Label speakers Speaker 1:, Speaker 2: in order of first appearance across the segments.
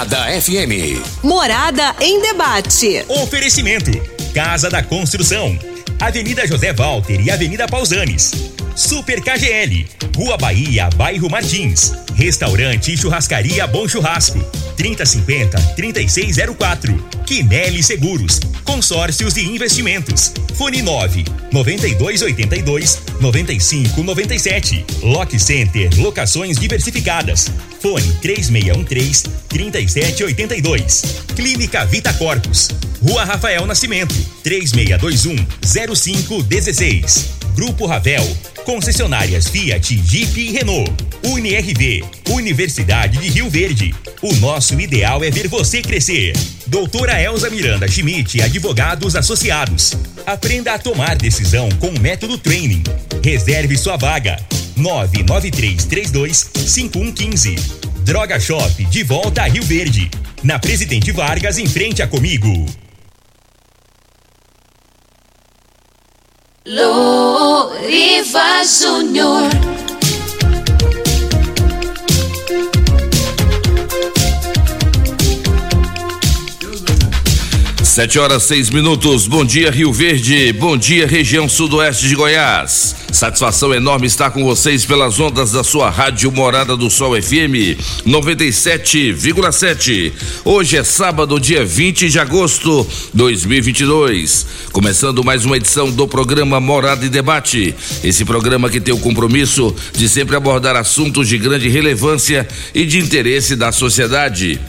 Speaker 1: Morada FM.
Speaker 2: Morada em debate.
Speaker 3: Oferecimento: Casa da Construção, Avenida José Walter e Avenida Pausanes. Super KGL, Rua Bahia, Bairro Martins. Restaurante e Churrascaria Bom Churrasco. 3050-3604. Quinelli Seguros. Consórcios e Investimentos. Fone 9 9282 9597. Lock Center Locações Diversificadas. Fone 3613 3782. Clínica Vita Corpus. Rua Rafael Nascimento. 3621 0516. Grupo Ravel, concessionárias Fiat, Jeep e Renault. UniRV, Universidade de Rio Verde. O nosso ideal é ver você crescer. Doutora Elza Miranda Schmidt, advogados associados. Aprenda a tomar decisão com o método Training. Reserve sua vaga. 99332 5115. Droga Shop, de volta a Rio Verde. Na Presidente Vargas, em frente a Comigo.
Speaker 4: Loriva Júnior.
Speaker 5: Sete horas seis minutos. Bom dia Rio Verde. Bom dia região sudoeste de Goiás. Satisfação enorme estar com vocês pelas ondas da sua rádio Morada do Sol FM 97,7. Hoje é sábado, dia 20 de agosto 2022. Começando mais uma edição do programa Morada e Debate. Esse programa que tem o compromisso de sempre abordar assuntos de grande relevância e de interesse da sociedade.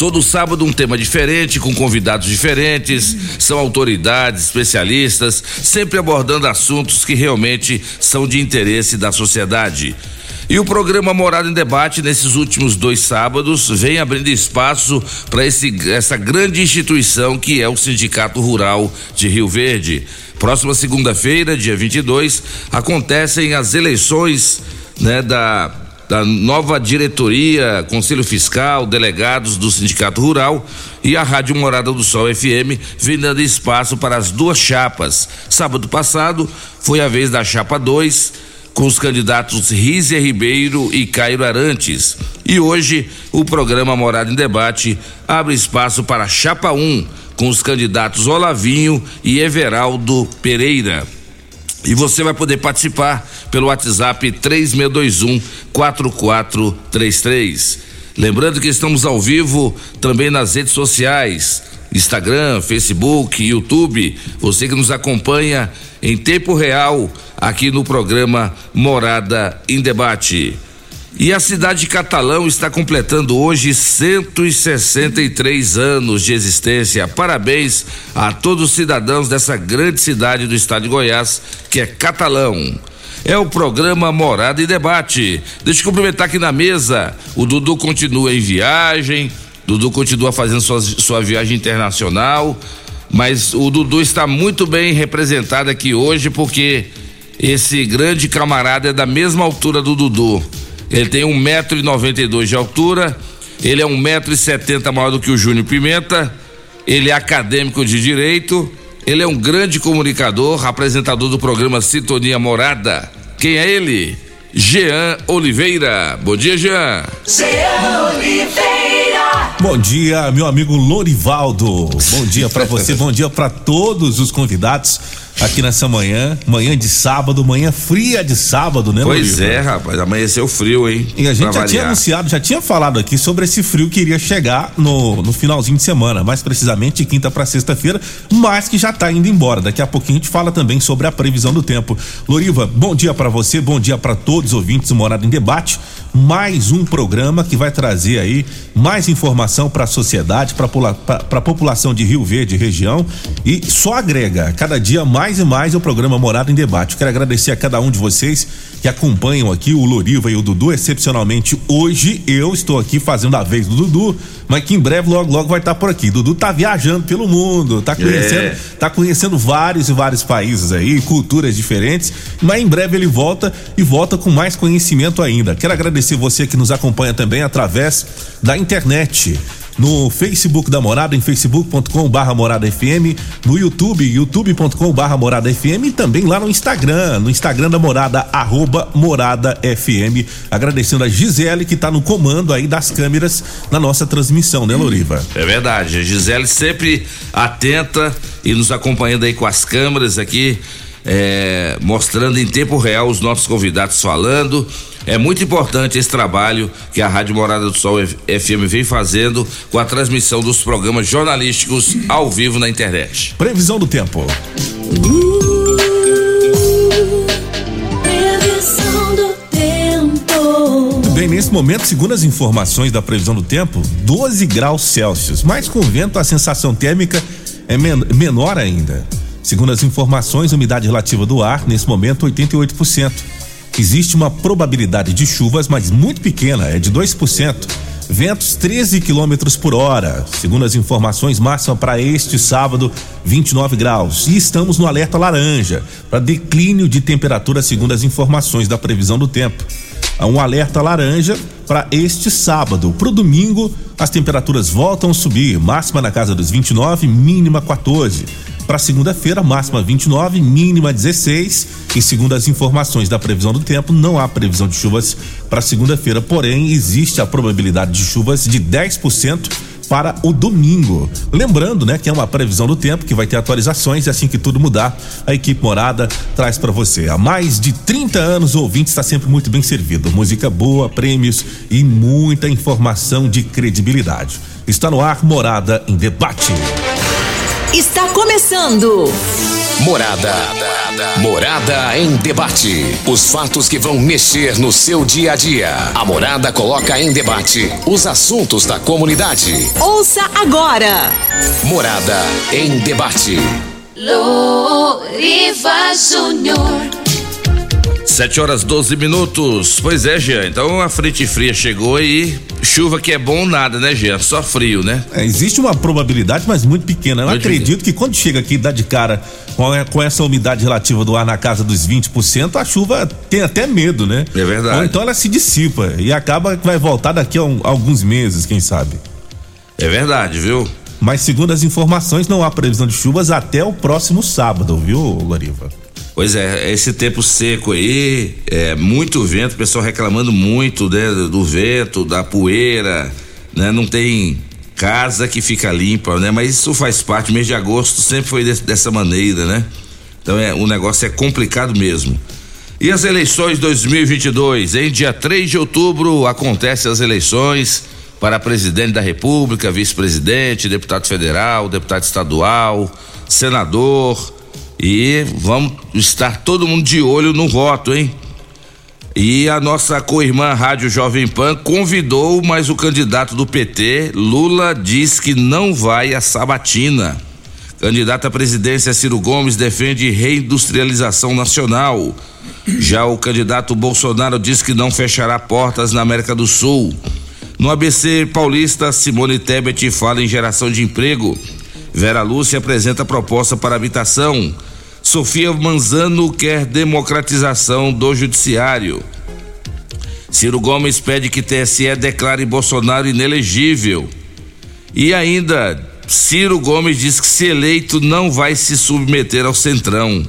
Speaker 5: Todo sábado um tema diferente, com convidados diferentes, são autoridades, especialistas, sempre abordando assuntos que realmente são de interesse da sociedade. E o programa Morada em Debate, nesses últimos dois sábados, vem abrindo espaço para essa grande instituição que é o Sindicato Rural de Rio Verde. Próxima segunda-feira, dia 22, acontecem as eleições né, da da nova diretoria, Conselho Fiscal, delegados do Sindicato Rural e a Rádio Morada do Sol FM vem dando espaço para as duas chapas. Sábado passado foi a vez da chapa 2 com os candidatos Rízia Ribeiro e Cairo Arantes. E hoje o programa Morada em Debate abre espaço para a chapa 1 com os candidatos Olavinho e Everaldo Pereira. E você vai poder participar pelo WhatsApp 3621 4433. Lembrando que estamos ao vivo também nas redes sociais, Instagram, Facebook, YouTube. Você que nos acompanha em tempo real aqui no programa Morada em Debate. E a cidade de Catalão está completando hoje 163 anos de existência. Parabéns a todos os cidadãos dessa grande cidade do estado de Goiás, que é Catalão. É o programa Morada e Debate. Deixa eu cumprimentar aqui na mesa. O Dudu continua em viagem, Dudu continua fazendo sua, sua viagem internacional, mas o Dudu está muito bem representado aqui hoje porque esse grande camarada é da mesma altura do Dudu. Ele tem um metro e noventa e dois de altura, ele é um metro e setenta maior do que o Júnior Pimenta, ele é acadêmico de direito, ele é um grande comunicador, apresentador do programa Sintonia Morada. Quem é ele? Jean Oliveira. Bom dia, Jean.
Speaker 4: Jean Oliveira.
Speaker 6: Bom dia, meu amigo Lorivaldo. Bom dia para você, bom dia para todos os convidados aqui nessa manhã, manhã de sábado, manhã fria de sábado, né,
Speaker 5: Pois é, rapaz, amanheceu frio, hein?
Speaker 6: E a gente já tinha anunciado, já tinha falado aqui sobre esse frio que iria chegar no, no finalzinho de semana, mais precisamente de quinta para sexta-feira, mas que já tá indo embora. Daqui a pouquinho a gente fala também sobre a previsão do tempo. Loriva, bom dia para você, bom dia para todos os ouvintes do Morada em Debate. Mais um programa que vai trazer aí mais informação para a sociedade, para a população de Rio Verde região e só agrega cada dia mais e mais o programa Morada em Debate. quero agradecer a cada um de vocês que acompanham aqui o Loriva e o Dudu. Excepcionalmente, hoje eu estou aqui fazendo a vez do Dudu, mas que em breve logo logo vai estar por aqui. Dudu tá viajando pelo mundo, tá conhecendo, é. tá conhecendo vários e vários países aí, culturas diferentes, mas em breve ele volta e volta com mais conhecimento ainda. Quero agradecer você que nos acompanha também através da internet no Facebook da Morada, em facebook.com barra Morada FM, no YouTube, youtube.com barra Morada FM e também lá no Instagram, no Instagram da Morada, arroba Morada FM. Agradecendo a Gisele que está no comando aí das câmeras na nossa transmissão, né, Loriva?
Speaker 5: É verdade, a Gisele sempre atenta e nos acompanhando aí com as câmeras aqui, é, mostrando em tempo real os nossos convidados falando. É muito importante esse trabalho que a Rádio Morada do Sol FM vem fazendo com a transmissão dos programas jornalísticos ao vivo na internet.
Speaker 6: Previsão do tempo.
Speaker 4: Previsão do tempo.
Speaker 6: Bem, nesse momento, segundo as informações da previsão do tempo, 12 graus Celsius, mas com vento a sensação térmica é men menor ainda. Segundo as informações, a umidade relativa do ar, nesse momento, 88%. Existe uma probabilidade de chuvas, mas muito pequena, é de 2%. Ventos 13 quilômetros por hora. Segundo as informações, máxima para este sábado, 29 graus. E estamos no alerta laranja, para declínio de temperatura, segundo as informações da previsão do tempo. Há um alerta laranja para este sábado. Para o domingo, as temperaturas voltam a subir, máxima na casa dos 29, mínima 14. Para segunda-feira, máxima 29, mínima 16. E segundo as informações da previsão do tempo, não há previsão de chuvas para segunda-feira, porém existe a probabilidade de chuvas de 10% para o domingo. Lembrando, né, que é uma previsão do tempo que vai ter atualizações e assim que tudo mudar, a equipe Morada traz para você. Há mais de 30 anos o ouvinte está sempre muito bem servido. Música boa, prêmios e muita informação de credibilidade. Está no ar Morada em debate.
Speaker 2: Está começando.
Speaker 1: Morada. Morada em debate. Os fatos que vão mexer no seu dia a dia. A Morada coloca em debate os assuntos da comunidade.
Speaker 2: Ouça agora.
Speaker 1: Morada em debate.
Speaker 4: Loriva Júnior.
Speaker 5: 7 horas 12 minutos. Pois é, Jean. Então a frente fria chegou e chuva que é bom nada, né, Jean? Só frio, né?
Speaker 6: É, existe uma probabilidade, mas muito pequena. Eu
Speaker 5: Muito
Speaker 6: acredito que quando chega aqui e dá de cara com, a- essa umidade relativa do ar na casa dos 20%, a chuva tem até medo, né?
Speaker 5: É verdade.
Speaker 6: Ou então ela se dissipa e acaba que vai voltar daqui a um- alguns meses, quem sabe.
Speaker 5: É verdade, viu?
Speaker 6: Mas segundo as informações, não há previsão de chuvas até o próximo sábado, viu, Loriva?
Speaker 5: Pois é, esse tempo seco aí, é muito vento, o pessoal reclamando muito né, do vento, da poeira, né? Não tem casa que fica limpa, né? Mas isso faz parte, mês de agosto sempre foi desse- dessa maneira, né? Então é, o negócio é complicado mesmo. E as eleições 2022, em dia 3 de outubro acontecem as eleições para presidente da República, vice-presidente, deputado federal, deputado estadual, senador, e vamos estar todo mundo de olho no voto, hein? E a nossa co-irmã Rádio Jovem Pan convidou, mas o candidato do PT, Lula, diz que não vai à sabatina. Candidato à presidência Ciro Gomes defende reindustrialização nacional. Já o candidato Bolsonaro diz que não fechará portas na América do Sul. No ABC Paulista, Simone Tebet fala em geração de emprego. Vera Lúcia apresenta proposta para habitação. Sofia Manzano quer democratização do judiciário. Ciro Gomes pede que TSE declare Bolsonaro inelegível. E ainda, Ciro Gomes diz que se eleito não vai se submeter ao Centrão.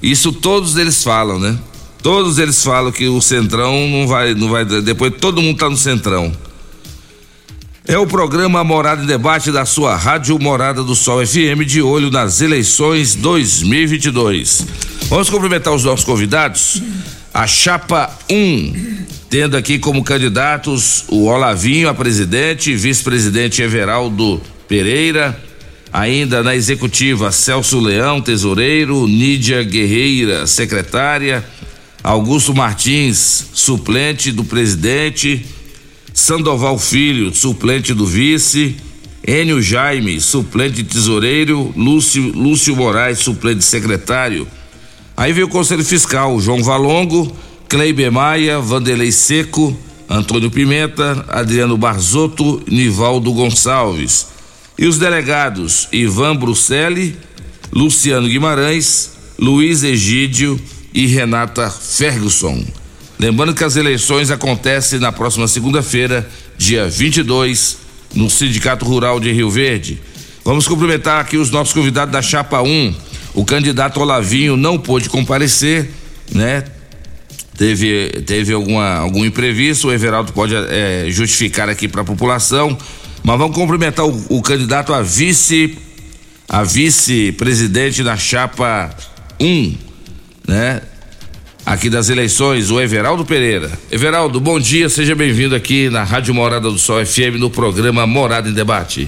Speaker 5: Isso todos eles falam, né? Todos eles falam que o Centrão não vai, não vai, depois todo mundo tá no Centrão. É o programa Morada em Debate da sua Rádio Morada do Sol FM de olho nas eleições 2022. Vamos cumprimentar os nossos convidados. A Chapa 1, tendo aqui como candidatos o Olavinho a presidente, vice-presidente Everaldo Pereira, ainda na executiva Celso Leão, tesoureiro, Nídia Guerreira, secretária, Augusto Martins, suplente do presidente, Sandoval Filho, suplente do vice, Enio Jaime, suplente tesoureiro, Lúcio, Lúcio Moraes, suplente secretário. Aí veio o Conselho Fiscal, João Valongo, Kleiber Maia, Vanderlei Seco, Antônio Pimenta, Adriano Barzotto, Nivaldo Gonçalves. E os delegados Ivan Bruselli, Luciano Guimarães, Luiz Egídio e Renata Ferguson. Lembrando que as eleições acontecem na próxima segunda-feira, dia 22, no Sindicato Rural de Rio Verde. Vamos cumprimentar aqui os nossos convidados da Chapa 1. O candidato Olavinho não pôde comparecer, né? Teve, teve alguma, algum imprevisto, o Everaldo pode é, justificar aqui para a população. Mas vamos cumprimentar o, o candidato a vice, a vice-presidente da Chapa 1, né? Aqui das eleições, o Everaldo Pereira. Everaldo, bom dia, seja bem-vindo aqui na Rádio Morada do Sol FM no programa Morada em Debate.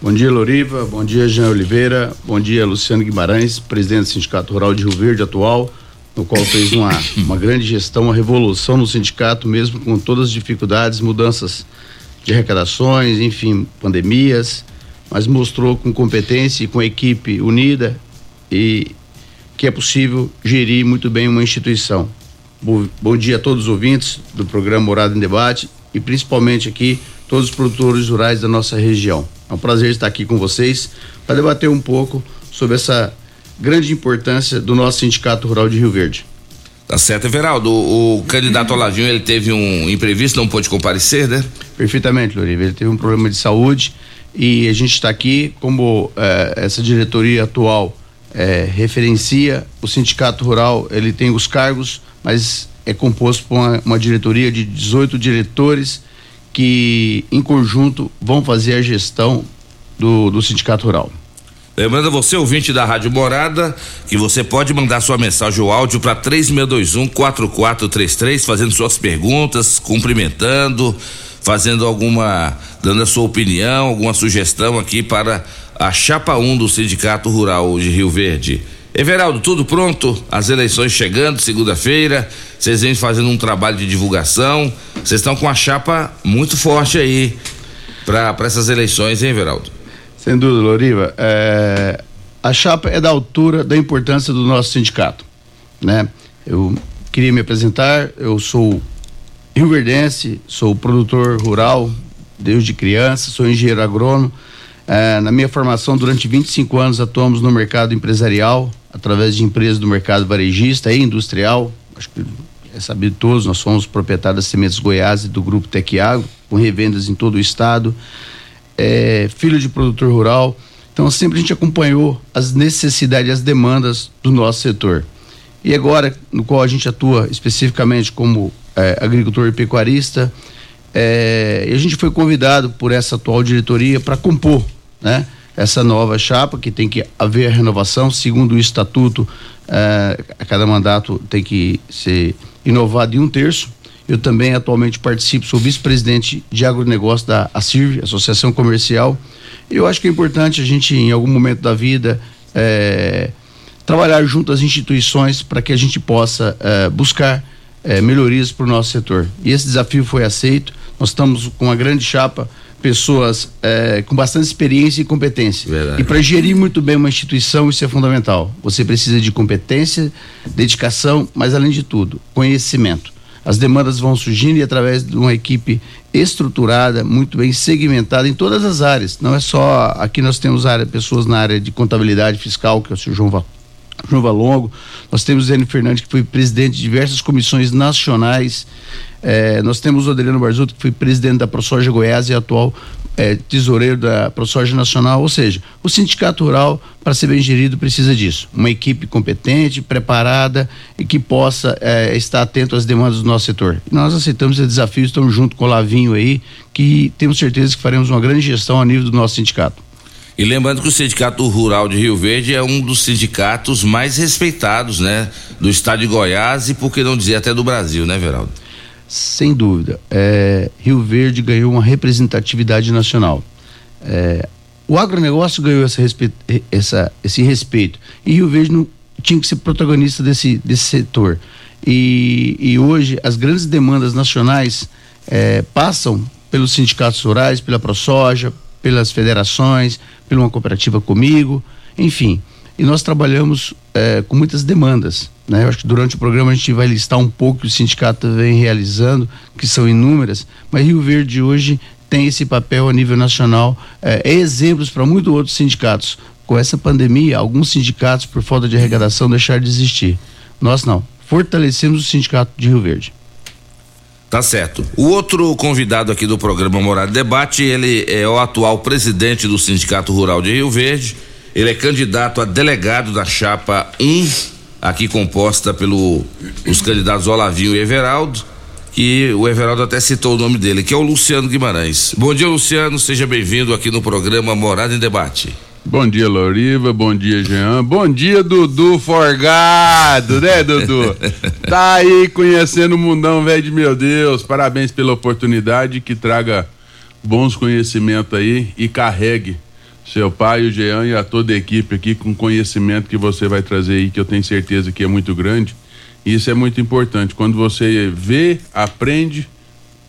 Speaker 7: Bom dia, Loriva. Bom dia, Jean Oliveira. Bom dia, Luciano Guimarães, presidente do Sindicato Rural de Rio Verde atual, no qual fez uma, uma grande gestão, uma revolução no sindicato, mesmo com todas as dificuldades, mudanças de arrecadações, enfim, pandemias, mas mostrou com competência e com equipe unida e que é possível gerir muito bem uma instituição. Bom, bom dia a todos os ouvintes do programa Morada em Debate e principalmente aqui todos os produtores rurais da nossa região. É um prazer estar aqui com vocês para debater um pouco sobre essa grande importância do nosso Sindicato Rural de Rio Verde.
Speaker 5: Tá certo, Everaldo. O, o candidato Olavinho, ele teve um imprevisto, não pôde comparecer, né?
Speaker 7: Perfeitamente, Loriva. Ele teve um problema de saúde e a gente está aqui como eh, essa diretoria atual eh, referencia o sindicato rural, ele tem os cargos, mas é composto por uma, uma diretoria de 18 diretores que em conjunto vão fazer a gestão do, do Sindicato Rural.
Speaker 5: Lembrando a você, ouvinte da Rádio Morada, que você pode mandar sua mensagem ou áudio para 3621 4433, fazendo suas perguntas, cumprimentando, fazendo alguma, dando a sua opinião, alguma sugestão aqui para a chapa 1 um do Sindicato Rural de Rio Verde. Everaldo, tudo pronto? As eleições chegando, segunda-feira. Vocês vêm fazendo um trabalho de divulgação. Vocês estão com a chapa muito forte aí para essas eleições, hein, Everaldo?
Speaker 7: Sem dúvida, Loriva. É, a chapa é da altura da importância do nosso sindicato, né? Eu queria me apresentar. Eu sou rio-verdense, sou produtor rural desde criança, sou engenheiro agrônomo. É, na minha formação, durante 25 anos, atuamos no mercado empresarial, através de empresas do mercado varejista e industrial. Acho que é sabido todos, nós somos proprietários da Sementes Goiás e do Grupo Tecagro, com revendas em todo o estado. É, filho de produtor rural. Então, sempre a gente acompanhou as necessidades as demandas do nosso setor. E agora, no qual a gente atua especificamente como é, agricultor e pecuarista, é, e a gente foi convidado por essa atual diretoria para compor, né? essa nova chapa, que tem que haver a renovação, segundo o estatuto, eh, a cada mandato tem que ser inovado em um terço. Eu também atualmente participo, sou vice-presidente de agronegócio da ACIRV, Associação Comercial. Eu acho que é importante a gente, em algum momento da vida, eh, trabalhar junto às instituições para que a gente possa eh, buscar melhorias para o nosso setor. E esse desafio foi aceito. Nós estamos com uma grande chapa pessoas é, com bastante experiência e competência. Verdade. E para gerir muito bem uma instituição, isso é fundamental. Você precisa de competência, dedicação, mas além de tudo, conhecimento. As demandas vão surgindo e através de uma equipe estruturada, muito bem segmentada em todas as áreas. Não é só aqui nós temos área, pessoas na área de contabilidade fiscal, que é o senhor João, João Valongo. Nós temos o Fernandes, que foi presidente de diversas comissões nacionais é, nós temos o Adriano Barzuto, que foi presidente da ProSoja Goiás e atual é, tesoureiro da ProSoja Nacional. Ou seja, o sindicato rural, para ser bem gerido, precisa disso. Uma equipe competente, preparada e que possa é, estar atento às demandas do nosso setor. E nós aceitamos esse desafio, estamos junto com o Lavinho aí, que temos certeza que faremos uma grande gestão a nível do nosso sindicato.
Speaker 5: E lembrando que o Sindicato Rural de Rio Verde é um dos sindicatos mais respeitados, né? Do estado de Goiás e, por que não dizer, até do Brasil, né, Veraldo?
Speaker 7: sem dúvida. É, Rio Verde ganhou uma representatividade nacional. É, o agronegócio ganhou essa, essa, esse respeito. E Rio Verde não, tinha que ser protagonista desse, desse setor. E, e hoje as grandes demandas nacionais é, passam pelos sindicatos rurais, pela ProSoja, pelas federações, pela uma cooperativa comigo, enfim e nós trabalhamos é, com muitas demandas. Né? Eu acho que durante o programa a gente vai listar um pouco que o sindicato vem realizando, que são inúmeras, mas Rio Verde hoje tem esse papel a nível nacional, é, é exemplos para muitos outros sindicatos. Com essa pandemia, alguns sindicatos, por falta de arrecadação, deixaram de existir. Nós não. Fortalecemos o sindicato de Rio Verde.
Speaker 5: Tá certo. O outro convidado aqui do programa Morada Debate, ele é o atual presidente do Sindicato Rural de Rio Verde. Ele é candidato a delegado da chapa 1, aqui composta pelo os candidatos Olavinho e Everaldo. E o Everaldo até citou o nome dele, que é o Luciano Guimarães. Bom dia, Luciano. Seja bem-vindo aqui no programa Morada em Debate.
Speaker 8: Bom dia, Loriva. Bom dia, Jean. Bom dia, Dudu Forgado, né, Dudu? tá aí conhecendo o mundão, velho de meu Deus. Parabéns pela oportunidade que traga bons conhecimentos aí e carregue seu pai, o Jean e a toda a equipe aqui com conhecimento que você vai trazer aí, que eu tenho certeza que é muito grande. Isso é muito importante. Quando você vê, aprende,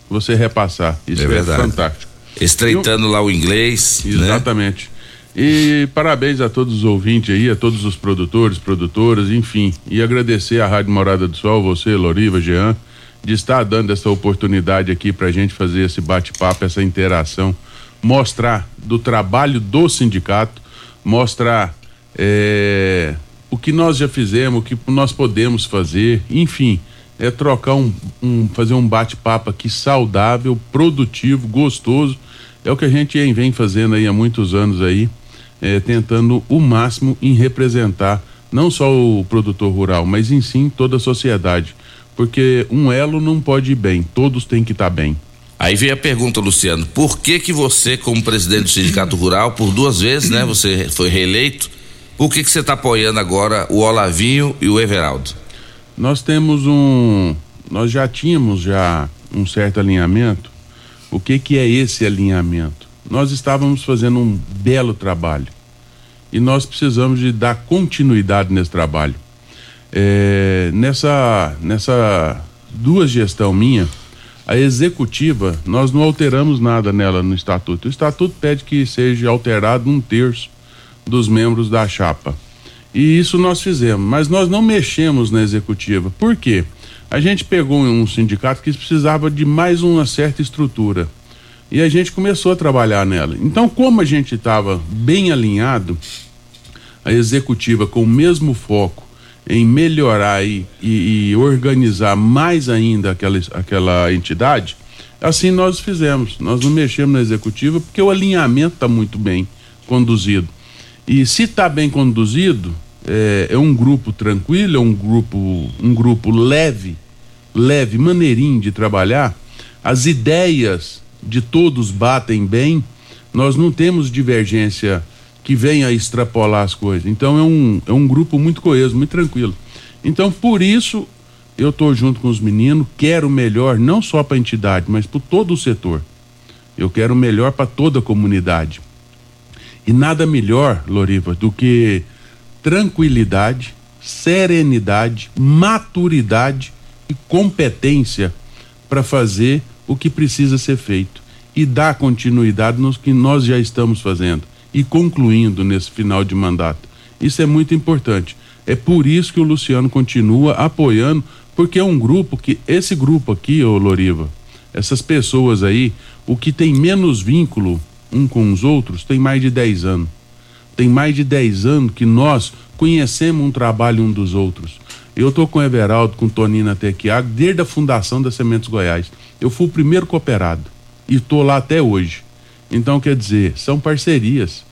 Speaker 8: você repassar. Isso é, é fantástico.
Speaker 5: Estreitando lá o inglês.
Speaker 8: Né? Exatamente. Né? E parabéns a todos os ouvintes aí, a todos os produtores, produtoras, enfim. E agradecer à Rádio Morada do Sol, você, Loriva, Jean, de estar dando essa oportunidade aqui para a gente fazer esse bate-papo, essa interação, mostrar do trabalho do sindicato, mostrar é, o que nós já fizemos, o que nós podemos fazer, enfim, é trocar um, um fazer um bate-papo aqui saudável, produtivo, gostoso. É o que a gente vem fazendo aí há muitos anos aí é, tentando o máximo em representar não só o produtor rural, mas em sim toda a sociedade. Porque um elo não pode ir bem, todos têm que estar tá bem.
Speaker 5: Aí vem a pergunta, Luciano, por que que você, como presidente do Sindicato Rural, por duas vezes, né, você foi reeleito, por que que você está apoiando agora o Olavinho e o Everaldo?
Speaker 8: Nós temos um, nós já tínhamos já um certo alinhamento. O que que é esse alinhamento? Nós estávamos fazendo um belo trabalho e nós precisamos de dar continuidade nesse trabalho. É, nessa, nessa duas gestão minha, a executiva, nós não alteramos nada nela no estatuto. O estatuto pede que seja alterado um terço dos membros da chapa. E isso nós fizemos, mas nós não mexemos na executiva. Por quê? A gente pegou um sindicato que precisava de mais uma certa estrutura e a gente começou a trabalhar nela. Então, como a gente estava bem alinhado, a executiva com o mesmo foco em melhorar e, e, e, organizar mais ainda aquela, aquela entidade, assim nós fizemos. Nós não mexemos na executiva porque o alinhamento está muito bem conduzido. E se está bem conduzido, é, é, um grupo tranquilo, é um grupo, um grupo leve, leve, maneirinho de trabalhar. As ideias de todos batem bem, nós não temos divergência que venha extrapolar as coisas. Então é um, é um grupo muito coeso, muito tranquilo. Então por isso eu estou junto com os meninos, quero o melhor não só para a entidade, mas para todo o setor. Eu quero o melhor para toda a comunidade. E nada melhor, Loriva, do que tranquilidade, serenidade, maturidade e competência para fazer o que precisa ser feito e dar continuidade no que nós já estamos fazendo e concluindo nesse final de mandato. Isso é muito importante. É por isso que o Luciano continua apoiando, porque é um grupo que esse grupo aqui, ô Loriva, essas pessoas aí, o que tem menos vínculo um com os outros, tem mais de 10 anos. Tem mais de 10 anos que nós conhecemos um trabalho um dos outros. Eu tô com o Everaldo, com o Tonina Tequiago, desde a fundação da Sementes Goiás. Eu fui o primeiro cooperado e estou lá até hoje. Então, quer dizer, são parcerias.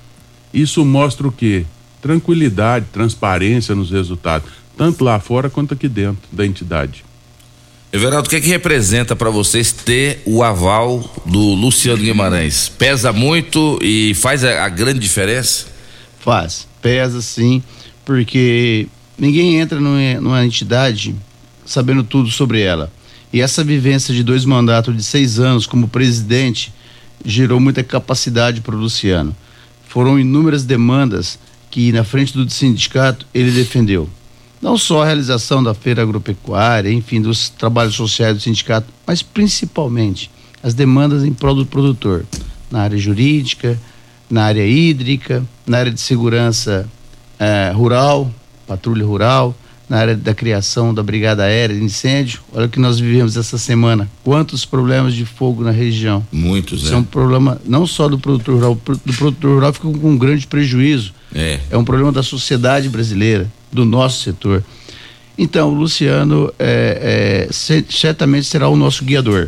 Speaker 8: Isso mostra o quê? Tranquilidade, transparência nos resultados, tanto lá fora quanto aqui dentro da entidade.
Speaker 5: Everaldo, o que é que representa para vocês ter o aval do Luciano Guimarães? Pesa muito e faz a, a grande diferença?
Speaker 7: Faz, pesa sim, porque ninguém entra numa, numa entidade sabendo tudo sobre ela. E essa vivência de dois mandatos de seis anos como presidente gerou muita capacidade para o Luciano. Foram inúmeras demandas que, na frente do sindicato, ele defendeu. Não só a realização da feira agropecuária, enfim, dos trabalhos sociais do sindicato, mas principalmente as demandas em prol do produtor, na área jurídica, na área hídrica, na área de segurança eh, rural, patrulha rural, na área da criação da brigada aérea de incêndio. Olha o que nós vivemos essa semana. Quantos problemas de fogo na região?
Speaker 5: Muitos,
Speaker 7: Isso é, é um problema não só do produtor rural, do produtor rural fica com um grande prejuízo.
Speaker 5: É.
Speaker 7: É um problema da sociedade brasileira, do nosso setor. Então, o Luciano é, é, certamente será o nosso guiador.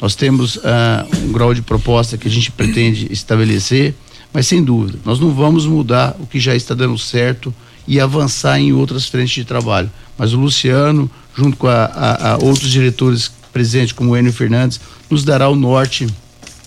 Speaker 7: Nós temos ah, um grau de proposta que a gente pretende estabelecer, mas sem dúvida, nós não vamos mudar o que já está dando certo e avançar em outras frentes de trabalho. Mas o Luciano, junto com a, a, a outros diretores presentes, como o Enio Fernandes, nos dará o norte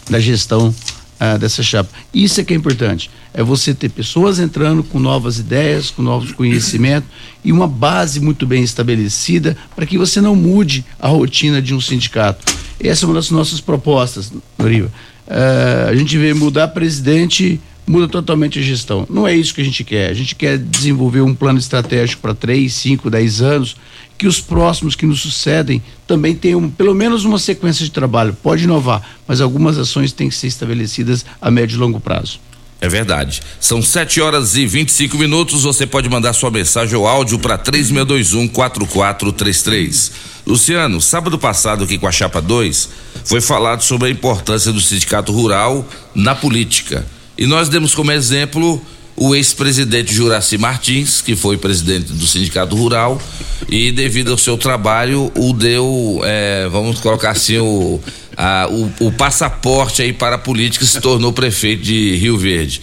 Speaker 7: da gestão ah, dessa chapa. Isso é que é importante. É você ter pessoas entrando com novas ideias, com novos conhecimentos e uma base muito bem estabelecida para que você não mude a rotina de um sindicato. Essa é uma das nossas propostas, Noriva. Uh, a gente vê mudar presidente, muda totalmente a gestão. Não é isso que a gente quer. A gente quer desenvolver um plano estratégico para 3, 5, 10 anos, que os próximos que nos sucedem também tenham pelo menos uma sequência de trabalho. Pode inovar, mas algumas ações têm que ser estabelecidas a médio e longo prazo.
Speaker 5: É verdade. São 7 horas e 25 minutos. Você pode mandar sua mensagem ou áudio para 3621 4433. Luciano, sábado passado aqui com a Chapa 2, foi falado sobre a importância do sindicato rural na política. E nós demos como exemplo o ex-presidente Juraci Martins, que foi presidente do Sindicato Rural, e devido ao seu trabalho, o deu, é, vamos colocar assim, o, a, o, o, passaporte aí para a política se tornou prefeito de Rio Verde.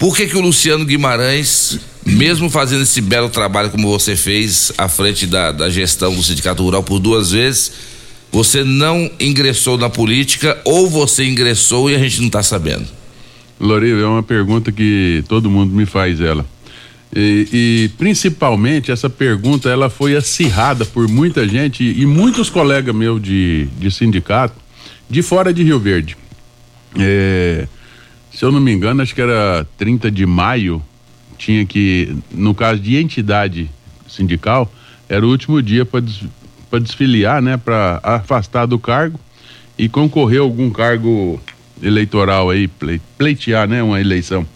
Speaker 5: Por que que o Luciano Guimarães, mesmo fazendo esse belo trabalho como você fez à frente da, da gestão do Sindicato Rural por duas vezes, você não ingressou na política ou você ingressou e a gente não está sabendo?
Speaker 8: Loriva, é uma pergunta que todo mundo me faz ela. E, e, principalmente essa pergunta ela foi acirrada por muita gente e muitos colegas meus de, de sindicato de fora de Rio Verde. É, se eu não me engano, acho que era 30 de maio, tinha que, no caso de entidade sindical, era o último dia para des, desfiliar, né, para afastar do cargo e concorrer a algum cargo eleitoral aí, pleitear, né, uma eleição.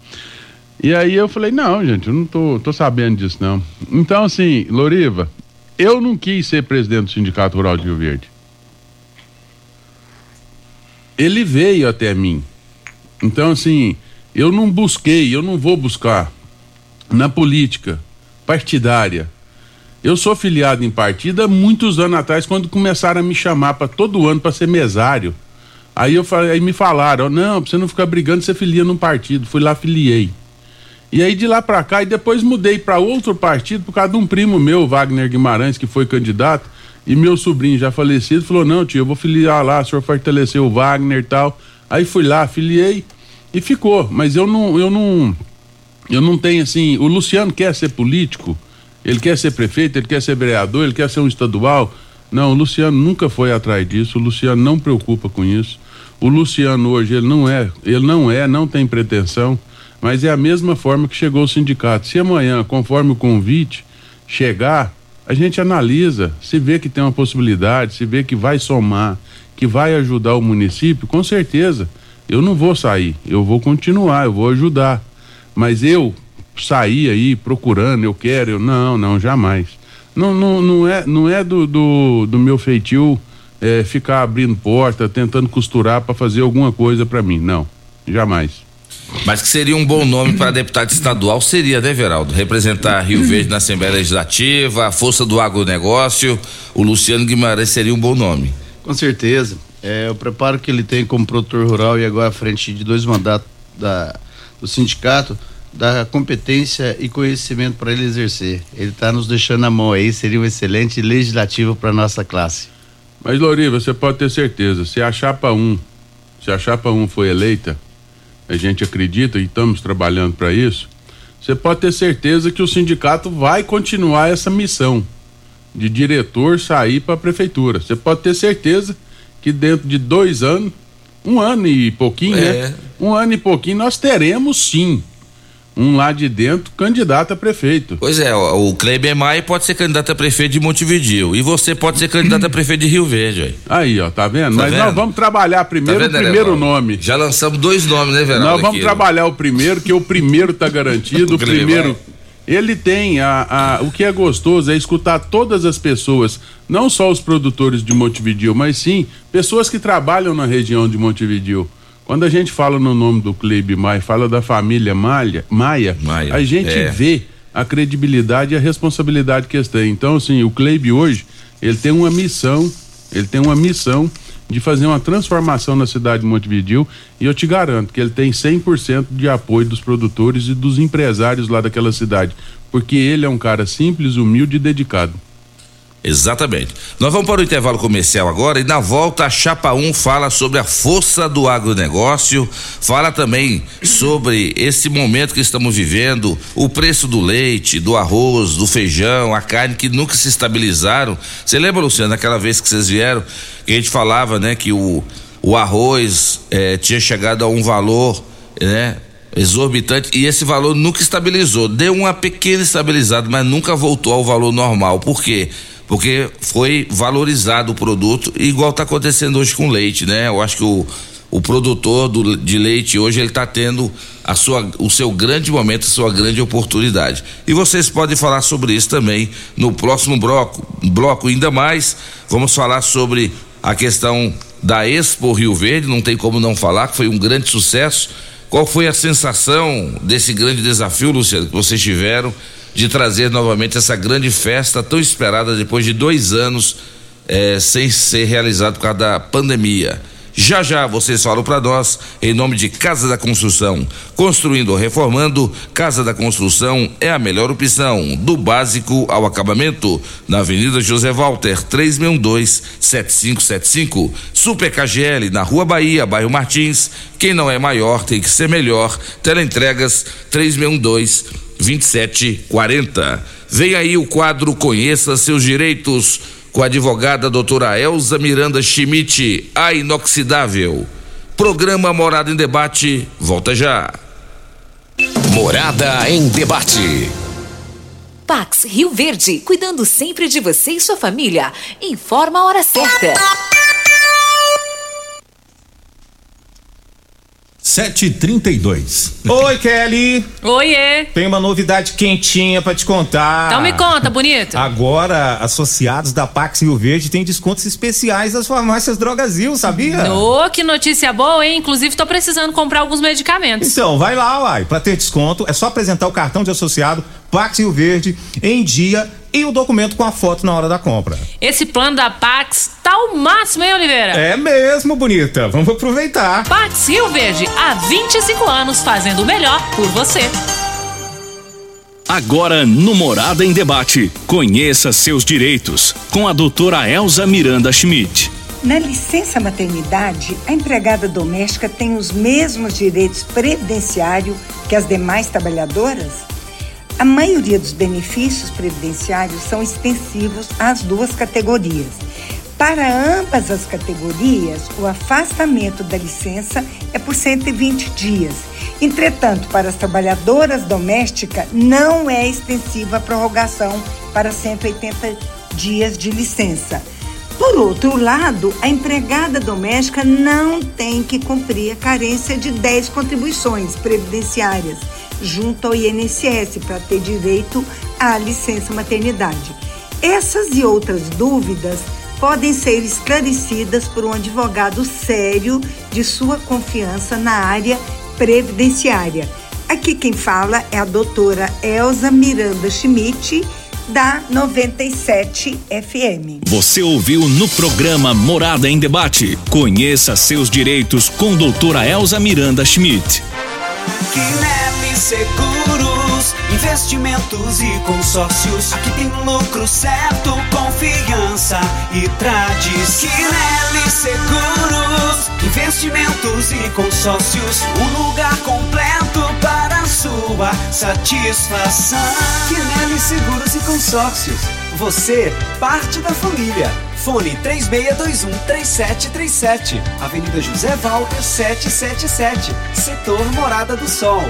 Speaker 8: E aí eu falei, não, gente, eu não tô, tô sabendo disso, não. Então, assim, Loriva, eu não quis ser presidente do Sindicato Rural de Rio Verde. Ele veio até mim. Então, assim, eu não busquei, eu não vou buscar na política partidária. Eu sou filiado em partido há muitos anos atrás, quando começaram a me chamar para todo ano para ser mesário. Aí eu aí me falaram, não, pra você não ficar brigando, você filia num partido. Fui lá, filiei. E aí de lá para cá, e depois mudei para outro partido por causa de um primo meu, Wagner Guimarães, que foi candidato, e meu sobrinho já falecido falou: "Não, tio, eu vou filiar lá, o senhor fortaleceu o Wagner e tal". Aí fui lá, filiei e ficou, mas eu não eu não eu não tenho assim, o Luciano quer ser político, ele quer ser prefeito, ele quer ser vereador, ele quer ser um estadual. Não, o Luciano nunca foi atrás disso, o Luciano não preocupa com isso. O Luciano hoje, ele não é, ele não é, não tem pretensão, mas é a mesma forma que chegou o sindicato. Se amanhã, conforme o convite, chegar, a gente analisa, se vê que tem uma possibilidade, se vê que vai somar, que vai ajudar o município, com certeza. Eu não vou sair, eu vou continuar, eu vou ajudar. Mas eu sair aí procurando, eu quero, eu não, não, jamais. Não, não, não é, não é do, do, do meu feitio é, ficar abrindo porta, tentando costurar para fazer alguma coisa para mim. Não, jamais.
Speaker 5: Mas que seria um bom nome para deputado estadual seria, né, Veraldo? Representar Rio Verde na Assembleia Legislativa, a força do agronegócio, o Luciano Guimarães seria um bom nome.
Speaker 7: Com certeza. É, o preparo que ele tem como produtor rural e agora à frente de dois mandatos da, do sindicato, da competência e conhecimento para ele exercer. Ele está nos deixando na mão aí, seria um excelente legislativo para nossa classe.
Speaker 8: Mas, Loriva, você pode ter certeza, se a chapa 1, se a chapa 1 foi eleita, a gente acredita e estamos trabalhando para isso, você pode ter certeza que o sindicato vai continuar essa missão de diretor sair para a prefeitura. Você pode ter certeza que dentro de dois anos, um ano e pouquinho, é. né? Um ano e pouquinho, nós teremos sim um lá de dentro candidato a prefeito.
Speaker 5: Pois é, o Kleber Maia pode ser candidato a prefeito de Montevideo e você pode ser candidato a prefeito de Rio Verde. Aí,
Speaker 8: aí ó, tá vendo? Tá Mas vendo? nós vamos trabalhar primeiro tá vendo, o primeiro nome.
Speaker 5: Já lançamos dois nomes, né, Verão?
Speaker 8: Nós vamos aqui, trabalhar o primeiro, que o primeiro tá garantido, o, o primeiro... Ele tem a, a, o que é gostoso é escutar todas as pessoas, não só os produtores de Montevideo, mas sim pessoas que trabalham na região de Montevideo. Quando a gente fala no nome do Kleber Maia, fala da família Maia, Maia, Maia a gente é. vê a credibilidade e a responsabilidade que eles têm. Então, assim, o Cleib hoje, ele tem uma missão, ele tem uma missão de fazer uma transformação na cidade de Montevideo e eu te garanto que ele tem 100% de apoio dos produtores e dos empresários lá daquela cidade, porque ele é um cara simples, humilde e dedicado.
Speaker 5: Exatamente. Nós vamos para o intervalo comercial agora e na volta a Chapa 1 fala sobre a força do agronegócio, fala também sobre esse momento que estamos vivendo, o preço do leite, do arroz, do feijão, a carne que nunca se estabilizaram. Você lembra, Luciano, aquela vez que vocês vieram, que a gente falava, né, que o, o arroz eh, tinha chegado a um valor, né, exorbitante e esse valor nunca estabilizou. Deu uma pequena estabilizada, mas nunca voltou ao valor normal. Por quê? porque foi valorizado o produto, igual está acontecendo hoje com leite, né? Eu acho que o, o produtor do, de leite hoje ele está tendo a sua, o seu grande momento, a sua grande oportunidade. E vocês podem falar sobre isso também no próximo bloco, bloco ainda mais. Vamos falar sobre a questão da Expo Rio Verde, não tem como não falar, que foi um grande sucesso. Qual foi a sensação desse grande desafio, Luciano, que vocês tiveram? de trazer novamente essa grande festa tão esperada depois de dois anos eh, sem ser realizado por causa da pandemia. Já já vocês falam para nós em nome de Casa da Construção. Construindo ou reformando, Casa da Construção é a melhor opção, do básico ao acabamento. Na Avenida José Walter, 362-7575. Super KGL, na Rua Bahia, bairro Martins. Quem não é maior tem que ser melhor. Teleentregas 362 2740. Vem aí o quadro Conheça seus direitos com a advogada doutora Elza Miranda Schmidt, a inoxidável. Programa Morada em Debate, volta já.
Speaker 1: Morada em Debate.
Speaker 2: Pax Rio Verde, cuidando sempre de você e sua família. Informa a hora certa.
Speaker 6: Sete trinta e dois.
Speaker 9: Oi, Kelly.
Speaker 10: Oiê.
Speaker 9: Tem uma novidade quentinha pra te contar.
Speaker 10: Então me conta, bonito.
Speaker 9: Agora, associados da Pax Rio Verde têm descontos especiais das farmácias Drogazil, sabia?
Speaker 10: Ô, que notícia boa, hein? Inclusive, tô precisando comprar alguns medicamentos.
Speaker 9: Então, vai lá, uai. Pra ter desconto, é só apresentar o cartão de associado Pax Rio Verde em dia e o documento com a foto na hora da compra.
Speaker 10: Esse plano da Pax tá o máximo, hein, Oliveira?
Speaker 9: É mesmo, bonita. Vamos aproveitar.
Speaker 10: Pax Rio Verde, há 25 anos fazendo o melhor por você.
Speaker 11: Agora no Morada em Debate, conheça seus direitos com a doutora Elza Miranda Schmidt.
Speaker 12: Na licença maternidade, a empregada doméstica tem os mesmos direitos previdenciários que as demais trabalhadoras? A maioria dos benefícios previdenciários são extensivos às duas categorias. Para ambas as categorias, o afastamento da licença é por 120 dias. Entretanto, para as trabalhadoras domésticas, não é extensiva a prorrogação para 180 dias de licença. Por outro lado, a empregada doméstica não tem que cumprir a carência de 10 contribuições previdenciárias junto ao INSS para ter direito à licença maternidade. Essas e outras dúvidas podem ser esclarecidas por um advogado sério de sua confiança na área previdenciária. Aqui quem fala é a doutora Elza Miranda Schmidt, da 97 FM.
Speaker 11: Você ouviu no programa Morada em Debate. Conheça seus direitos com doutora Elza Miranda Schmidt.
Speaker 13: Quinelli Seguros, investimentos e consórcios. Aqui tem lucro certo, confiança e tradição. Quinelli Seguros, investimentos e consórcios. Um lugar completo para sua satisfação. Quinelli Seguros e Consórcios. Você, parte da família. Fone 3621-3737. Avenida José Walter 777. Setor Morada do Sol.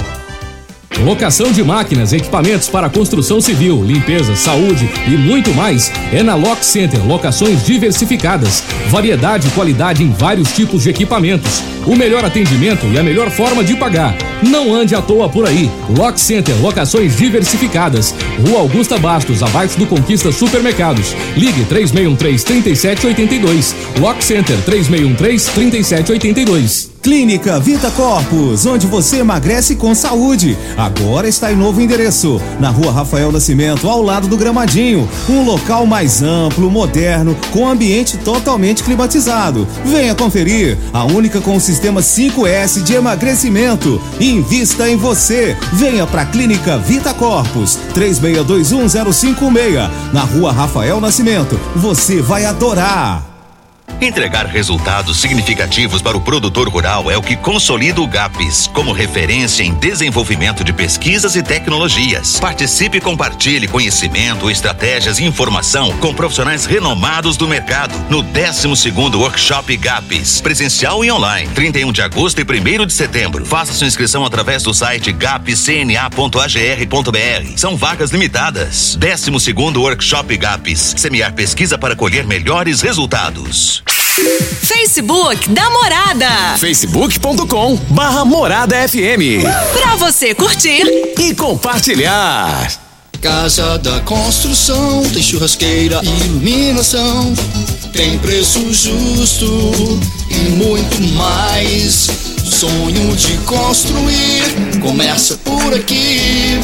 Speaker 14: Locação de máquinas, equipamentos para construção civil, limpeza, saúde e muito mais é na Lock Center. Locações diversificadas, variedade e qualidade em vários tipos de equipamentos, o melhor atendimento e a melhor forma de pagar. Não ande à toa por aí. Lock Center, locações diversificadas. Rua Augusta Bastos, abaixo do Conquista Supermercados. Ligue 3613 3782. Lock Center 3613 3782.
Speaker 9: Clínica Vita Corpus, onde você emagrece com saúde. Agora está em novo endereço, na rua Rafael Nascimento, ao lado do Gramadinho. Um local mais amplo, moderno, com ambiente totalmente climatizado. Venha conferir, a única com o sistema 5S de emagrecimento. Invista em você. Venha para a Clínica Vita Corpus, 36210556, na rua Rafael Nascimento. Você vai adorar.
Speaker 15: Entregar resultados significativos para o produtor rural é o que consolida o GAPES como referência em desenvolvimento de pesquisas e tecnologias. Participe e compartilhe conhecimento, estratégias e informação com profissionais renomados do mercado no 12 segundo Workshop GAPES, presencial e online, 31 de agosto e 1 de setembro. Faça sua inscrição através do site gapcna.agr.br. São vagas limitadas. 12 segundo Workshop GAPES, semear pesquisa para colher melhores resultados.
Speaker 2: Facebook da Morada.
Speaker 1: facebook.com barra Morada FM.
Speaker 2: Pra você curtir
Speaker 1: e compartilhar.
Speaker 16: Casa da construção, tem churrasqueira e iluminação. Tem preço justo e muito mais. Sonho de construir começa por aqui.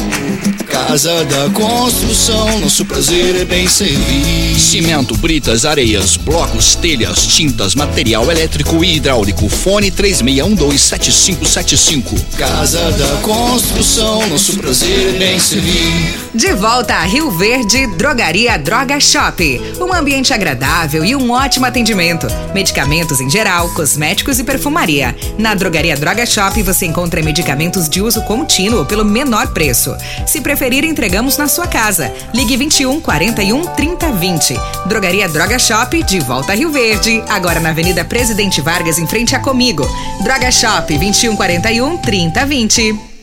Speaker 16: Casa da construção, nosso prazer é bem servir.
Speaker 17: Cimento, britas, areias, blocos, telhas, tintas, material elétrico e hidráulico. Fone 36127575.
Speaker 16: Casa da construção, nosso prazer é bem servir.
Speaker 2: De volta a Rio Verde, Drogaria Droga Shop. Um ambiente agradável e um ótimo atendimento. Medicamentos em geral, cosméticos e perfumaria. Na Drogaria Droga Shop você encontra medicamentos de uso contínuo pelo menor preço. Se preferir, entregamos na sua casa. Ligue 21 41 30 20. Drogaria Droga Shop, de volta a Rio Verde. Agora na Avenida Presidente Vargas, em frente a Comigo. Droga Shop 21 41 30 20.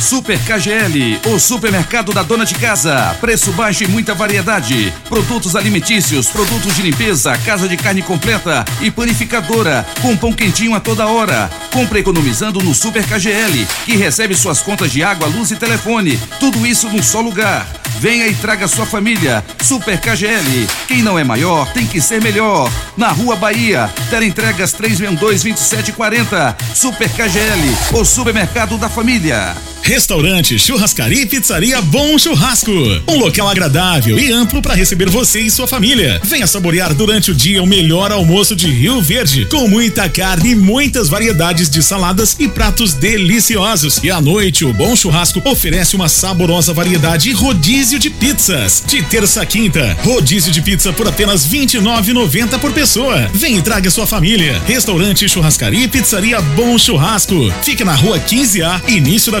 Speaker 5: Super KGL, o supermercado da dona de casa. Preço baixo e muita variedade. Produtos alimentícios, produtos de limpeza, casa de carne completa e panificadora, com pão quentinho a toda hora. Compre economizando no Super KGL, que recebe suas contas de água, luz e telefone. Tudo isso num só lugar. Venha e traga sua família. Super KGL. Quem não é maior tem que ser melhor. Na Rua Bahia, entregas 362-2740. Super KGL, o supermercado da família.
Speaker 18: Restaurante, churrascaria e pizzaria Bom Churrasco. Um local agradável e amplo para receber você e sua família. Venha saborear durante o dia o melhor almoço de Rio Verde, com muita carne e muitas variedades de saladas e pratos deliciosos. E à noite, o Bom Churrasco oferece uma saborosa variedade e rodízio de pizzas. De terça a quinta, rodízio de pizza por apenas R$ 29,90 por pessoa. Vem e traga sua família. Restaurante, churrascaria e pizzaria Bom Churrasco. Fica na rua 15A, início da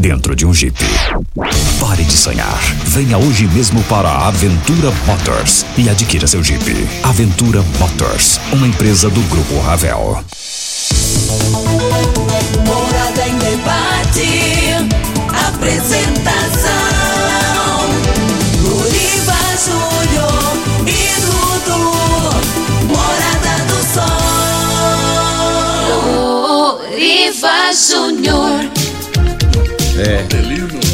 Speaker 11: dentro de um Jeep. Pare de sonhar. Venha hoje mesmo para a Aventura Motors e adquira seu Jeep. Aventura Motors, uma empresa do Grupo Ravel.
Speaker 4: Morada em debate. Apresentação. Luriva Júnior e Dudu. Morada do Sol. Luriva Júnior.
Speaker 5: É.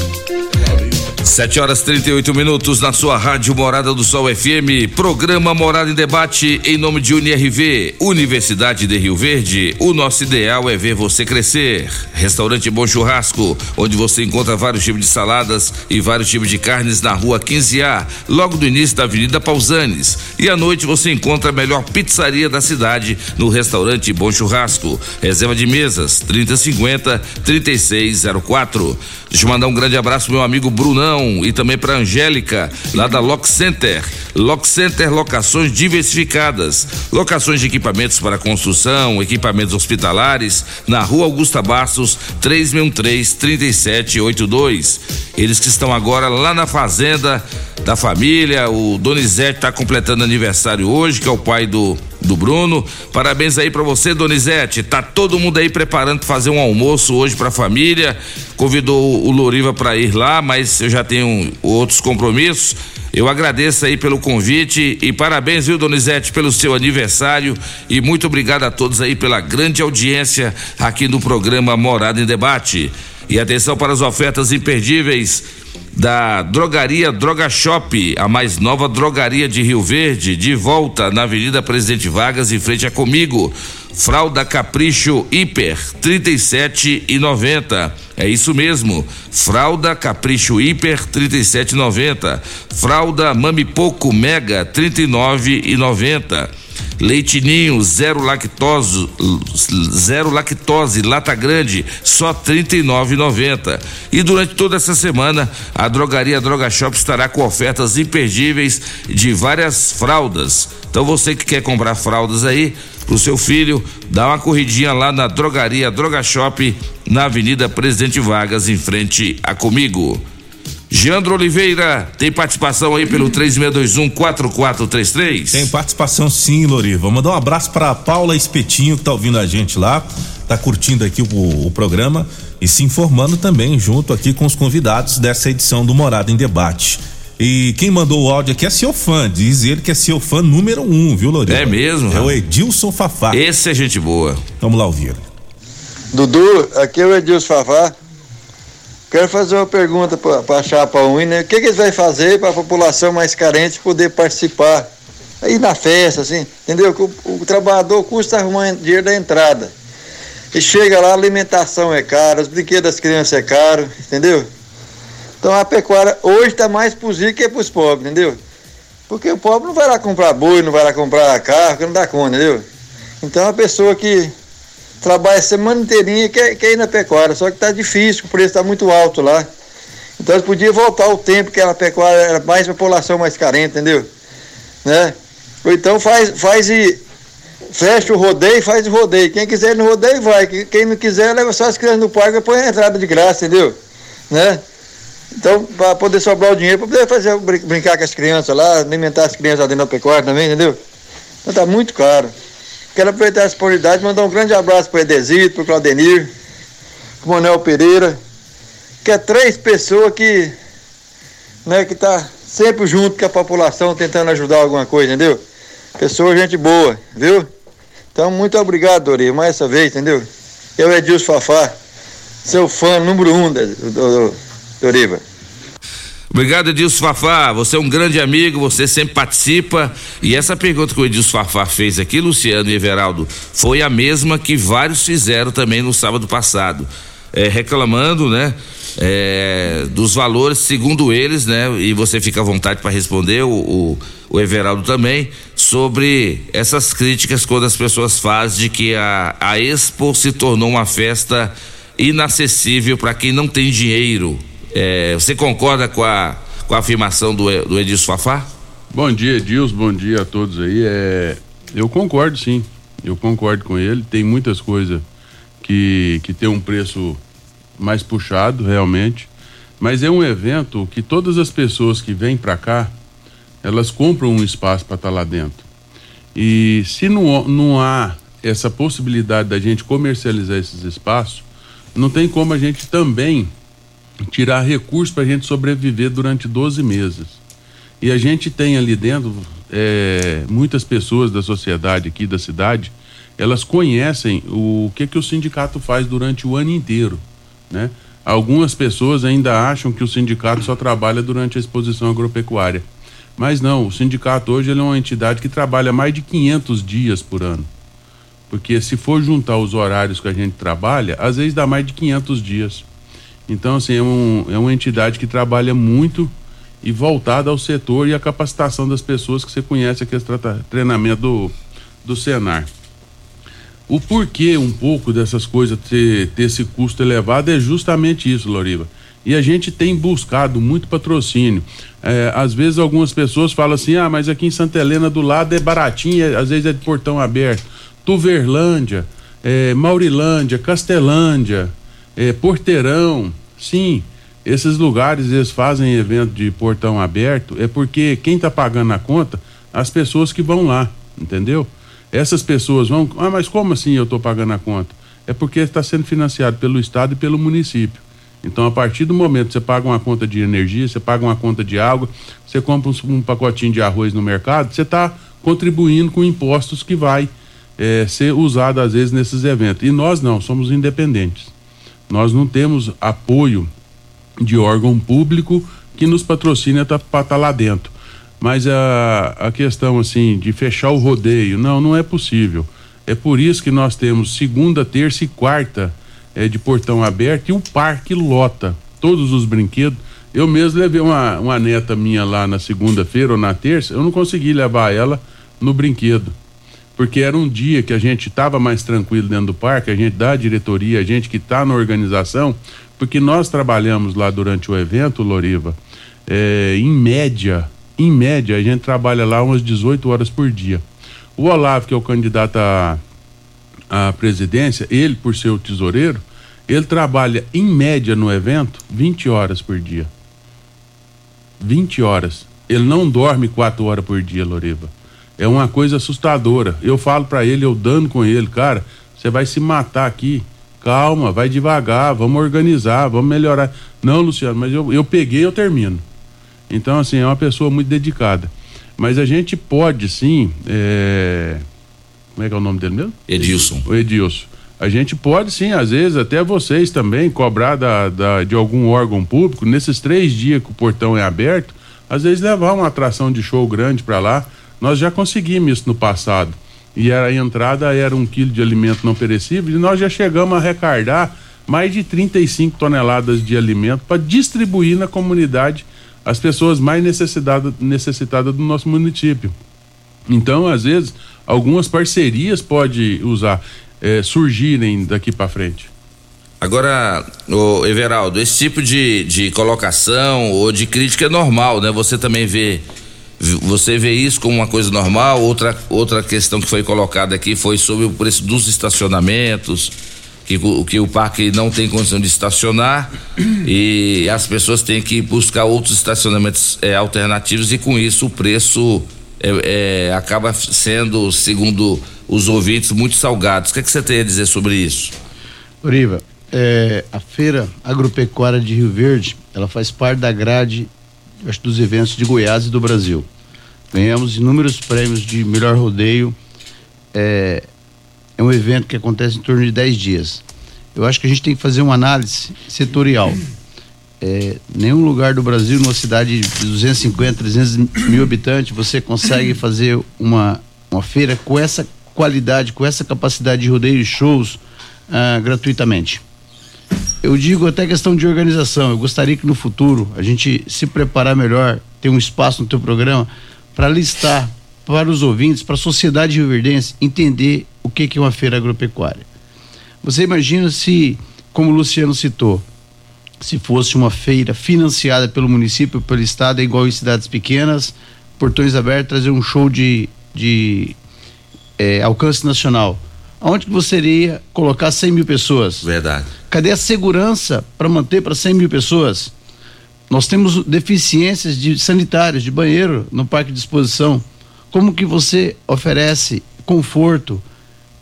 Speaker 5: Sete horas 38 minutos na sua rádio Morada do Sol FM, programa Morada em Debate em nome de UniRV, Universidade de Rio Verde. O nosso ideal é ver você crescer. Restaurante Bom Churrasco, onde você encontra vários tipos de saladas e vários tipos de carnes na rua 15A, logo do início da Avenida Pausanes. E à noite você encontra a melhor pizzaria da cidade no restaurante Bom Churrasco. Reserva de mesas 3050 3604. Deixa eu mandar um grande abraço meu amigo Brunão e também para Angélica, lá da Lock Center. Lock Center Locações Diversificadas. Locações de equipamentos para construção, equipamentos hospitalares, na rua Augusta Bastos, 3613-3782. Eles que estão agora lá na fazenda da família. O Donizete está completando aniversário hoje, que é o pai do do Bruno. Parabéns aí para você, Donizete. Tá todo mundo aí preparando para fazer um almoço hoje para a família. Convidou o Loriva para ir lá, mas eu já tenho outros compromissos. Eu agradeço aí pelo convite e parabéns, viu, Donizete, pelo seu aniversário e muito obrigado a todos aí pela grande audiência aqui no programa Morada em Debate. E atenção para as ofertas imperdíveis da Drogaria Droga Shop, a mais nova drogaria de Rio Verde, de volta na Avenida Presidente Vargas, em frente a Comigo. Fralda Capricho Hiper, 37 e 90. É isso mesmo. Fralda Capricho Hiper, 37 e 90. Fralda Mami Poco Mega, 39 e 90. Leite Ninho, zero lactose, zero lactose, lata grande, só R$ 39,90. E durante toda essa semana, a drogaria Droga Shop estará com ofertas imperdíveis de várias fraldas. Então você que quer comprar fraldas aí pro seu filho, dá uma corridinha lá na drogaria Droga Shop, na Avenida Presidente Vargas, em frente a Comigo. Geandro Oliveira, tem participação aí pelo 3621-4433?
Speaker 6: Tem participação sim, Loriva. Vou mandar um abraço para Paula Espetinho, que tá ouvindo a gente lá, tá curtindo aqui o, o, programa e se informando também junto aqui com os convidados dessa edição do Morada em Debate. E quem mandou o áudio aqui é seu fã, diz ele que é seu fã número um, viu, Loriva?
Speaker 5: É mesmo?
Speaker 6: É o Edilson Fafá.
Speaker 5: Esse é gente boa.
Speaker 6: Vamos lá ouvir.
Speaker 19: Dudu, aqui é o Edilson Fafá. Quero fazer uma pergunta para a Chapa Uni, né? O que, que eles vão fazer para a população mais carente poder participar? Aí na festa, assim, entendeu? O, o trabalhador custa arrumar dinheiro da entrada. E chega lá, a alimentação é cara, os brinquedos das crianças é caro, entendeu? Então a pecuária hoje está mais para os ricos que para os pobres, entendeu? Porque o pobre não vai lá comprar boi, não vai lá comprar carro, não dá conta, entendeu? Então a pessoa que trabalha a semana inteirinha quer, quer ir na pecuária, só que está difícil, o preço está muito alto lá. Então eles podiam voltar o tempo que a pecuária era mais população mais carente, entendeu? Né? Ou então faz, faz e fecha o rodeio e faz o rodeio. Quem quiser ir no rodeio vai. Quem não quiser, leva só as crianças no parque e põe a entrada de graça, entendeu? Né? Então, para poder sobrar o dinheiro, para poder fazer, brincar com as crianças lá, alimentar as crianças lá dentro da pecuária também, entendeu? Então tá muito caro. Quero aproveitar essa oportunidade mandar um grande abraço para o Edesito, para o Claudenir, para o Manuel Pereira, que é três pessoas que, né, que tá sempre junto com a população tentando ajudar alguma coisa, entendeu? Pessoa, gente boa, viu? Então, muito obrigado, Dori, mais essa vez, entendeu? Eu, Edilson Fafá, seu fã número um do, do, Doriva.
Speaker 5: Obrigado, Edilson Fafá. Você é um grande amigo, você sempre participa. E essa pergunta que o Edilson Fafá fez aqui, Luciano e Everaldo, foi a mesma que vários fizeram também no sábado passado. É, reclamando, né? É, dos valores, segundo eles, né? E você fica à vontade para responder, o, o, o, Everaldo também, sobre essas críticas quando as pessoas fazem de que a, a Expo se tornou uma festa inacessível para quem não tem dinheiro. É, você concorda com a, com a afirmação do, do Edilson Fafá?
Speaker 8: Bom dia, Edilson, bom dia a todos aí. É, eu concordo sim, eu concordo com ele. Tem muitas coisas que, que tem um preço mais puxado, realmente. Mas é um evento que todas as pessoas que vêm para cá, elas compram um espaço para estar tá lá dentro. E se não, não há essa possibilidade da gente comercializar esses espaços, não tem como a gente também tirar recursos para a gente sobreviver durante 12 meses. E a gente tem ali dentro é, muitas pessoas da sociedade aqui da cidade, elas conhecem o que que o sindicato faz durante o ano inteiro, né? Algumas pessoas ainda acham que o sindicato só trabalha durante a exposição agropecuária. Mas não, o sindicato hoje é uma entidade que trabalha mais de 500 dias por ano. Porque se for juntar os horários que a gente trabalha, às vezes dá mais de 500 dias. Então, assim, é, um, é uma entidade que trabalha muito e voltada ao setor e à capacitação das pessoas que você conhece aqui, esse treinamento do, do Senar. O porquê um pouco dessas coisas ter, ter esse custo elevado é justamente isso, Loriva. E a gente tem buscado muito patrocínio. É, às vezes algumas pessoas falam assim, ah, mas aqui em Santa Helena do lado é baratinho, é, às vezes é de portão aberto. Tuverlândia, é, Maurilândia, Castelândia, é, Porteirão, sim, esses lugares eles fazem evento de portão aberto, é porque quem está pagando a conta, as pessoas que vão lá, entendeu? Essas pessoas vão, ah, mas como assim eu estou pagando a conta? É porque está sendo financiado pelo Estado e pelo município. Então, a partir do momento que você paga uma conta de energia, você paga uma conta de água, você compra um, um pacotinho de arroz no mercado, você está contribuindo com impostos que vai eh, ser usado às vezes nesses eventos. E nós não, somos independentes. Nós não temos apoio de órgão público que nos patrocina para estar tá lá dentro. Mas a, a questão assim de fechar o rodeio, não, não é possível. É por isso que nós temos segunda, terça e quarta é, de portão aberto e o parque lota todos os brinquedos. Eu mesmo levei uma, uma neta minha lá na segunda-feira ou na terça, eu não consegui levar ela no brinquedo. Porque era um dia que a gente estava mais tranquilo dentro do parque, a gente da diretoria, a gente que está na organização, porque nós trabalhamos lá durante o evento, Loriva, é, em média, em média, a gente trabalha lá umas 18 horas por dia. O Olavo, que é o candidato a presidência, ele, por ser o tesoureiro, ele trabalha em média no evento 20 horas por dia. 20 horas. Ele não dorme 4 horas por dia, Loriva. É uma coisa assustadora. Eu falo para ele, eu dando com ele, cara, você vai se matar aqui. Calma, vai devagar, vamos organizar, vamos melhorar. Não, Luciano, mas eu, eu peguei, eu termino. Então, assim, é uma pessoa muito dedicada. Mas a gente pode, sim. É... Como é que é o nome dele mesmo?
Speaker 5: Edilson.
Speaker 8: O Edilson. A gente pode, sim, às vezes, até vocês também, cobrar da, da, de algum órgão público, nesses três dias que o portão é aberto, às vezes levar uma atração de show grande para lá. Nós já conseguimos isso no passado. E a entrada era um quilo de alimento não perecível, e nós já chegamos a arrecadar mais de 35 toneladas de alimento para distribuir na comunidade as pessoas mais necessitadas necessitada do nosso município. Então, às vezes, algumas parcerias pode usar, é, surgirem daqui para frente.
Speaker 5: Agora, o Everaldo, esse tipo de, de colocação ou de crítica é normal, né? Você também vê você vê isso como uma coisa normal? Outra, outra questão que foi colocada aqui foi sobre o preço dos estacionamentos que, que o parque não tem condição de estacionar e as pessoas têm que buscar outros estacionamentos é, alternativos e com isso o preço é, é, acaba sendo, segundo os ouvintes, muito salgado. O que, é que você tem a dizer sobre isso?
Speaker 7: Oriva, é, a feira agropecuária de Rio Verde, ela faz parte da grade acho, dos eventos de Goiás e do Brasil. Ganhamos inúmeros prêmios de melhor rodeio. É, é um evento que acontece em torno de 10 dias. Eu acho que a gente tem que fazer uma análise setorial. É, nenhum lugar do Brasil, numa cidade de 250, 300 mil habitantes, você consegue fazer uma, uma feira com essa qualidade, com essa capacidade de rodeio e shows ah, gratuitamente. Eu digo até questão de organização. Eu gostaria que no futuro a gente se preparar melhor, ter um espaço no teu programa para listar para os ouvintes, para a sociedade rioverdense entender o que, que é uma feira agropecuária. Você imagina se, como o Luciano citou, se fosse uma feira financiada pelo município, pelo estado, é igual em cidades pequenas, portões abertos, trazer um show de, de é, alcance nacional. Aonde que você iria colocar 100 mil pessoas?
Speaker 5: Verdade.
Speaker 7: Cadê a segurança para manter para 100 mil pessoas? Nós temos deficiências de sanitários, de banheiro no parque de exposição. Como que você oferece conforto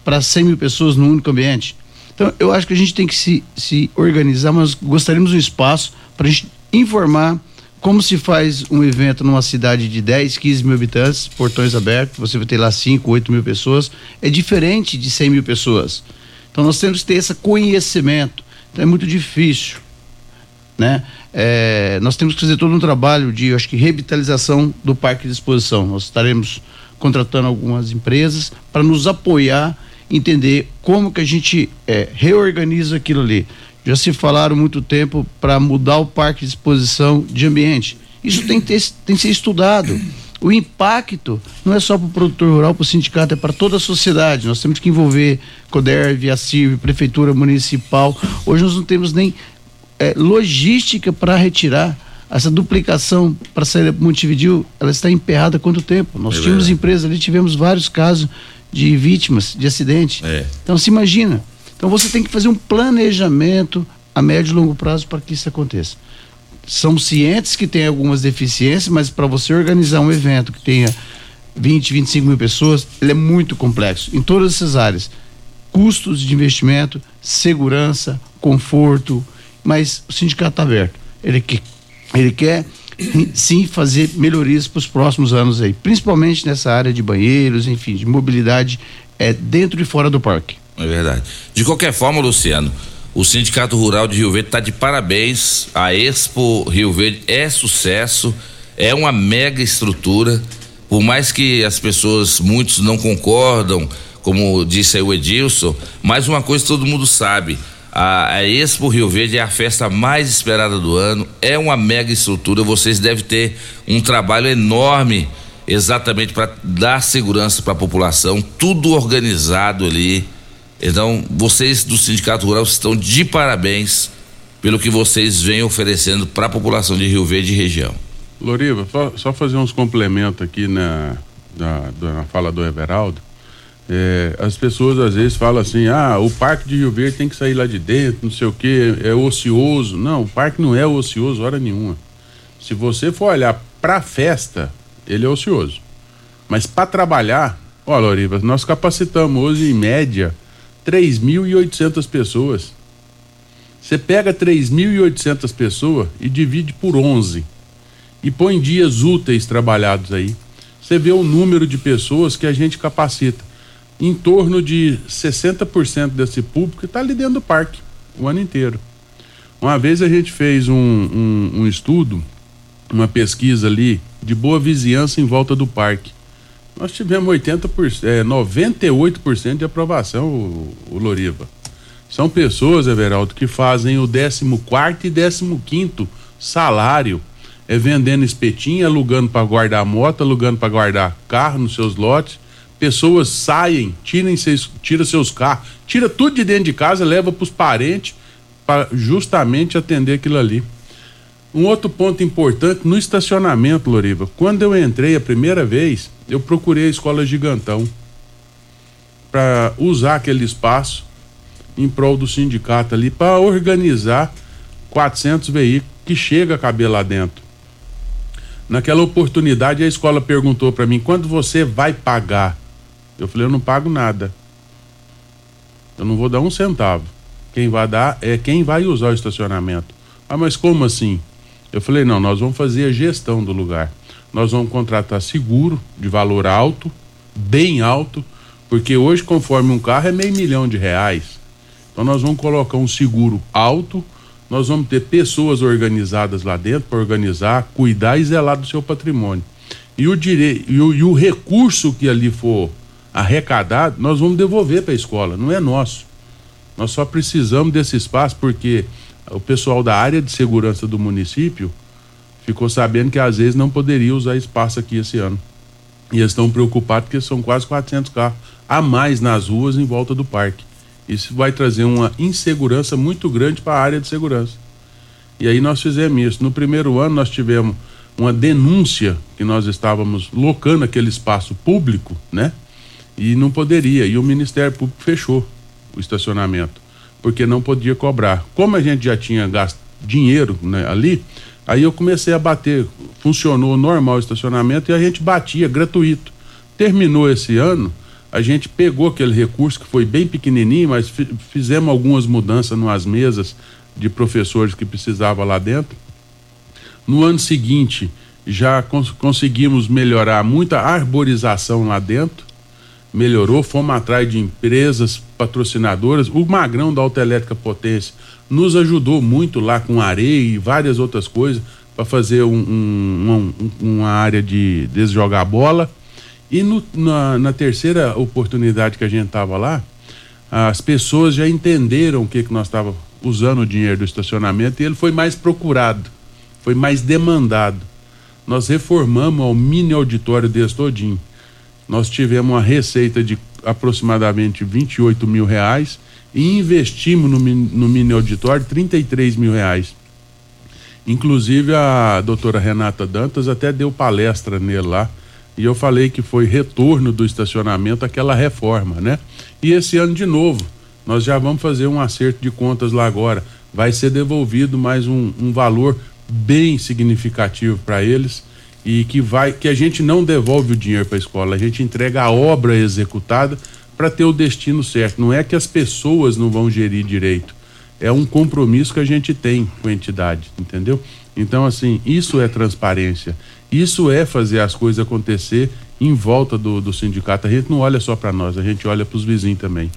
Speaker 7: para 100 mil pessoas num único ambiente? Então, eu acho que a gente tem que se, se organizar, mas gostaríamos de um espaço para a gente informar como se faz um evento numa cidade de 10, 15 mil habitantes, portões abertos, você vai ter lá 5, 8 mil pessoas, é diferente de 100 mil pessoas. Então nós temos que ter esse conhecimento. Então é muito difícil. Né? É, nós temos que fazer todo um trabalho de, acho que, revitalização do parque de exposição. Nós estaremos contratando algumas empresas para nos apoiar, entender como que a gente é, reorganiza aquilo ali. Já se falaram muito tempo para mudar o parque de exposição de ambiente. Isso tem que, ter, tem que ser estudado. O impacto não é só para o produtor rural, para o sindicato, é para toda a sociedade. Nós temos que envolver CODERV, a CIV, Prefeitura Municipal. Hoje nós não temos nem é, logística para retirar essa duplicação para sair para Montevideo, ela está emperrada há quanto tempo? Nós é tínhamos empresas ali, tivemos vários casos de vítimas de acidente.
Speaker 5: É.
Speaker 7: Então se imagina. Então você tem que fazer um planejamento a médio e longo prazo para que isso aconteça. São cientes que tem algumas deficiências, mas para você organizar um evento que tenha 20, 25 mil pessoas, ele é muito complexo em todas essas áreas. Custos de investimento, segurança, conforto, mas o sindicato está aberto. Ele quer, ele quer sim fazer melhorias para os próximos anos aí, principalmente nessa área de banheiros, enfim, de mobilidade é, dentro e fora do parque.
Speaker 5: É verdade. De qualquer forma, Luciano, o Sindicato Rural de Rio Verde está de parabéns. A Expo Rio Verde é sucesso, é uma mega estrutura. Por mais que as pessoas, muitos não concordam, como disse aí o Edilson, mas uma coisa todo mundo sabe: a, a Expo Rio Verde é a festa mais esperada do ano, é uma mega estrutura. Vocês devem ter um trabalho enorme exatamente para dar segurança para a população, tudo organizado ali. Então, vocês do Sindicato Rural estão de parabéns pelo que vocês vêm oferecendo para a população de Rio Verde e região.
Speaker 8: Loriva, só fazer uns complementos aqui na, na, na fala do Everaldo. É, as pessoas às vezes falam assim: ah, o Parque de Rio Verde tem que sair lá de dentro, não sei o que, é ocioso. Não, o parque não é ocioso, hora nenhuma. Se você for olhar para a festa, ele é ocioso. Mas para trabalhar, ó, Loriva, nós capacitamos hoje em média 3.800 pessoas. Você pega 3.800 pessoas e divide por 11 e põe dias úteis trabalhados aí. Você vê o número de pessoas que a gente capacita. Em torno de 60% desse público está ali dentro do parque o ano inteiro. Uma vez a gente fez um, um, um estudo, uma pesquisa ali de boa vizinhança em volta do parque. Nós tivemos 80%, é, 98% de aprovação, o, o, Loriva. São pessoas, Everaldo, que fazem o 14 e 15 salário. É vendendo espetinho, alugando para guardar moto, alugando para guardar carro nos seus lotes. Pessoas saem, tiram seus, tira seus carros, tira tudo de dentro de casa, leva para os parentes para justamente atender aquilo ali. Um outro ponto importante no estacionamento, Loriva. Quando eu entrei a primeira vez, eu procurei a escola Gigantão para usar aquele espaço em prol do sindicato ali para organizar 400 veículos que chega a caber lá dentro. Naquela oportunidade a escola perguntou para mim: "Quando você vai pagar?" Eu falei: "Eu não pago nada. Eu não vou dar um centavo. Quem vai dar é quem vai usar o estacionamento." Ah, mas como assim? Eu falei: não, nós vamos fazer a gestão do lugar. Nós vamos contratar seguro de valor alto, bem alto, porque hoje, conforme um carro, é meio milhão de reais. Então, nós vamos colocar um seguro alto, nós vamos ter pessoas organizadas lá dentro para organizar, cuidar e zelar do seu patrimônio. E o, dire... e o, e o recurso que ali for arrecadado, nós vamos devolver para a escola, não é nosso. Nós só precisamos desse espaço porque o pessoal da área de segurança do município ficou sabendo que às vezes não poderia usar espaço aqui esse ano. E eles estão preocupados porque são quase 400 carros a mais nas ruas em volta do parque. Isso vai trazer uma insegurança muito grande para a área de segurança. E aí nós fizemos isso. No primeiro ano nós tivemos uma denúncia que nós estávamos locando aquele espaço público, né? E não poderia. E o Ministério Público fechou o estacionamento porque não podia cobrar. Como a gente já tinha gasto dinheiro né, ali, aí eu comecei a bater. Funcionou normal o estacionamento e a gente batia gratuito. Terminou esse ano, a gente pegou aquele recurso que foi bem pequenininho, mas fizemos algumas mudanças nas mesas de professores que precisava lá dentro. No ano seguinte, já cons conseguimos melhorar muita arborização lá dentro melhorou, fomos atrás de empresas patrocinadoras. O Magrão da Autoelétrica Potência nos ajudou muito lá com areia e várias outras coisas para fazer um, um, um, uma área de, de jogar bola. E no, na, na, terceira oportunidade que a gente estava lá, as pessoas já entenderam o que, que nós estávamos usando o dinheiro do estacionamento e ele foi mais procurado, foi mais demandado. Nós reformamos o mini auditório desse todinho nós tivemos uma receita de aproximadamente 28 mil reais e investimos no, no mini auditório 33 mil reais. Inclusive a doutora Renata Dantas até deu palestra nele lá e eu falei que foi retorno do estacionamento aquela reforma, né? E esse ano de novo, nós já vamos fazer um acerto de contas lá agora. Vai ser devolvido mais um, um valor bem significativo para eles e que vai que a gente não devolve o dinheiro para a escola, a gente entrega a obra executada para ter o destino certo. Não é que as pessoas não vão gerir direito, é um compromisso que a gente tem com a entidade, entendeu? Então assim, isso é transparência, isso é fazer as coisas acontecer em volta do, do sindicato. A gente não olha só para nós, a gente olha para os vizinhos também.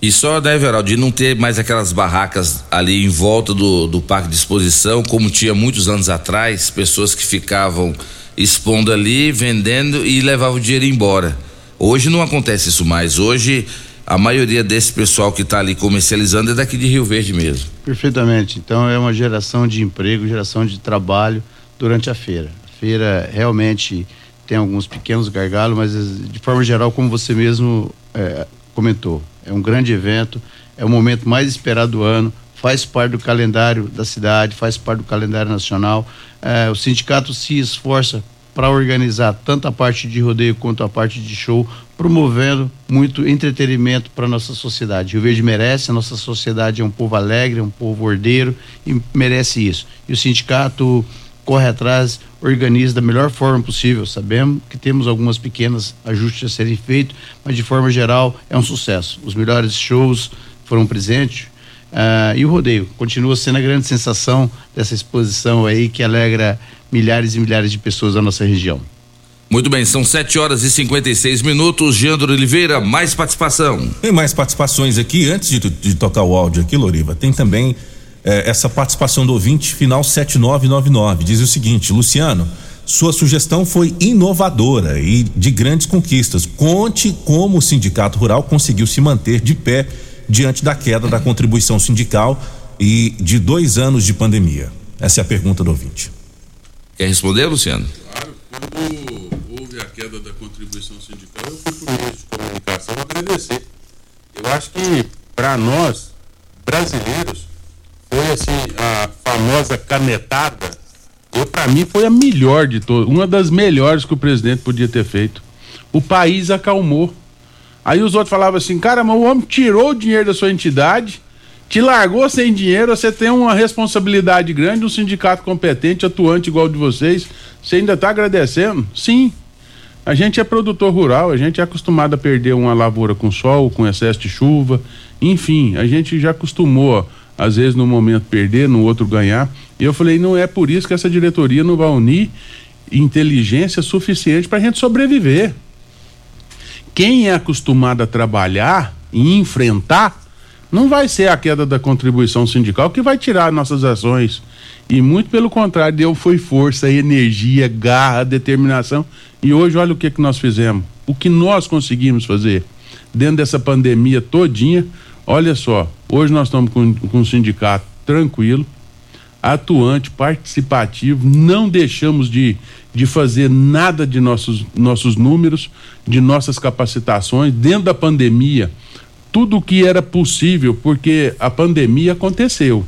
Speaker 5: E só, né, Everaldo, de não ter mais aquelas barracas ali em volta do, do parque de exposição, como tinha muitos anos atrás, pessoas que ficavam expondo ali, vendendo e levavam o dinheiro embora. Hoje não acontece isso mais. Hoje a maioria desse pessoal que está ali comercializando é daqui de Rio Verde mesmo.
Speaker 7: Perfeitamente. Então é uma geração de emprego, geração de trabalho durante a feira. A feira realmente tem alguns pequenos gargalos, mas de forma geral, como você mesmo é, comentou, é um grande evento, é o momento mais esperado do ano, faz parte do calendário da cidade, faz parte do calendário nacional. É, o sindicato se esforça para organizar tanto a parte de rodeio quanto a parte de show, promovendo muito entretenimento para nossa sociedade. O Verde merece, a nossa sociedade é um povo alegre, é um povo ordeiro e merece isso. E o sindicato corre atrás, organiza da melhor forma possível. Sabemos que temos algumas pequenas ajustes a serem feitos, mas de forma geral é um sucesso. Os melhores shows foram presentes. Uh, e o rodeio continua sendo a grande sensação dessa exposição aí que alegra milhares e milhares de pessoas da nossa região.
Speaker 5: Muito bem, são 7 horas e 56 minutos. Geandro Oliveira, mais participação.
Speaker 6: Tem mais participações aqui. Antes de, de tocar o áudio aqui, Loriva, tem também eh, essa participação do ouvinte, final 7999. Diz o seguinte: Luciano, sua sugestão foi inovadora e de grandes conquistas. Conte como o Sindicato Rural conseguiu se manter de pé diante da queda da contribuição sindical e de dois anos de pandemia. Essa é a pergunta do ouvinte.
Speaker 5: Quer responder, Luciano?
Speaker 8: Claro, quando houve a queda da contribuição sindical, eu fui para o meio de comunicação agradecer. Eu acho que, para nós, brasileiros, foi assim, a famosa canetada. Para mim, foi a melhor de todas, uma das melhores que o presidente podia ter feito. O país acalmou. Aí os outros falavam assim, cara, mas o homem tirou o dinheiro da sua entidade te largou sem dinheiro, você tem uma responsabilidade grande, um sindicato competente, atuante igual de vocês, você ainda está agradecendo? Sim. A gente é produtor rural, a gente é acostumado a perder uma lavoura com sol, com excesso de chuva, enfim, a gente já acostumou, às vezes no momento perder, no outro ganhar. E eu falei, não é por isso que essa diretoria não vai unir inteligência suficiente para a gente sobreviver. Quem é acostumado a trabalhar e enfrentar, não vai ser a queda da contribuição sindical que vai tirar nossas ações. E muito pelo contrário, deu foi força, energia, garra, determinação. E hoje olha o que que nós fizemos. O que nós conseguimos fazer dentro dessa pandemia todinha. Olha só, hoje nós estamos com, com um sindicato tranquilo, atuante, participativo, não deixamos de, de fazer nada de nossos, nossos números, de nossas capacitações. Dentro da pandemia, tudo o que era possível, porque a pandemia aconteceu.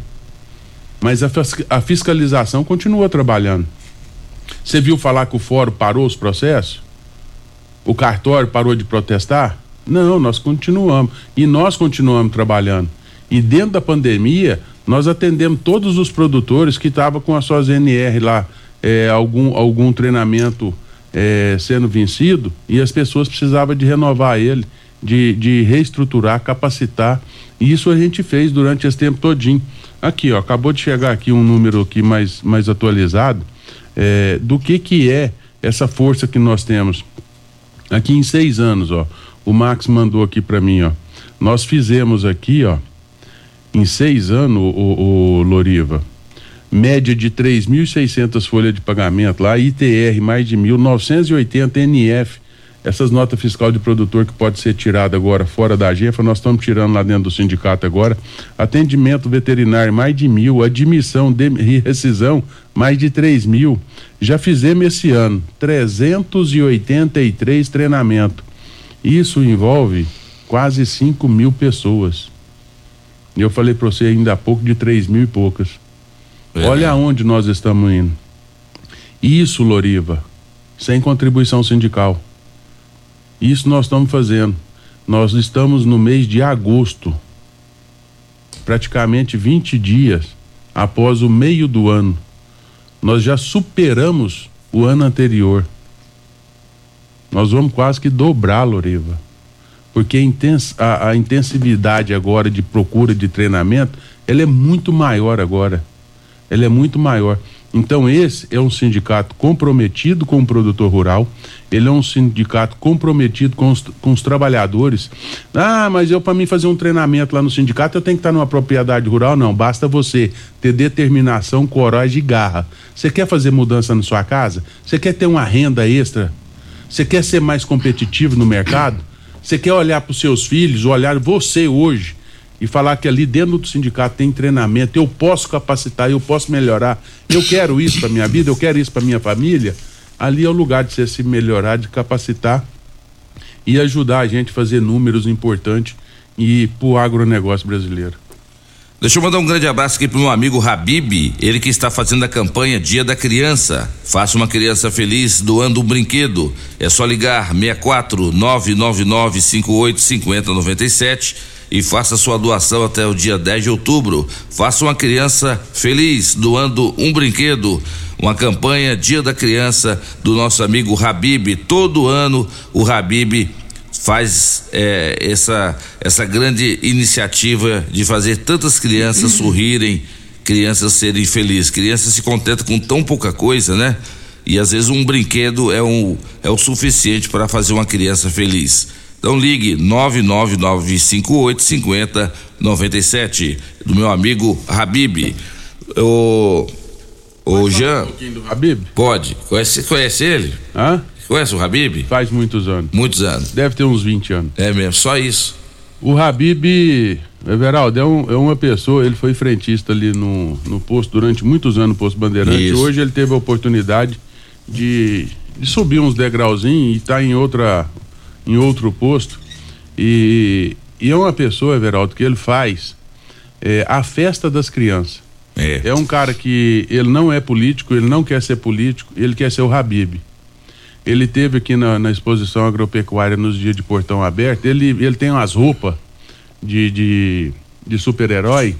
Speaker 8: Mas a, a fiscalização continua trabalhando. Você viu falar que o fórum parou os processos? O cartório parou de protestar? Não, nós continuamos. E nós continuamos trabalhando. E dentro da pandemia, nós atendemos todos os produtores que estavam com as suas NR lá, é, algum, algum treinamento é, sendo vencido, e as pessoas precisavam de renovar ele de, de reestruturar, capacitar. E isso a gente fez durante esse tempo todinho. Aqui, ó, acabou de chegar aqui um número aqui mais, mais atualizado é, do que que é essa força que nós temos. Aqui em seis anos, ó, o Max mandou aqui para mim, ó. Nós fizemos aqui, ó, em seis anos, o, o Loriva, média de 3.600 folhas de pagamento lá, ITR mais de 1.980 NF essas notas fiscal de produtor que pode ser tirada agora fora da agência, nós estamos tirando lá dentro do sindicato agora. Atendimento veterinário, mais de mil. Admissão de rescisão, mais de três mil. Já fizemos esse ano 383 treinamentos. Isso envolve quase 5 mil pessoas. E eu falei para você ainda há pouco de três mil e poucas. É. Olha aonde nós estamos indo. Isso, Loriva, sem contribuição sindical. Isso nós estamos fazendo. Nós estamos no mês de agosto, praticamente 20 dias após o meio do ano. Nós já superamos o ano anterior. Nós vamos quase que dobrar, Loriva. Porque a, intens a, a intensividade agora de procura de treinamento, ela é muito maior agora. Ela é muito maior. Então, esse é um sindicato comprometido com o produtor rural, ele é um sindicato comprometido com os, com os trabalhadores. Ah, mas eu, para mim, fazer um treinamento lá no sindicato, eu tenho que estar numa propriedade rural? Não, basta você ter determinação, coragem e garra. Você quer fazer mudança na sua casa? Você quer ter uma renda extra? Você quer ser mais competitivo no mercado? Você quer olhar para os seus filhos, olhar você hoje e falar que ali dentro do sindicato tem treinamento, eu posso capacitar, eu posso melhorar, eu quero isso para minha vida, eu quero isso para minha família, ali é o lugar de você se melhorar, de capacitar e ajudar a gente a fazer números importantes e para o agronegócio brasileiro.
Speaker 5: Deixa eu mandar um grande abraço aqui pro meu amigo Habib, ele que está fazendo a campanha Dia da Criança. Faça uma criança feliz doando um brinquedo. É só ligar 64 999 58 50 97 e faça sua doação até o dia 10 de outubro. Faça uma criança feliz doando um brinquedo. Uma campanha Dia da Criança do nosso amigo Habib. Todo ano o Habib faz é, essa essa grande iniciativa de fazer tantas crianças sorrirem, crianças serem felizes, crianças se contentam com tão pouca coisa, né? E às vezes um brinquedo é um é o suficiente para fazer uma criança feliz. Então ligue 999585097 do meu amigo Habib. O o Jean.
Speaker 8: Um do Habib?
Speaker 5: Pode. Conhece, conhece ele?
Speaker 8: Hã?
Speaker 5: Conhece o Habib?
Speaker 8: Faz muitos anos.
Speaker 5: Muitos anos.
Speaker 8: Deve ter uns 20 anos.
Speaker 5: É mesmo, só isso.
Speaker 8: O Habib, Everaldo, é, um, é uma pessoa, ele foi frentista ali no, no posto durante muitos anos, no posto Bandeirante.
Speaker 5: Isso.
Speaker 8: Hoje ele teve a oportunidade de, de subir uns degrauzinhos e estar tá em outra em outro posto. E, e é uma pessoa, Everaldo, que ele faz é, a festa das crianças.
Speaker 5: É.
Speaker 8: é um cara que ele não é político, ele não quer ser político, ele quer ser o Habib. Ele teve aqui na, na exposição agropecuária nos dias de portão aberto. Ele, ele tem umas roupas de, de, de super-herói.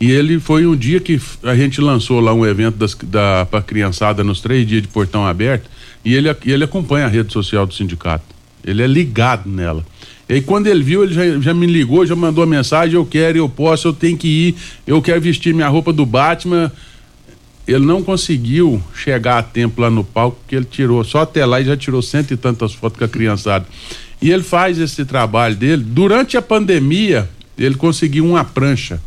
Speaker 8: E ele foi um dia que a gente lançou lá um evento das, da, pra criançada nos três dias de portão aberto. E ele, ele acompanha a rede social do sindicato. Ele é ligado nela. E aí quando ele viu, ele já, já me ligou, já mandou mensagem, eu quero, eu posso, eu tenho que ir, eu quero vestir minha roupa do Batman. Ele não conseguiu chegar a tempo lá no palco, porque ele tirou, só até lá e já tirou cento e tantas fotos com a criançada. E ele faz esse trabalho dele. Durante a pandemia, ele conseguiu uma prancha,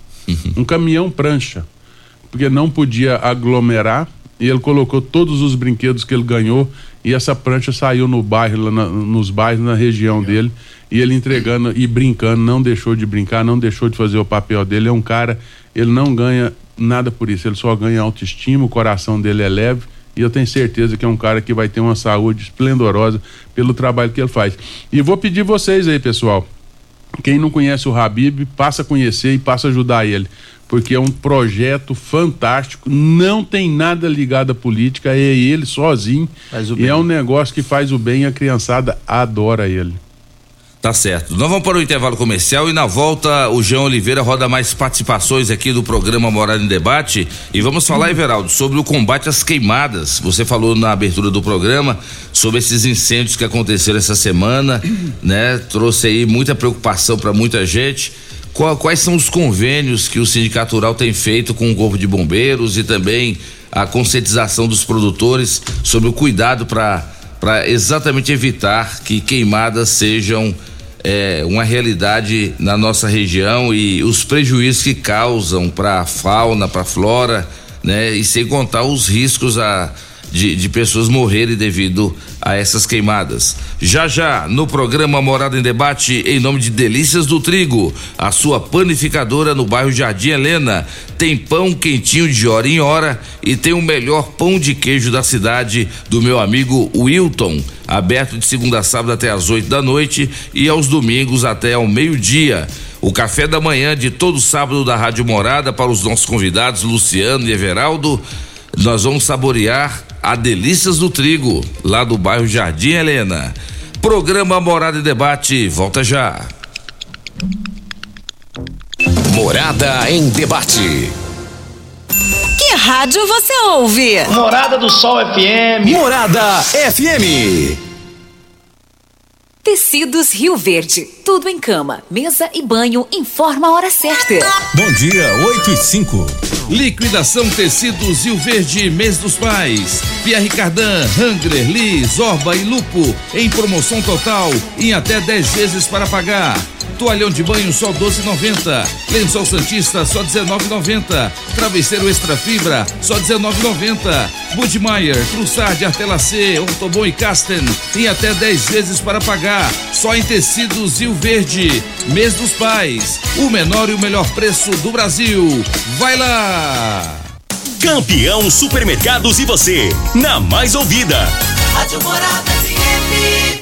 Speaker 8: um caminhão prancha, porque não podia aglomerar. E ele colocou todos os brinquedos que ele ganhou e essa prancha saiu no bairro, lá na- nos bairros na região dele e ele entregando e brincando, não deixou de brincar, não deixou de fazer o papel dele. É um cara, ele não ganha nada por isso, ele só ganha autoestima, o coração dele é leve e eu tenho certeza que é um cara que vai ter uma saúde esplendorosa pelo trabalho que ele faz. E vou pedir vocês aí, pessoal, quem não conhece o Habib, passa a conhecer e passa a ajudar ele. Porque é um projeto fantástico, não tem nada ligado à política, é ele sozinho.
Speaker 7: Faz o
Speaker 8: e
Speaker 7: bem.
Speaker 8: é um negócio que faz o bem e a criançada adora ele.
Speaker 5: Tá certo. Nós vamos para o intervalo comercial e na volta o João Oliveira roda mais participações aqui do programa Morada em Debate e vamos falar, Everaldo, sobre o combate às queimadas. Você falou na abertura do programa sobre esses incêndios que aconteceram essa semana, né? Trouxe aí muita preocupação para muita gente. Qual- quais são os convênios que o Sindicato Rural tem feito com o Corpo de Bombeiros e também a conscientização dos produtores sobre o cuidado para exatamente evitar que queimadas sejam é, uma realidade na nossa região e os prejuízos que causam para a fauna, para a flora, né? E sem contar os riscos a, de, de pessoas morrerem devido a essas queimadas. Já já, no programa Morada em Debate, em nome de Delícias do Trigo, a sua panificadora no bairro Jardim Helena. Tem pão quentinho de hora em hora e tem o melhor pão de queijo da cidade do meu amigo Wilton. Aberto de segunda a sábado até às 8 da noite e aos domingos até ao meio-dia. O café da manhã de todo sábado da Rádio Morada para os nossos convidados Luciano e Everaldo. Nós vamos saborear a Delícias do Trigo, lá do bairro Jardim Helena. Programa Morada e Debate, volta já.
Speaker 1: Morada em debate.
Speaker 20: Que rádio você ouve?
Speaker 21: Morada do Sol FM.
Speaker 13: Morada FM.
Speaker 2: Tecidos Rio Verde. Tudo em cama, mesa e banho. Informa a hora certa.
Speaker 6: Bom dia, 8 e 5.
Speaker 5: Liquidação Tecidos Rio Verde, mês dos pais. Pierre Cardan, Hangler, Lee, Zorba e Lupo em promoção total em até 10 vezes para pagar. Toalhão de banho só 12,90. Lençol Santista só 19,90. Travesseiro Extra Fibra só 19,90. Budmeier, Trussard, Artelacê, Ortobon e Casten em até 10 vezes para pagar. Só em tecidos Rio Verde. Mês dos Pais. O menor e o melhor preço do Brasil. Vai lá!
Speaker 22: Campeão Supermercados e você, na mais ouvida.
Speaker 4: Rádio Morada FM.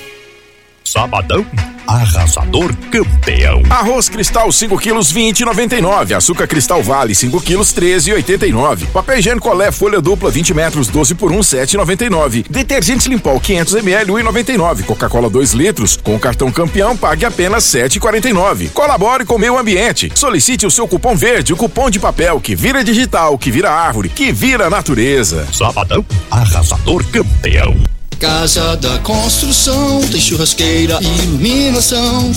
Speaker 22: Sabadão arrasador campeão.
Speaker 23: Arroz Cristal 5 quilos 20,99. Açúcar Cristal Vale 5 quilos 13,89. Papel higiênico Colé folha dupla 20 metros 12 por 1 7,99. Detergente Limpol 500 ml 1,99. Coca-Cola 2 litros com cartão campeão pague apenas 7,49. Colabore com o meio ambiente. Solicite o seu cupom verde, o cupom de papel que vira digital, que vira árvore, que vira natureza.
Speaker 22: Sabadão arrasador campeão.
Speaker 16: Casa da construção, tem churrasqueira e iluminação,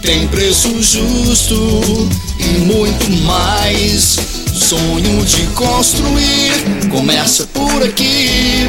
Speaker 16: tem preço justo e muito mais. Sonho de construir começa por aqui.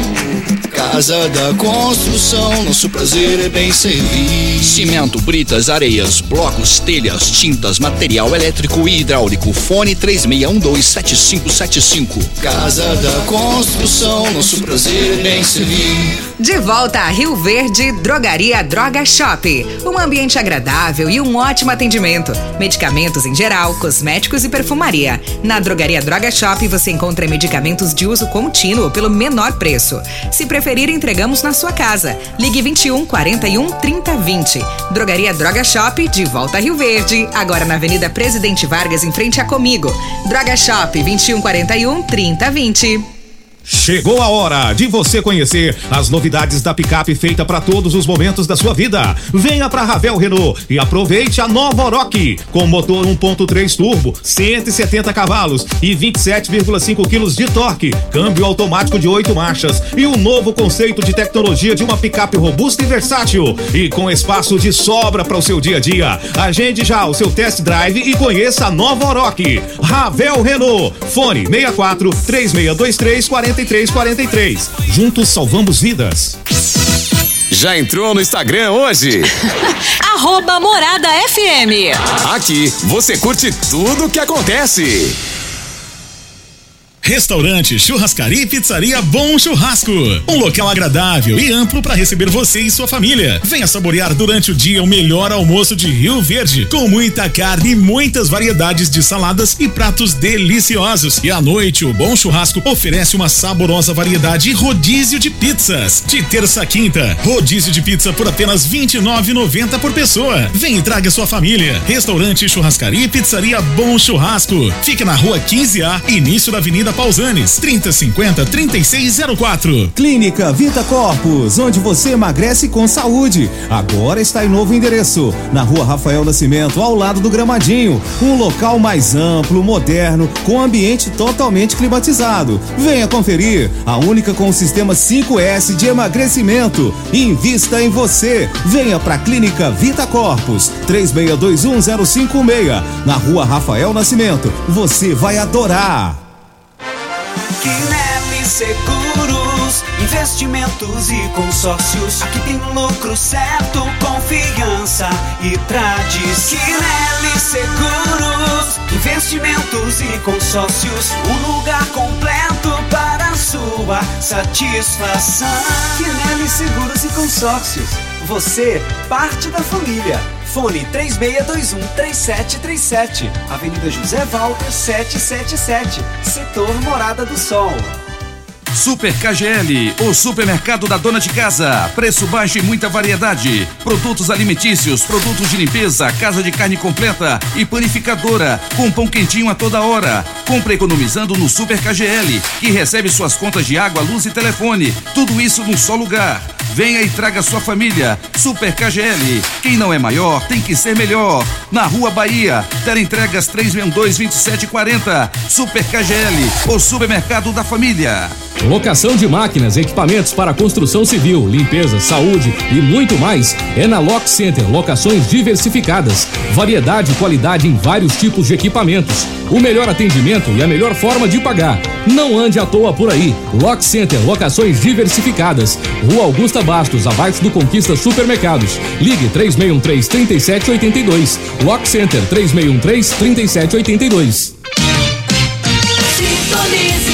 Speaker 16: Casa da construção, nosso prazer é bem servir.
Speaker 17: Cimento, britas, areias, blocos, telhas, tintas, material elétrico e hidráulico. Fone 36127575.
Speaker 16: Casa da construção, nosso prazer é bem servir.
Speaker 2: De volta a Rio Verde, Drogaria Droga Shop. Um ambiente agradável e um ótimo atendimento. Medicamentos em geral, cosméticos e perfumaria. Na Drogaria Droga Shop você encontra medicamentos de uso contínuo pelo menor preço. Se preferir, entregamos na sua casa. Ligue 21 41 30 20. Drogaria Droga Shop, de volta a Rio Verde. Agora na Avenida Presidente Vargas, em frente a Comigo. Droga Shop, 21 41 30 20.
Speaker 9: Chegou a hora de você conhecer as novidades da picape feita para todos os momentos da sua vida. Venha para Ravel Renault e aproveite a nova Oroch com motor 1.3 turbo, 170 cavalos e 27,5 quilos de torque, câmbio automático de 8 marchas e um novo conceito de tecnologia de uma picape robusta e versátil e com espaço de sobra para o seu dia a dia. Agende já o seu test drive e conheça a nova Oroch. Ravel Renault. Fone 64 3623 40 4343. Juntos salvamos vidas.
Speaker 1: Já entrou no Instagram hoje?
Speaker 20: Arroba Morada FM.
Speaker 1: Aqui você curte tudo o que acontece.
Speaker 18: Restaurante, churrascaria e pizzaria Bom Churrasco. Um local agradável e amplo para receber você e sua família. Venha saborear durante o dia o melhor almoço de Rio Verde, com muita carne e muitas variedades de saladas e pratos deliciosos. E à noite, o Bom Churrasco oferece uma saborosa variedade e rodízio de pizzas. De terça a quinta, rodízio de pizza por apenas R$ 29,90 por pessoa. Vem e traga sua família. Restaurante, churrascaria e pizzaria Bom Churrasco. Fica na rua 15A, início da Avenida Pausanes, 3050 3604.
Speaker 9: Clínica Vita Corpus, onde você emagrece com saúde. Agora está em novo endereço, na rua Rafael Nascimento, ao lado do Gramadinho. Um local mais amplo, moderno, com ambiente totalmente climatizado. Venha conferir, a única com o sistema 5S de emagrecimento. Invista em você. Venha para a Clínica Vita Corpus, 36210556, na rua Rafael Nascimento. Você vai adorar.
Speaker 13: Quinelli Seguros, investimentos e consórcios. Aqui tem lucro certo, confiança e tradição. Quinelli Seguros, investimentos e consórcios. Um lugar completo para sua satisfação. Quinelli Seguros e Consórcios. Você, parte da família. Fone 3621-3737. Avenida José Walter 777. Setor Morada do Sol.
Speaker 5: Super KGL, o supermercado da dona de casa. Preço baixo e muita variedade. Produtos alimentícios, produtos de limpeza, casa de carne completa e panificadora, com pão quentinho a toda hora. Compre economizando no Super KGL, que recebe suas contas de água, luz e telefone. Tudo isso num só lugar. Venha e traga sua família. Super KGL. Quem não é maior tem que ser melhor. Na Rua Bahia, entregas 362-2740. Super KGL, o supermercado da família.
Speaker 14: Locação de máquinas, equipamentos para construção civil, limpeza, saúde e muito mais é na Lock Center. Locações diversificadas, variedade e qualidade em vários tipos de equipamentos, o melhor atendimento e a melhor forma de pagar. Não ande à toa por aí. Lock Center, locações diversificadas. Rua Augusta Bastos, abaixo do Conquista Supermercados. Ligue 3613 3782. Lock Center 3613 3782.
Speaker 4: Sintonize.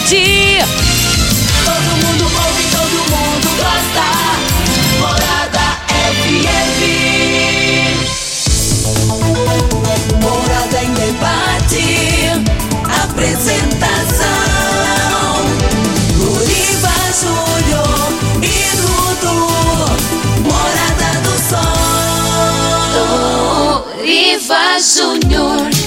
Speaker 20: Verde.
Speaker 4: Todo mundo ouve, todo mundo gosta. Morada FM. Morada em debate. Apresentação. Luriva Júnior e Dudu. Morada do Sol. Luriva Júnior.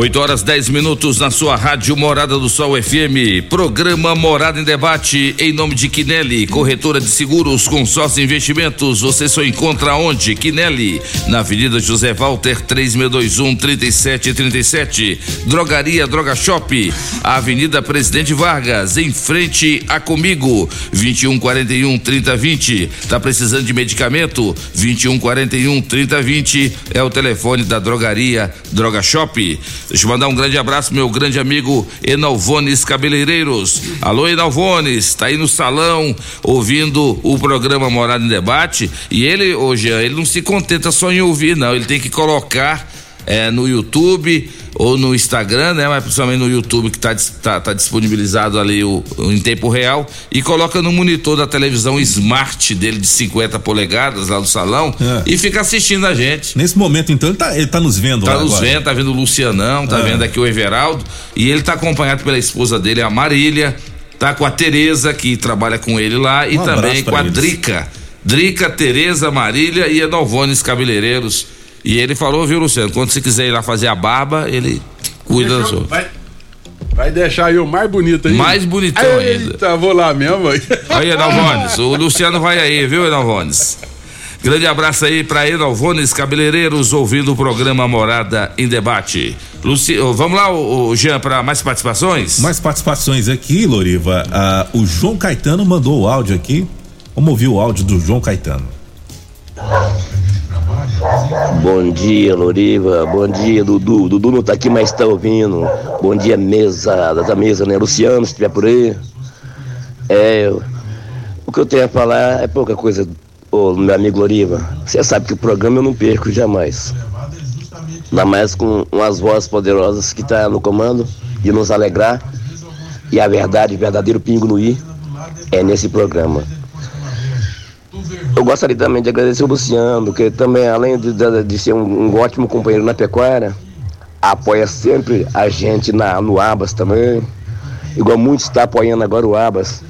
Speaker 5: 8 horas 10 minutos na sua rádio Morada do Sol FM. Programa Morada em Debate em nome de Quinelli, corretora de seguros, consórcio investimentos. Você só encontra onde? Quinelli, na Avenida José Walter 3621 3737. Drogaria Droga Shop, Avenida Presidente Vargas, em frente a Comigo, 2141 3020. Tá precisando de medicamento? 2141 3020 é o telefone da Drogaria Droga Shop. Deixa eu mandar um grande abraço, meu grande amigo Enalvones Cabeleireiros. Alô, Enalvones, tá aí no salão ouvindo o programa Morada em Debate. E ele, hoje, ele não se contenta só em ouvir, não. Ele tem que colocar é, no YouTube ou no Instagram, né? Mas principalmente no YouTube que tá, tá, tá disponibilizado ali o, o, em tempo real e coloca no monitor da televisão smart dele de 50 polegadas lá no salão
Speaker 6: É.
Speaker 5: e fica assistindo a gente.
Speaker 6: Nesse momento, então, ele tá, ele tá nos vendo
Speaker 5: Tá
Speaker 6: lá
Speaker 5: nos
Speaker 6: agora.
Speaker 5: vendo, tá vendo o Lucianão, tá
Speaker 6: É.
Speaker 5: vendo aqui o Everaldo. E ele tá acompanhado pela esposa dele, a Marília. Tá com a Tereza, que trabalha com ele lá. E
Speaker 6: Um
Speaker 5: também
Speaker 6: abraço
Speaker 5: com a
Speaker 6: eles.
Speaker 5: Drica. Drica, Tereza, Marília e Edalvones Cabeleireiros. E ele falou, viu, Luciano? Quando você quiser ir lá fazer a barba, ele cuida do senhor.
Speaker 8: Vai, vai deixar eu mais bonito aí?
Speaker 5: Mais bonitão ainda.
Speaker 8: Eita, vou lá mesmo. aí.
Speaker 5: Aí, Edalvones. o Luciano vai aí, viu, Edalvones? Grande abraço aí pra Edalvones Cabeleireiros, ouvindo o programa Morada em Debate. Luci... Vamos lá, ô, Jean, para mais participações?
Speaker 6: Mais participações aqui, Loriva. Ah, o João Caetano mandou o áudio aqui. Vamos ouvir o áudio do João Caetano.
Speaker 24: Bom dia, Loriva. Bom dia, Dudu. Dudu não tá aqui, mas tá ouvindo. Bom dia, mesa, da mesa, né? Luciano, se estiver por aí. É, o que eu tenho a falar é pouca coisa, ô meu amigo Loriva. Você sabe que o programa eu não perco jamais. Ainda mais com umas vozes poderosas que tá no comando de nos alegrar. E a verdade, verdadeiro pingo no i é nesse programa. Eu gostaria também de agradecer o Luciano, que também, além de, de- ser um, um ótimo companheiro na pecuária, apoia sempre a gente na, no Abas também. Igual muitos está apoiando agora o Abas.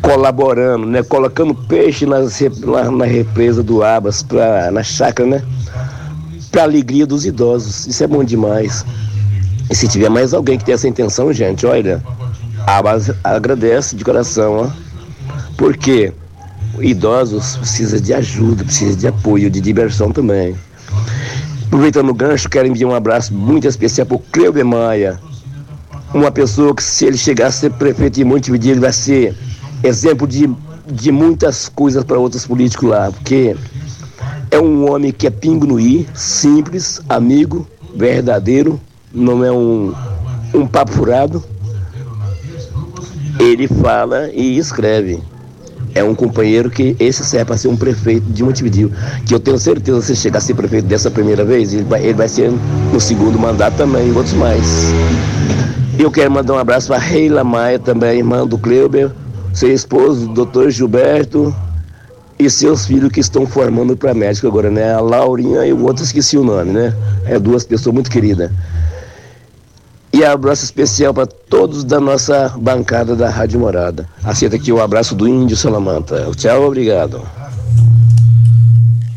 Speaker 24: Colaborando, né? Colocando peixe nas, lá na represa do Abas, pra, na chácara, né? Pra alegria dos idosos. Isso é bom demais. E se tiver mais alguém que tem essa intenção, gente, olha, Abas agradece de coração, ó. Porque idosos precisam de ajuda, precisam de apoio, de diversão também. Aproveitando o gancho, quero enviar um abraço muito especial para o Cleuber Maia. Uma pessoa que, se ele chegar a ser prefeito de Montevideo, ele vai ser exemplo de, de muitas coisas para outros políticos lá. Porque é um homem que é pingo no i, simples, amigo, verdadeiro, não é um, um papo furado. Ele fala e escreve é um companheiro que esse serve para ser um prefeito de Montevideo. Que eu tenho certeza se chegar a ser prefeito dessa primeira vez, ele vai, ele vai ser no segundo mandato também, e outros mais. Eu quero mandar um abraço para Reila Maia também, irmã do Kleuber, seu esposo, doutor Gilberto, e seus filhos que estão formando para médico agora, né? A Laurinha e o outro esqueci o nome, né? É duas pessoas muito queridas. E abraço especial para todos da nossa bancada da Rádio Morada. Aceita aqui o abraço do Índio Salamanta. Tchau, obrigado.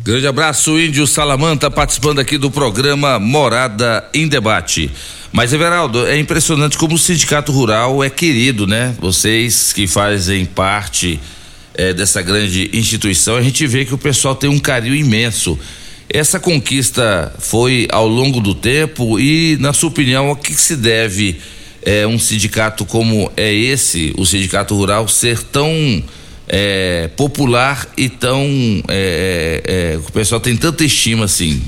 Speaker 5: Grande abraço, Índio Salamanta, participando aqui do programa Morada em Debate. Mas, Everaldo, é impressionante como o sindicato rural é querido, né? Vocês que fazem parte eh, dessa grande instituição, a gente vê que o pessoal tem um carinho imenso. Essa conquista foi ao longo do tempo e, na sua opinião, a que, se deve eh, um sindicato como é esse, o sindicato rural, ser tão eh, popular e tão. eh, o pessoal tem tanta estima assim?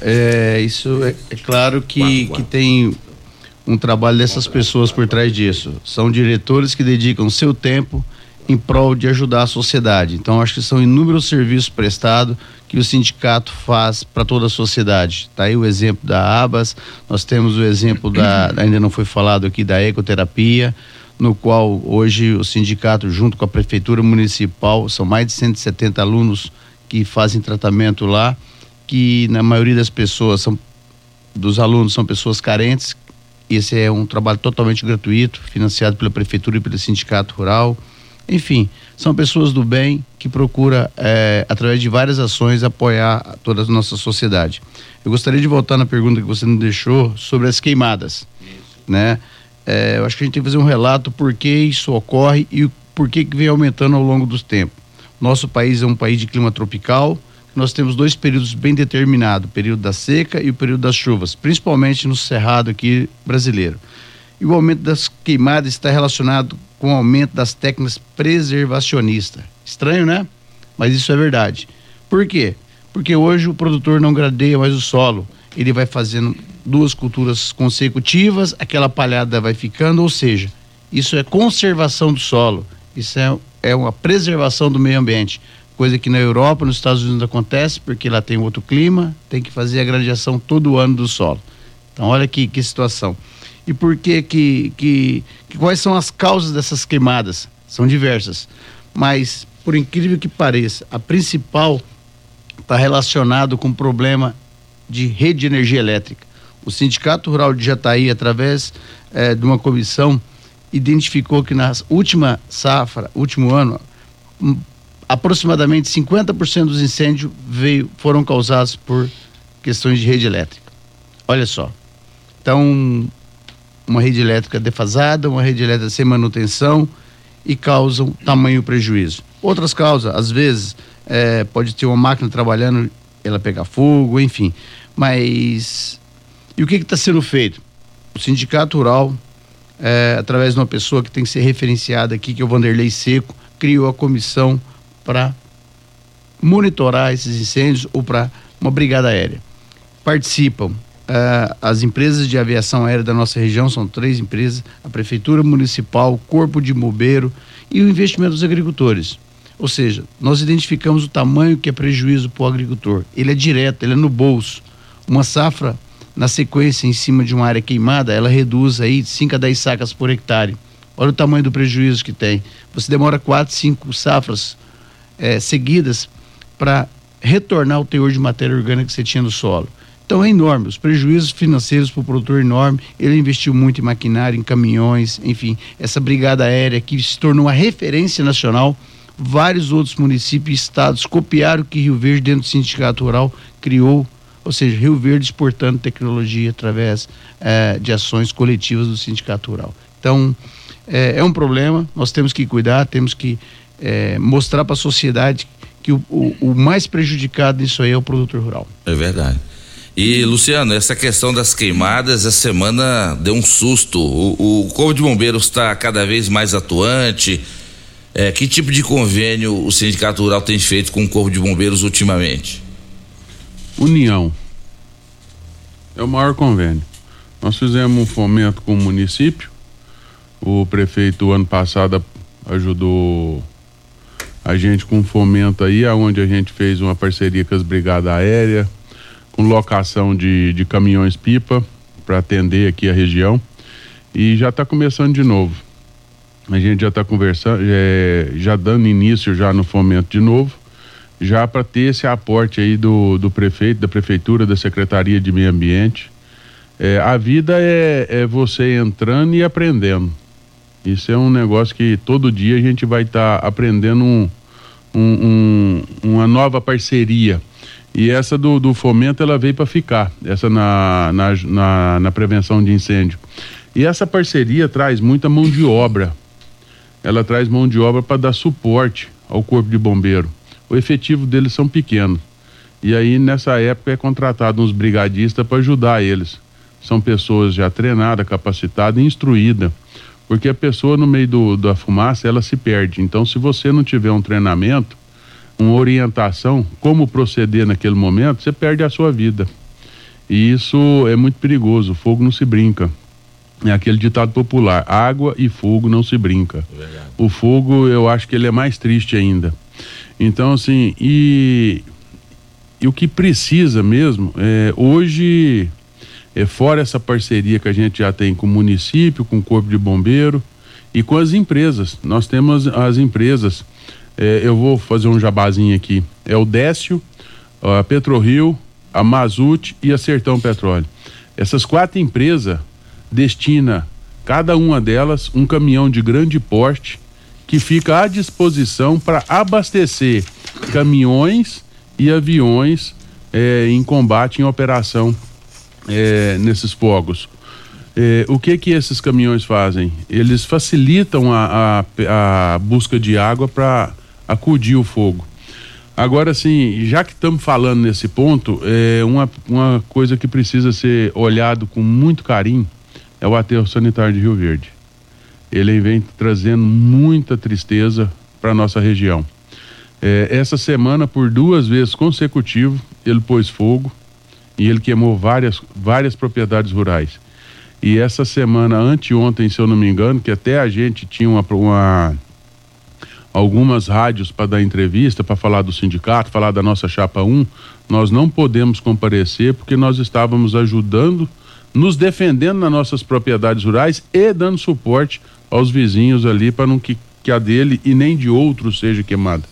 Speaker 7: É, isso é, é claro que, que tem um trabalho dessas pessoas por trás disso. São diretores que dedicam seu tempo em prol de ajudar a sociedade. Então, acho que são inúmeros serviços prestados que o sindicato faz para toda a sociedade. Está aí o exemplo da ABAS, nós temos o exemplo da, ainda não foi falado aqui, da ecoterapia, no qual hoje o sindicato, junto com a prefeitura municipal, são mais de 170 alunos que fazem tratamento lá, que na maioria das pessoas são dos alunos são pessoas carentes. Esse é um trabalho totalmente gratuito, financiado pela prefeitura e pelo sindicato rural. Enfim, são pessoas do bem que procura, eh, através de várias ações, apoiar toda a nossa sociedade. Eu gostaria de voltar na pergunta que você nos deixou sobre as queimadas, né? Eh, eu acho que a gente tem que fazer um relato por que isso ocorre e por que que vem aumentando ao longo dos tempos. Nosso país é um país de clima tropical. Nós temos dois períodos bem determinados, o período da seca e o período das chuvas, principalmente no cerrado aqui brasileiro. E o aumento das queimadas está relacionado com o aumento das técnicas preservacionistas. Estranho, né? Mas isso é verdade. Por quê? Porque hoje o produtor não gradeia mais o solo. Ele vai fazendo duas culturas consecutivas, aquela palhada vai ficando, ou seja, isso é conservação do solo. Isso é, é uma preservação do meio ambiente. Coisa que na Europa, nos Estados Unidos acontece, porque lá tem outro clima, tem que fazer a gradiação todo ano do solo. Então, olha que, que situação. E por que, que, que, que quais são as causas dessas queimadas? São diversas. Mas, por incrível que pareça, a principal está relacionado com o problema de rede de energia elétrica. O Sindicato Rural de Jataí, através eh, de uma comissão, identificou que na última safra, último ano, hum, aproximadamente 50% dos incêndios veio, foram causados por questões de rede elétrica. Olha só. Então, uma rede elétrica defasada, uma rede elétrica sem manutenção e causam tamanho prejuízo. Outras causas, às vezes, eh, pode ter uma máquina trabalhando, ela pegar fogo, enfim. Mas e o que está sendo feito? O Sindicato Rural, eh, através de uma pessoa que tem que ser referenciada aqui, que é o Vanderlei Seco, criou a comissão para monitorar esses incêndios ou para uma brigada aérea. Participam ah, as empresas de aviação aérea da nossa região, são três empresas, a Prefeitura Municipal, o Corpo de Bombeiro e o investimento dos agricultores. Ou seja, nós identificamos o tamanho que é prejuízo para o agricultor. Ele é direto, ele é no bolso. Uma safra, na sequência, em cima de uma área queimada, ela reduz aí de 5 a 10 sacas por hectare. Olha o tamanho do prejuízo que tem. Você demora quatro, cinco safras eh, seguidas para retornar o teor de matéria orgânica que você tinha no solo. Então é enorme, os prejuízos financeiros para o produtor é enorme. Ele investiu muito em maquinário, em caminhões, enfim, essa brigada aérea que se tornou uma referência nacional. Vários outros municípios e estados copiaram o que Rio Verde, dentro do sindicato rural, criou, ou seja, Rio Verde exportando tecnologia através eh, de ações coletivas do sindicato rural. Então eh, é um problema, nós temos que cuidar, temos que eh, mostrar para a sociedade que o, o, o mais prejudicado nisso aí é o produtor rural.
Speaker 5: É verdade. E, Luciano, essa questão das queimadas, essa semana deu um susto. O, o Corpo de Bombeiros está cada vez mais atuante. É, que tipo de convênio o Sindicato Rural tem feito com o Corpo de Bombeiros ultimamente?
Speaker 8: União. É o maior convênio. Nós fizemos um fomento com o município. O prefeito, ano passado, ajudou a gente com fomento aí, aonde a gente fez uma parceria com as brigadas aéreas, locação de, de caminhões-pipa para atender aqui a região. E já está começando de novo. A gente já está conversando, é, já dando início já no fomento de novo, já para ter esse aporte aí do, do prefeito, da prefeitura, da Secretaria de Meio Ambiente. É, a vida é, é você entrando e aprendendo. Isso é um negócio que todo dia a gente vai estar tá aprendendo um, um- um- uma nova parceria. E essa do, do fomento ela veio para ficar, essa na, na, na, na prevenção de incêndio. E essa parceria traz muita mão de obra. Ela traz mão de obra para dar suporte ao corpo de bombeiro. O efetivo deles são pequenos. E aí nessa época é contratado uns brigadistas para ajudar eles. São pessoas já treinadas, capacitadas e instruídas. Porque a pessoa no meio do, da fumaça ela se perde. Então se você não tiver um treinamento, uma orientação, como proceder naquele momento, você perde a sua vida. E isso é muito perigoso. Fogo não se brinca. É aquele ditado popular: água e fogo não se brinca. O fogo, eu acho que ele é mais triste ainda. Então, assim, e, e o que precisa mesmo, é, hoje, é, fora essa parceria que a gente já tem com o município, com o Corpo de Bombeiro e com as empresas. Nós temos as empresas, é, eu vou fazer um jabazinho aqui: é o Décio, a PetroRio, a Mazut e a Sertão Petróleo. Essas quatro empresas destina cada uma delas um caminhão de grande porte que fica à disposição para abastecer caminhões e aviões eh, em combate, em operação eh, nesses fogos. Eh, o que que esses caminhões fazem? Eles facilitam a, a, a busca de água para acudir o fogo. Agora, assim, já que estamos falando nesse ponto, é uma, uma coisa que precisa ser olhado com muito carinho é o aterro sanitário de Rio Verde. Ele vem trazendo muita tristeza para nossa região. É, essa semana, por duas vezes consecutivas, ele pôs fogo e ele queimou várias, várias propriedades rurais. E essa semana, anteontem, se eu não me engano, que até a gente tinha uma, uma algumas rádios para dar entrevista, para falar do sindicato, falar da nossa chapa 1, nós não podemos comparecer porque nós estávamos ajudando, nos defendendo nas nossas propriedades rurais e dando suporte aos vizinhos ali para não que, que a dele e nem de outros seja queimada.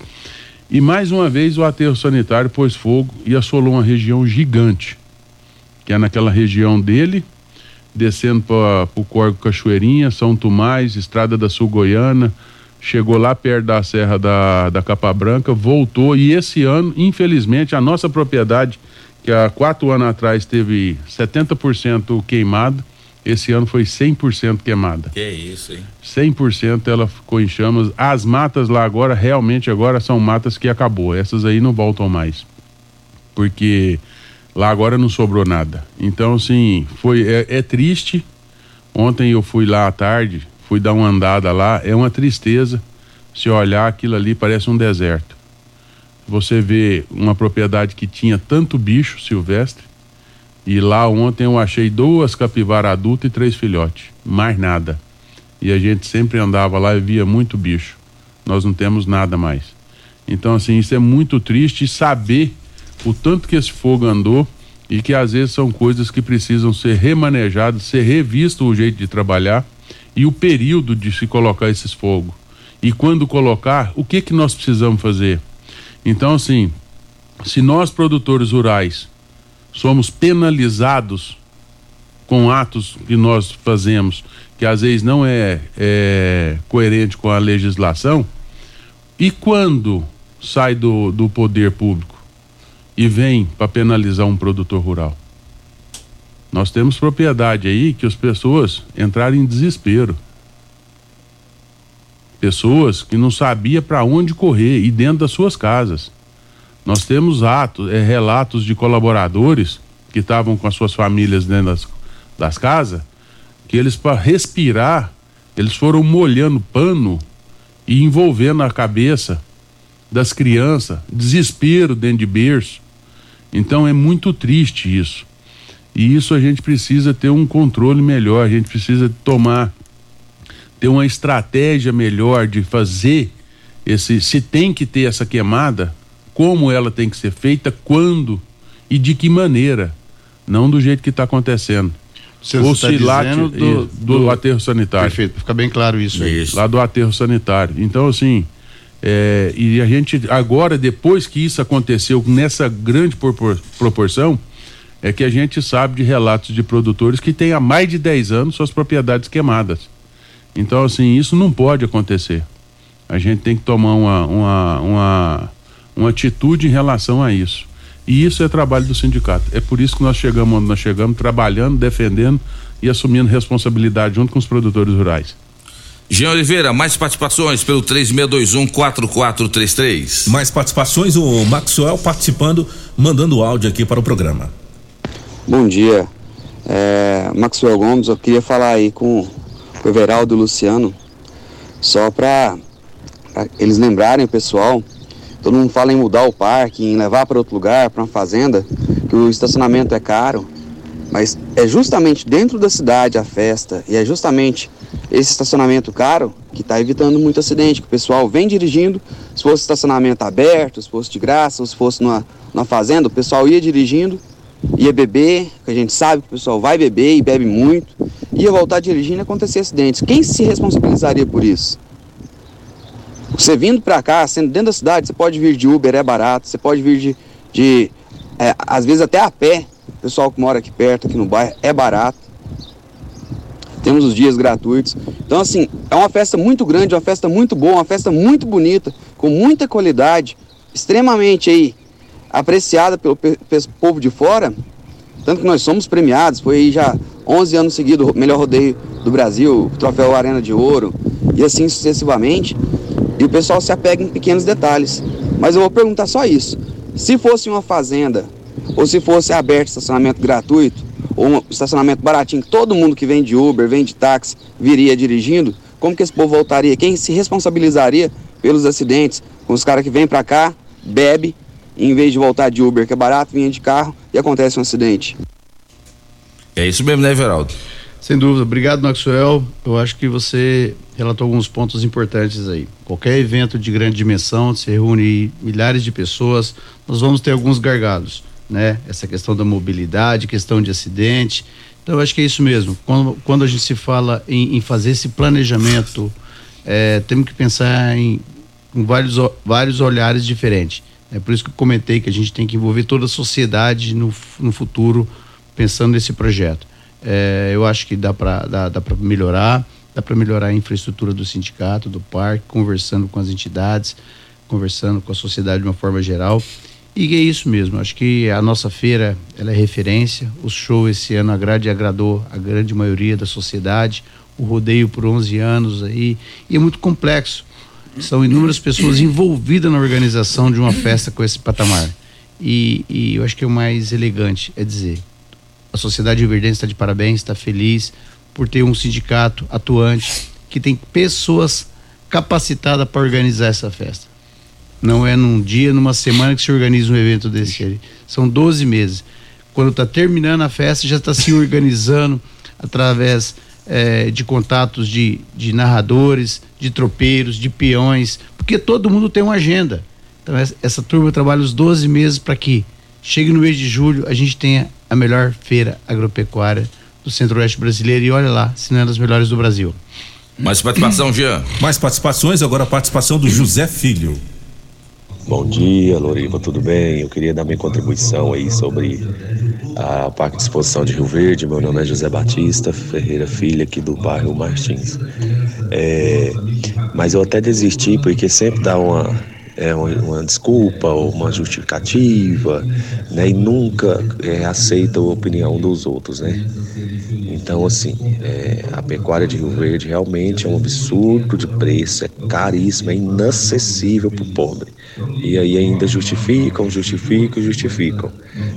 Speaker 8: E mais uma vez o aterro sanitário pôs fogo e assolou uma região gigante, que é naquela região dele, descendo para o Corgo Cachoeirinha, São Tomás, Estrada da Sul Goiana, chegou lá perto da Serra da, da Capa Branca, voltou e esse ano, infelizmente, a nossa propriedade, que há quatro anos atrás teve 70% queimada, esse ano foi 100% queimada.
Speaker 5: Que isso, hein?
Speaker 8: 100% ela ficou em chamas. As matas lá agora, realmente agora são matas que acabou. Essas aí não voltam mais. Porque lá agora não sobrou nada. Então, assim, foi, é, é triste. Ontem eu fui lá à tarde, fui dar uma andada lá, é uma tristeza. Se olhar aquilo ali parece um deserto. Você vê uma propriedade que tinha tanto bicho silvestre, e lá ontem eu achei duas capivaras adultas e três filhotes, mais nada. E a gente sempre andava lá e via muito bicho. Nós não temos nada mais. Então, assim, isso é muito triste saber o tanto que esse fogo andou e que às vezes são coisas que precisam ser remanejadas, ser revisto o jeito de trabalhar e o período de se colocar esses fogos. E quando colocar, o que que nós precisamos fazer? Então, assim, se nós produtores rurais somos penalizados com atos que nós fazemos, que às vezes não é, é coerente com a legislação, e quando sai do, do poder público e vem para penalizar um produtor rural? Nós temos propriedade aí que as pessoas entraram em desespero. Pessoas que não sabia para onde correr e dentro das suas casas. Nós temos atos, é, relatos de colaboradores que estavam com as suas famílias dentro das, das casas, que eles para respirar, eles foram molhando pano e envolvendo a cabeça das crianças, desespero dentro de berço. Então é muito triste isso. E isso a gente precisa ter um controle melhor, a gente precisa tomar ter uma estratégia melhor de fazer esse se tem que ter essa queimada, como ela tem que ser feita, quando e de que maneira, não do jeito que está acontecendo.
Speaker 7: Você
Speaker 8: Ou
Speaker 7: tá
Speaker 8: se lá
Speaker 7: dizendo
Speaker 8: te-
Speaker 7: do-
Speaker 8: do,
Speaker 7: do-
Speaker 8: aterro sanitário.
Speaker 7: Perfeito, fica bem claro isso aí.
Speaker 8: Lá do aterro sanitário. Então, assim, é, e a gente, agora, depois que isso aconteceu nessa grande propor- proporção, é que a gente sabe de relatos de produtores que têm há mais de 10 anos suas propriedades queimadas. Então, assim, isso não pode acontecer. A gente tem que tomar uma, uma, uma, uma atitude em relação a isso. E isso é trabalho do sindicato. É por isso que nós chegamos onde nós chegamos, trabalhando, defendendo e assumindo responsabilidade junto com os produtores rurais.
Speaker 5: Jean Oliveira, mais participações pelo 3621-4433.
Speaker 6: Mais participações, o Maxwell participando, mandando áudio aqui para o programa.
Speaker 25: Bom dia, é, Maxwell Gomes. Eu queria falar aí com o Everaldo e o Luciano, só para eles lembrarem o pessoal. Todo mundo fala em mudar o parque, em levar para outro lugar, para uma fazenda, que o estacionamento é caro. Mas é justamente dentro da cidade a festa, e é justamente esse estacionamento caro que está evitando muito acidente, que o pessoal vem dirigindo, se fosse estacionamento aberto, se fosse de graça, se fosse numa fazenda, o pessoal ia dirigindo, ia beber, que a gente sabe que o pessoal vai beber e bebe muito, ia voltar dirigindo e acontecer acidentes. Quem se responsabilizaria por isso? Você vindo para cá, sendo dentro da cidade, você pode vir de Uber, é barato, você pode vir de, de é, às vezes até a pé, o pessoal que mora aqui perto, aqui no bairro, é barato. Temos os dias gratuitos. Então, assim, é uma festa muito grande, uma festa muito boa, uma festa muito bonita, com muita qualidade, extremamente aí apreciada pelo pe- pe- povo de fora. Tanto que nós somos premiados, foi já 11 anos seguidos melhor rodeio do Brasil, troféu Arena de Ouro, e assim sucessivamente. E o pessoal se apega em pequenos detalhes. Mas eu vou perguntar só isso. Se fosse uma fazenda, ou se fosse aberto estacionamento gratuito, ou um estacionamento baratinho, que todo mundo que vem de Uber, vem de táxi, viria dirigindo, como que esse povo voltaria? Quem se responsabilizaria pelos acidentes? Com os caras que vêm pra cá, bebe, em vez de voltar de Uber, que é barato, vinha de carro e acontece um acidente.
Speaker 5: É isso mesmo, né, Everaldo?
Speaker 7: Sem dúvida. Obrigado, Maxwell. Eu acho que você relatou alguns pontos importantes aí. Qualquer evento de grande dimensão, se reúne milhares de pessoas, nós vamos ter alguns gargalos, né? Essa questão da mobilidade, questão de acidente. Então, eu acho que é isso mesmo. Quando, quando a gente se fala em, em fazer esse planejamento, é, temos que pensar em, em vários, vários olhares diferentes. É por isso que eu comentei que a gente tem que envolver toda a sociedade no, no futuro, pensando nesse projeto. É, eu acho que dá para dá, dá melhorar, dá para melhorar a infraestrutura do sindicato, do parque, conversando com as entidades, conversando com a sociedade de uma forma geral. E é isso mesmo, acho que a nossa feira ela é referência, o show esse ano agrade e agradou a grande maioria da sociedade, o rodeio por 11 anos aí, e é muito complexo. São inúmeras pessoas envolvidas na organização de uma festa com esse patamar. E, e eu acho que o mais elegante é dizer: a sociedade rioverdense está de parabéns, está feliz por ter um sindicato atuante que tem pessoas capacitadas para organizar essa festa. Não é num dia, numa semana que se organiza um evento desse aí. São 12 meses. Quando está terminando a festa, já está se organizando através eh, de contatos de, de narradores, de tropeiros, de peões, porque todo mundo tem uma agenda. Então, essa, essa turma trabalha os 12 meses para que chegue no mês de julho a gente tenha a melhor feira agropecuária do Centro-Oeste brasileiro e olha lá, se não é das melhores do Brasil.
Speaker 5: Mais participação, Jean.
Speaker 6: Mais participações, agora a participação do José Filho.
Speaker 26: Bom dia, Loriva, tudo bem? Eu queria dar minha contribuição aí sobre a Parque de Exposição de Rio Verde. Meu nome é José Batista Ferreira Filho, aqui do bairro Martins. É, mas eu até desisti porque sempre dá uma, é, uma, desculpa ou uma justificativa, né? E nunca é, aceita a opinião dos outros, né? Então, assim, é, a pecuária de Rio Verde realmente é um absurdo de preço, é caríssimo, é inacessível para o pobre. E aí ainda justificam, justificam, justificam.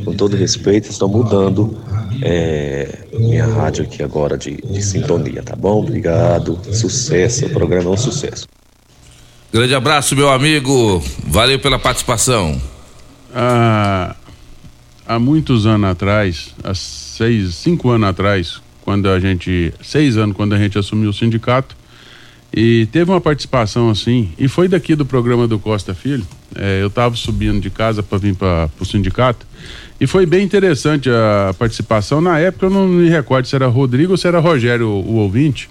Speaker 26: Com todo respeito, estão mudando é, minha rádio aqui agora de, de sintonia, tá bom? Obrigado, sucesso, o programa é um sucesso.
Speaker 5: Grande abraço, meu amigo. Valeu pela participação.
Speaker 8: há, há muitos anos atrás, há seis, cinco anos atrás, quando a gente, seis anos quando a gente assumiu o sindicato, e teve uma participação assim, e foi daqui do programa do Costa Filho. é, eu estava subindo de casa para vir para o sindicato, e foi bem interessante a participação. Na época eu não me recordo se era Rodrigo ou se era Rogério, o, o ouvinte.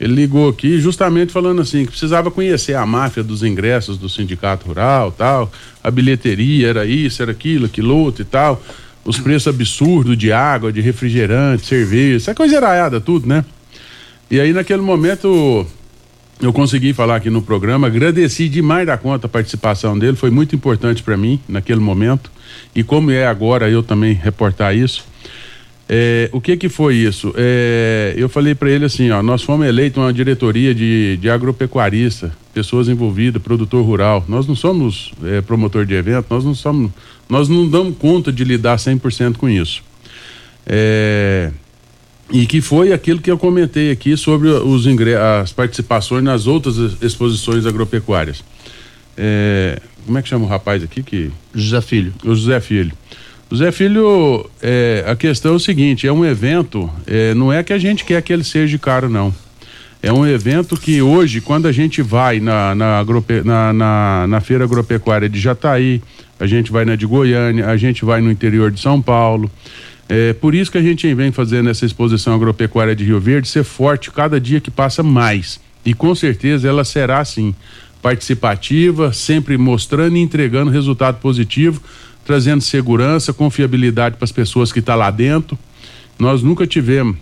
Speaker 8: Ele ligou aqui justamente falando assim que precisava conhecer a máfia dos ingressos do sindicato rural, tal, a bilheteria era isso, era aquilo, aquilo outro e tal, os preços absurdos de água, de refrigerante, cerveja, essa coisa eraiada tudo, né? E aí naquele momento eu consegui falar aqui no programa. Agradeci demais da conta a participação dele, foi muito importante para mim naquele momento. E como é agora eu também reportar isso. É, o que que foi isso? É, eu falei para ele assim, ó, nós fomos eleitos uma diretoria de, de agropecuarista, pessoas envolvidas, produtor rural. Nós não somos é, promotor de evento, nós não somos, nós não damos conta de lidar 100% com isso. É, e que foi aquilo que eu comentei aqui sobre os as participações nas outras ex- exposições agropecuárias. É, como é que chama o rapaz aqui que
Speaker 7: José Filho.
Speaker 8: O José Filho. Zé Filho, é, a questão é o seguinte: é um evento, é, não é que a gente quer que ele seja caro, não. É um evento que hoje, quando a gente vai na, na, agrope- na, na, na feira agropecuária de Jataí, a gente vai na de Goiânia, a gente vai no interior de São Paulo. É por isso que a gente vem fazendo essa exposição agropecuária de Rio Verde ser forte cada dia que passa mais. E com certeza ela será assim, participativa, sempre mostrando e entregando resultado positivo, trazendo segurança, confiabilidade para as pessoas que estão lá dentro. Nós nunca tivemos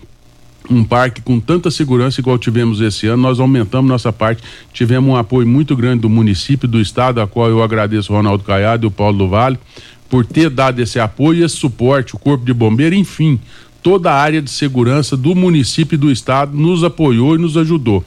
Speaker 8: um parque com tanta segurança igual tivemos esse ano. Nós aumentamos nossa parte, tivemos um apoio muito grande do município, do estado, a qual eu agradeço o Ronaldo Caiado e o Paulo do Vale por ter dado esse apoio, esse suporte, o Corpo de Bombeiro, enfim, toda a área de segurança do município e do estado nos apoiou e nos ajudou.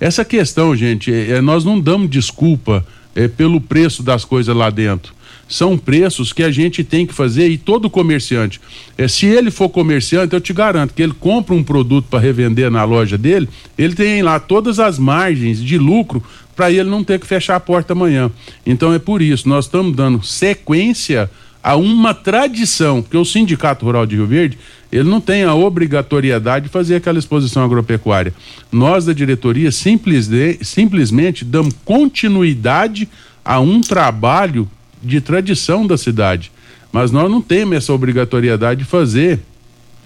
Speaker 8: Essa questão, gente, é, é, nós não damos desculpa é, pelo preço das coisas lá dentro são preços que a gente tem que fazer e todo comerciante, é, se ele for comerciante, eu te garanto que ele compra um produto para revender na loja dele, ele tem lá todas as margens de lucro para ele não ter que fechar a porta amanhã. Então é por isso, nós estamos dando sequência a uma tradição, que o Sindicato Rural de Rio Verde, ele não tem a obrigatoriedade de fazer aquela exposição agropecuária. Nós da diretoria simples, simplesmente damos continuidade a um trabalho de tradição da cidade. Mas nós não temos essa obrigatoriedade de fazer.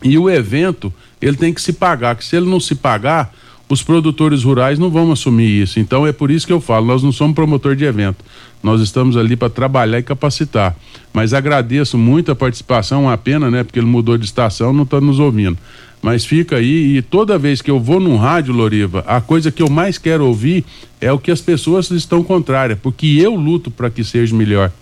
Speaker 8: E o evento, ele tem que se pagar, que se ele não se pagar, os produtores rurais não vão assumir isso. Então é por isso que eu falo, nós não somos promotor de evento. Nós estamos ali para trabalhar e capacitar. Mas agradeço muito a participação, uma pena, né? Porque ele mudou de estação, não está nos ouvindo. Mas fica aí e toda vez que eu vou num rádio, Loriva, a coisa que eu mais quero ouvir é o que as pessoas estão contrárias, porque eu luto para que seja melhor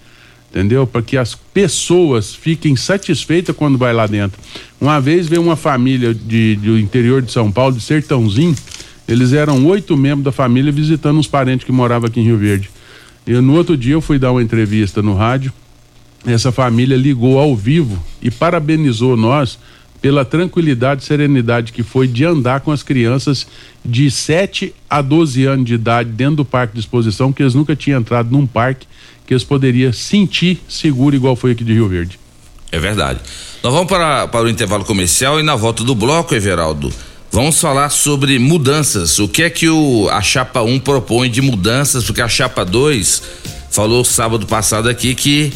Speaker 8: entendeu? Para que as pessoas fiquem satisfeitas quando vai lá dentro. Uma vez veio uma família de, do interior de São Paulo, de Sertãozinho, eles eram oito membros da família visitando uns parentes que moravam aqui em Rio Verde. E no outro dia eu fui dar uma entrevista no rádio, essa família ligou ao vivo e parabenizou nós pela tranquilidade e serenidade que foi de andar com as crianças de 7 a 12 anos de idade dentro do parque de exposição, que eles nunca tinham entrado num parque que eles poderiam sentir seguro igual foi aqui de Rio Verde.
Speaker 5: É verdade. Nós vamos para, para o intervalo comercial e na volta do bloco, Everaldo, vamos falar sobre mudanças. O que é que o, a Chapa 1 propõe de mudanças, porque a Chapa 2 falou sábado passado aqui que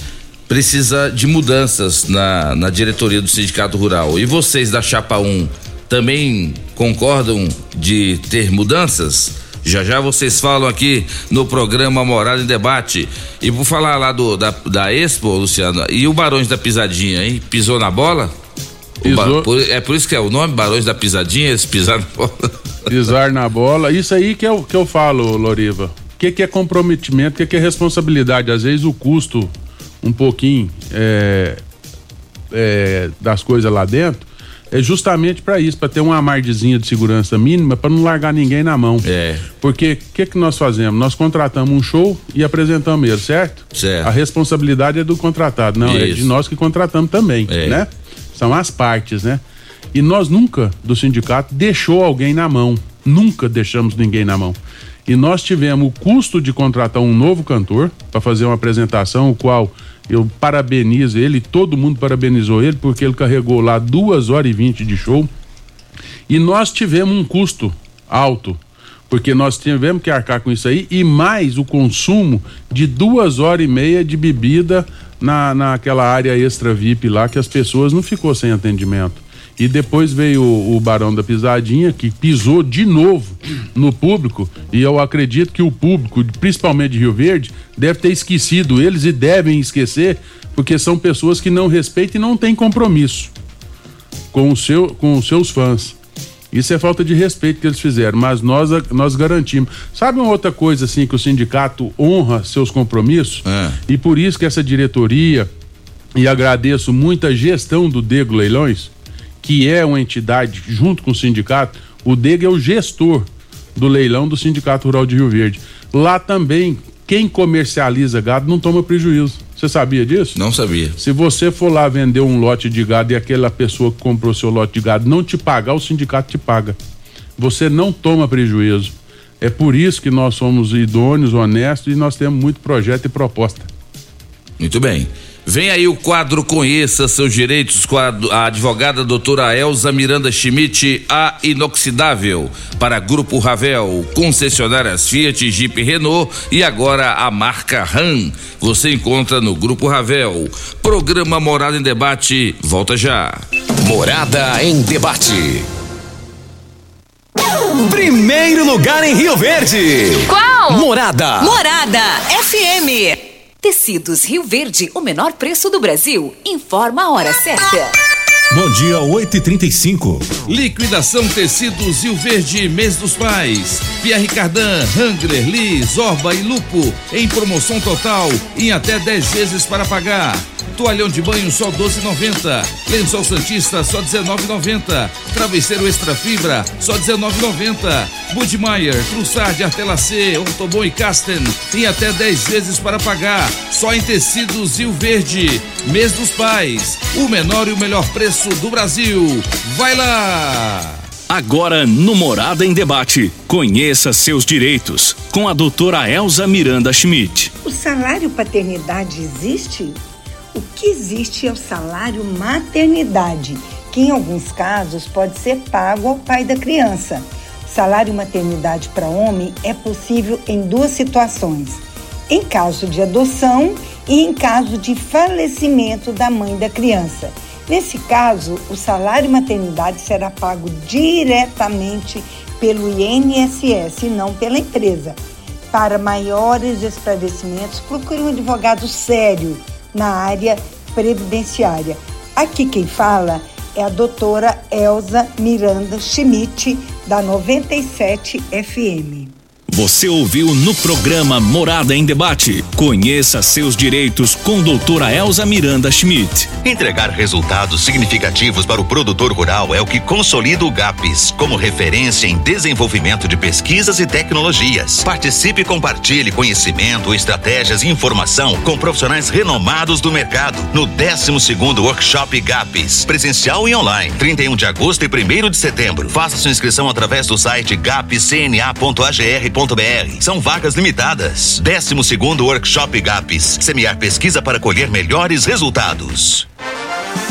Speaker 5: precisa de mudanças na, na diretoria do Sindicato Rural. E vocês da Chapa 1 também concordam de ter mudanças? Já já vocês falam aqui no programa Morada em Debate. E por falar lá do, da, da Expo, Luciano, e o Barões da Pisadinha, hein? Pisou na bola? O ba-
Speaker 8: Pisou.
Speaker 5: por- é por isso que é o nome, Barões da Pisadinha, eles pisaram na bola.
Speaker 8: Pisar na bola, isso aí que eu, que eu falo, Loriva. O que, que é comprometimento, o que, que é responsabilidade? Às vezes o custo um pouquinho é, é, das coisas lá dentro é justamente para isso, para ter uma margezinha de segurança mínima, para não largar ninguém na mão.
Speaker 5: É.
Speaker 8: Porque o que, que nós fazemos? Nós contratamos um show e apresentamos ele, certo?
Speaker 5: Certo.
Speaker 8: A responsabilidade é do contratado, não, é
Speaker 5: Isso.
Speaker 8: de nós que contratamos também,
Speaker 5: É.
Speaker 8: né? São as partes, né? E nós nunca, do sindicato, deixou alguém na mão. Nunca deixamos ninguém na mão. E nós tivemos o custo de contratar um novo cantor para fazer uma apresentação, o qual eu parabenizo ele, todo mundo parabenizou ele, porque ele carregou lá duas horas e vinte de show. E nós tivemos um custo alto, porque nós tivemos que arcar com isso aí, e mais o consumo de duas horas e meia de bebida na, naquela área extra VIP lá, que as pessoas não ficou sem atendimento. E depois veio o, o Barão da Pisadinha, que pisou de novo no público, e eu acredito que o público, principalmente de Rio Verde, deve ter esquecido eles e devem esquecer, porque são pessoas que não respeitam e não têm compromisso com, o seu, com os seus fãs. Isso é falta de respeito que eles fizeram, mas nós, nós garantimos. Sabe uma outra coisa assim que o sindicato honra seus compromissos? E por isso que essa diretoria, e agradeço muito a gestão do Dego Leilões, que é uma entidade junto com o sindicato, o Dego é o gestor do leilão do Sindicato Rural de Rio Verde. Lá também, quem comercializa gado não toma prejuízo. Você sabia disso?
Speaker 5: Não sabia.
Speaker 8: Se você for lá vender um lote de gado e aquela pessoa que comprou seu lote de gado não te pagar, o sindicato te paga. Você não toma prejuízo. É por isso que nós somos idôneos, honestos e nós temos muito projeto e proposta.
Speaker 5: Muito bem. Vem aí o quadro Conheça seus direitos com a, a advogada doutora Elza Miranda Schmidt, a inoxidável, para Grupo Ravel, concessionárias Fiat, Jeep Renault e agora a marca RAM. Você encontra no Grupo Ravel. Programa Morada em Debate, volta já.
Speaker 1: Morada em debate.
Speaker 18: Primeiro lugar em Rio Verde.
Speaker 20: Qual?
Speaker 18: Morada.
Speaker 20: Morada FM. Tecidos Rio Verde, o menor preço do Brasil. Informa a hora certa.
Speaker 6: Bom dia, 8h35.
Speaker 5: Liquidação Tecidos Rio Verde, mês dos pais. Pierre Cardan, Hangler, Lee, Zorba e Lupo em promoção total em até 10 vezes para pagar. Toalhão de banho só 12,90. Lençol Santista só 19,90. Travesseiro Extra Fibra só 19,90. Budmeier, Trussard, Artelacê, Ortobon e Casten em até 10 vezes para pagar. Só em tecidos Rio Verde. Mês dos pais. O menor e o melhor preço do Brasil. Vai lá!
Speaker 18: Agora no Morada em Debate, conheça seus direitos com a doutora Elza Miranda Schmidt.
Speaker 12: O salário paternidade existe? O que existe é o salário maternidade, que em alguns casos pode ser pago ao pai da criança. Salário maternidade para homem é possível em duas situações: em caso de adoção e em caso de falecimento da mãe da criança. Nesse caso, o salário maternidade será pago diretamente pelo INSS e não pela empresa. Para maiores esclarecimentos, procure um advogado sério na área previdenciária. Aqui quem fala é a doutora Elza Miranda Schmidt, da 97 FM.
Speaker 18: Você ouviu no programa Morada em Debate. Conheça seus direitos com doutora Elza Miranda Schmidt.
Speaker 27: Entregar resultados significativos para o produtor rural é o que consolida o GAPS como referência em desenvolvimento de pesquisas e tecnologias. Participe e compartilhe conhecimento, estratégias e informação com profissionais renomados do mercado no 12º Workshop GAPS, presencial e online, 31 de agosto e 1 de setembro. Faça sua inscrição através do site gapcna.agr.br. São vagas limitadas. 12º Workshop GAPS, semear pesquisa para colher melhores resultados.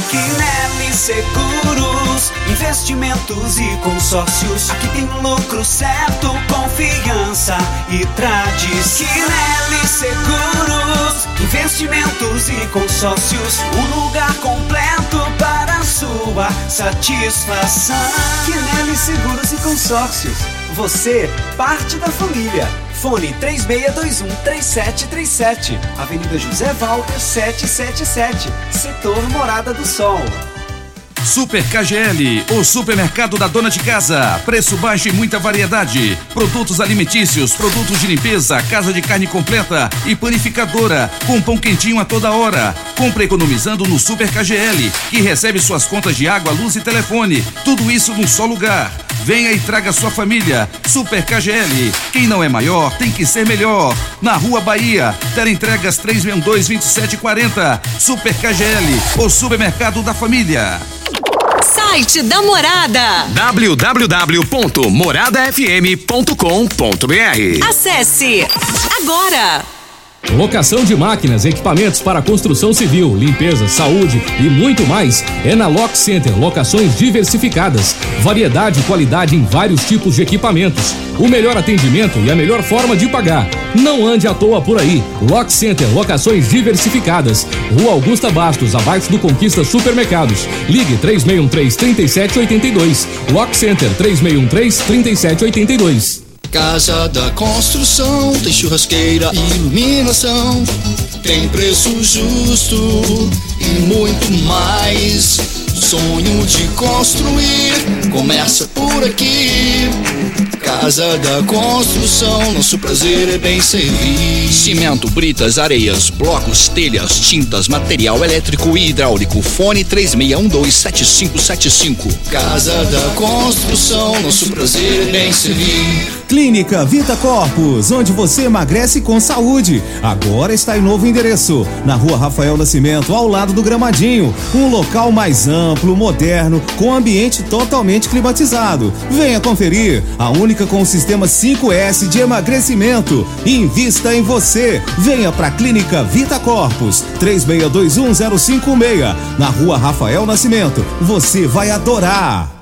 Speaker 13: Quinelli Seguros, investimentos e consórcios. Aqui tem lucro certo, confiança e tradição. Quinelli Seguros, investimentos e consórcios. Um lugar completo para sua satisfação. Quinelli Seguros e Consórcios. Você, parte da família. Fone 3621-3737. Avenida José Walter 777. Setor Morada do Sol.
Speaker 5: Super KGL, o supermercado da dona de casa. Preço baixo e muita variedade. Produtos alimentícios, produtos de limpeza, casa de carne completa e panificadora, com pão quentinho a toda hora. Compre economizando no Super KGL, que recebe suas contas de água, luz e telefone. Tudo isso num só lugar. Venha e traga sua família. Super KGL. Quem não é maior tem que ser melhor. Na Rua Bahia, entregas 362-2740. Super KGL, o supermercado da família.
Speaker 20: Site da Morada.
Speaker 18: www.moradafm.com.br
Speaker 20: Acesse agora.
Speaker 14: Locação de máquinas, equipamentos para construção civil, limpeza, saúde e muito mais é na Lock Center. Locações diversificadas, variedade e qualidade em vários tipos de equipamentos, o melhor atendimento e a melhor forma de pagar. Não ande à toa por aí. Lock Center, locações diversificadas. Rua Augusta Bastos, abaixo do Conquista Supermercados. Ligue 3613-3782. Lock Center 3613-3782.
Speaker 16: Casa da Construção tem churrasqueira e iluminação. Tem preço justo e muito mais. Sonho de construir começa por aqui. Casa da Construção, nosso prazer é bem servir.
Speaker 17: Cimento, britas, areias, blocos, telhas, tintas, material elétrico e hidráulico. Fone 36127575.
Speaker 16: Casa da Construção, nosso prazer é bem servir.
Speaker 9: Clínica Vita Corpus, onde você emagrece com saúde. Agora está em novo endereço, na rua Rafael Nascimento, ao lado do Gramadinho. Um local mais amplo, moderno, com ambiente totalmente climatizado. Venha conferir, a única com o sistema 5S de emagrecimento. Invista em você. Venha para a Clínica Vita Corpus, 36210556, na rua Rafael Nascimento. Você vai adorar.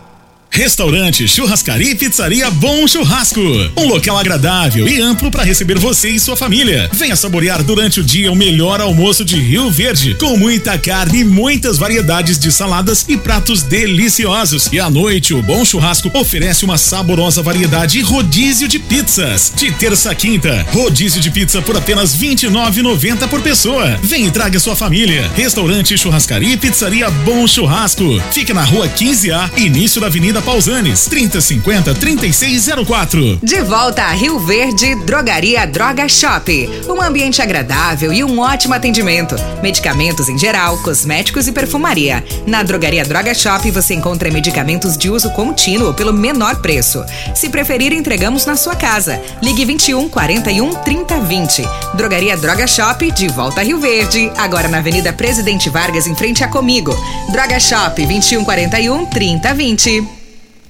Speaker 18: Restaurante, churrascaria e pizzaria Bom Churrasco. Um local agradável e amplo para receber você e sua família. Venha saborear durante o dia o melhor almoço de Rio Verde, com muita carne e muitas variedades de saladas e pratos deliciosos. E à noite, o Bom Churrasco oferece uma saborosa variedade e rodízio de pizzas. De terça a quinta, rodízio de pizza por apenas R$ 29,90 por pessoa. Vem e traga sua família. Restaurante, churrascaria e pizzaria Bom Churrasco. Fica na rua 15A, início da Avenida Pausanes, 3050 3604.
Speaker 2: De volta a Rio Verde, Drogaria Droga Shop. Um ambiente agradável e um ótimo atendimento. Medicamentos em geral, cosméticos e perfumaria. Na Drogaria Droga Shop você encontra medicamentos de uso contínuo pelo menor preço. Se preferir, entregamos na sua casa. Ligue 21 41 30 20. Drogaria Droga Shop, de volta a Rio Verde. Agora na Avenida Presidente Vargas, em frente a Comigo. Droga Shop 21 41 30 20.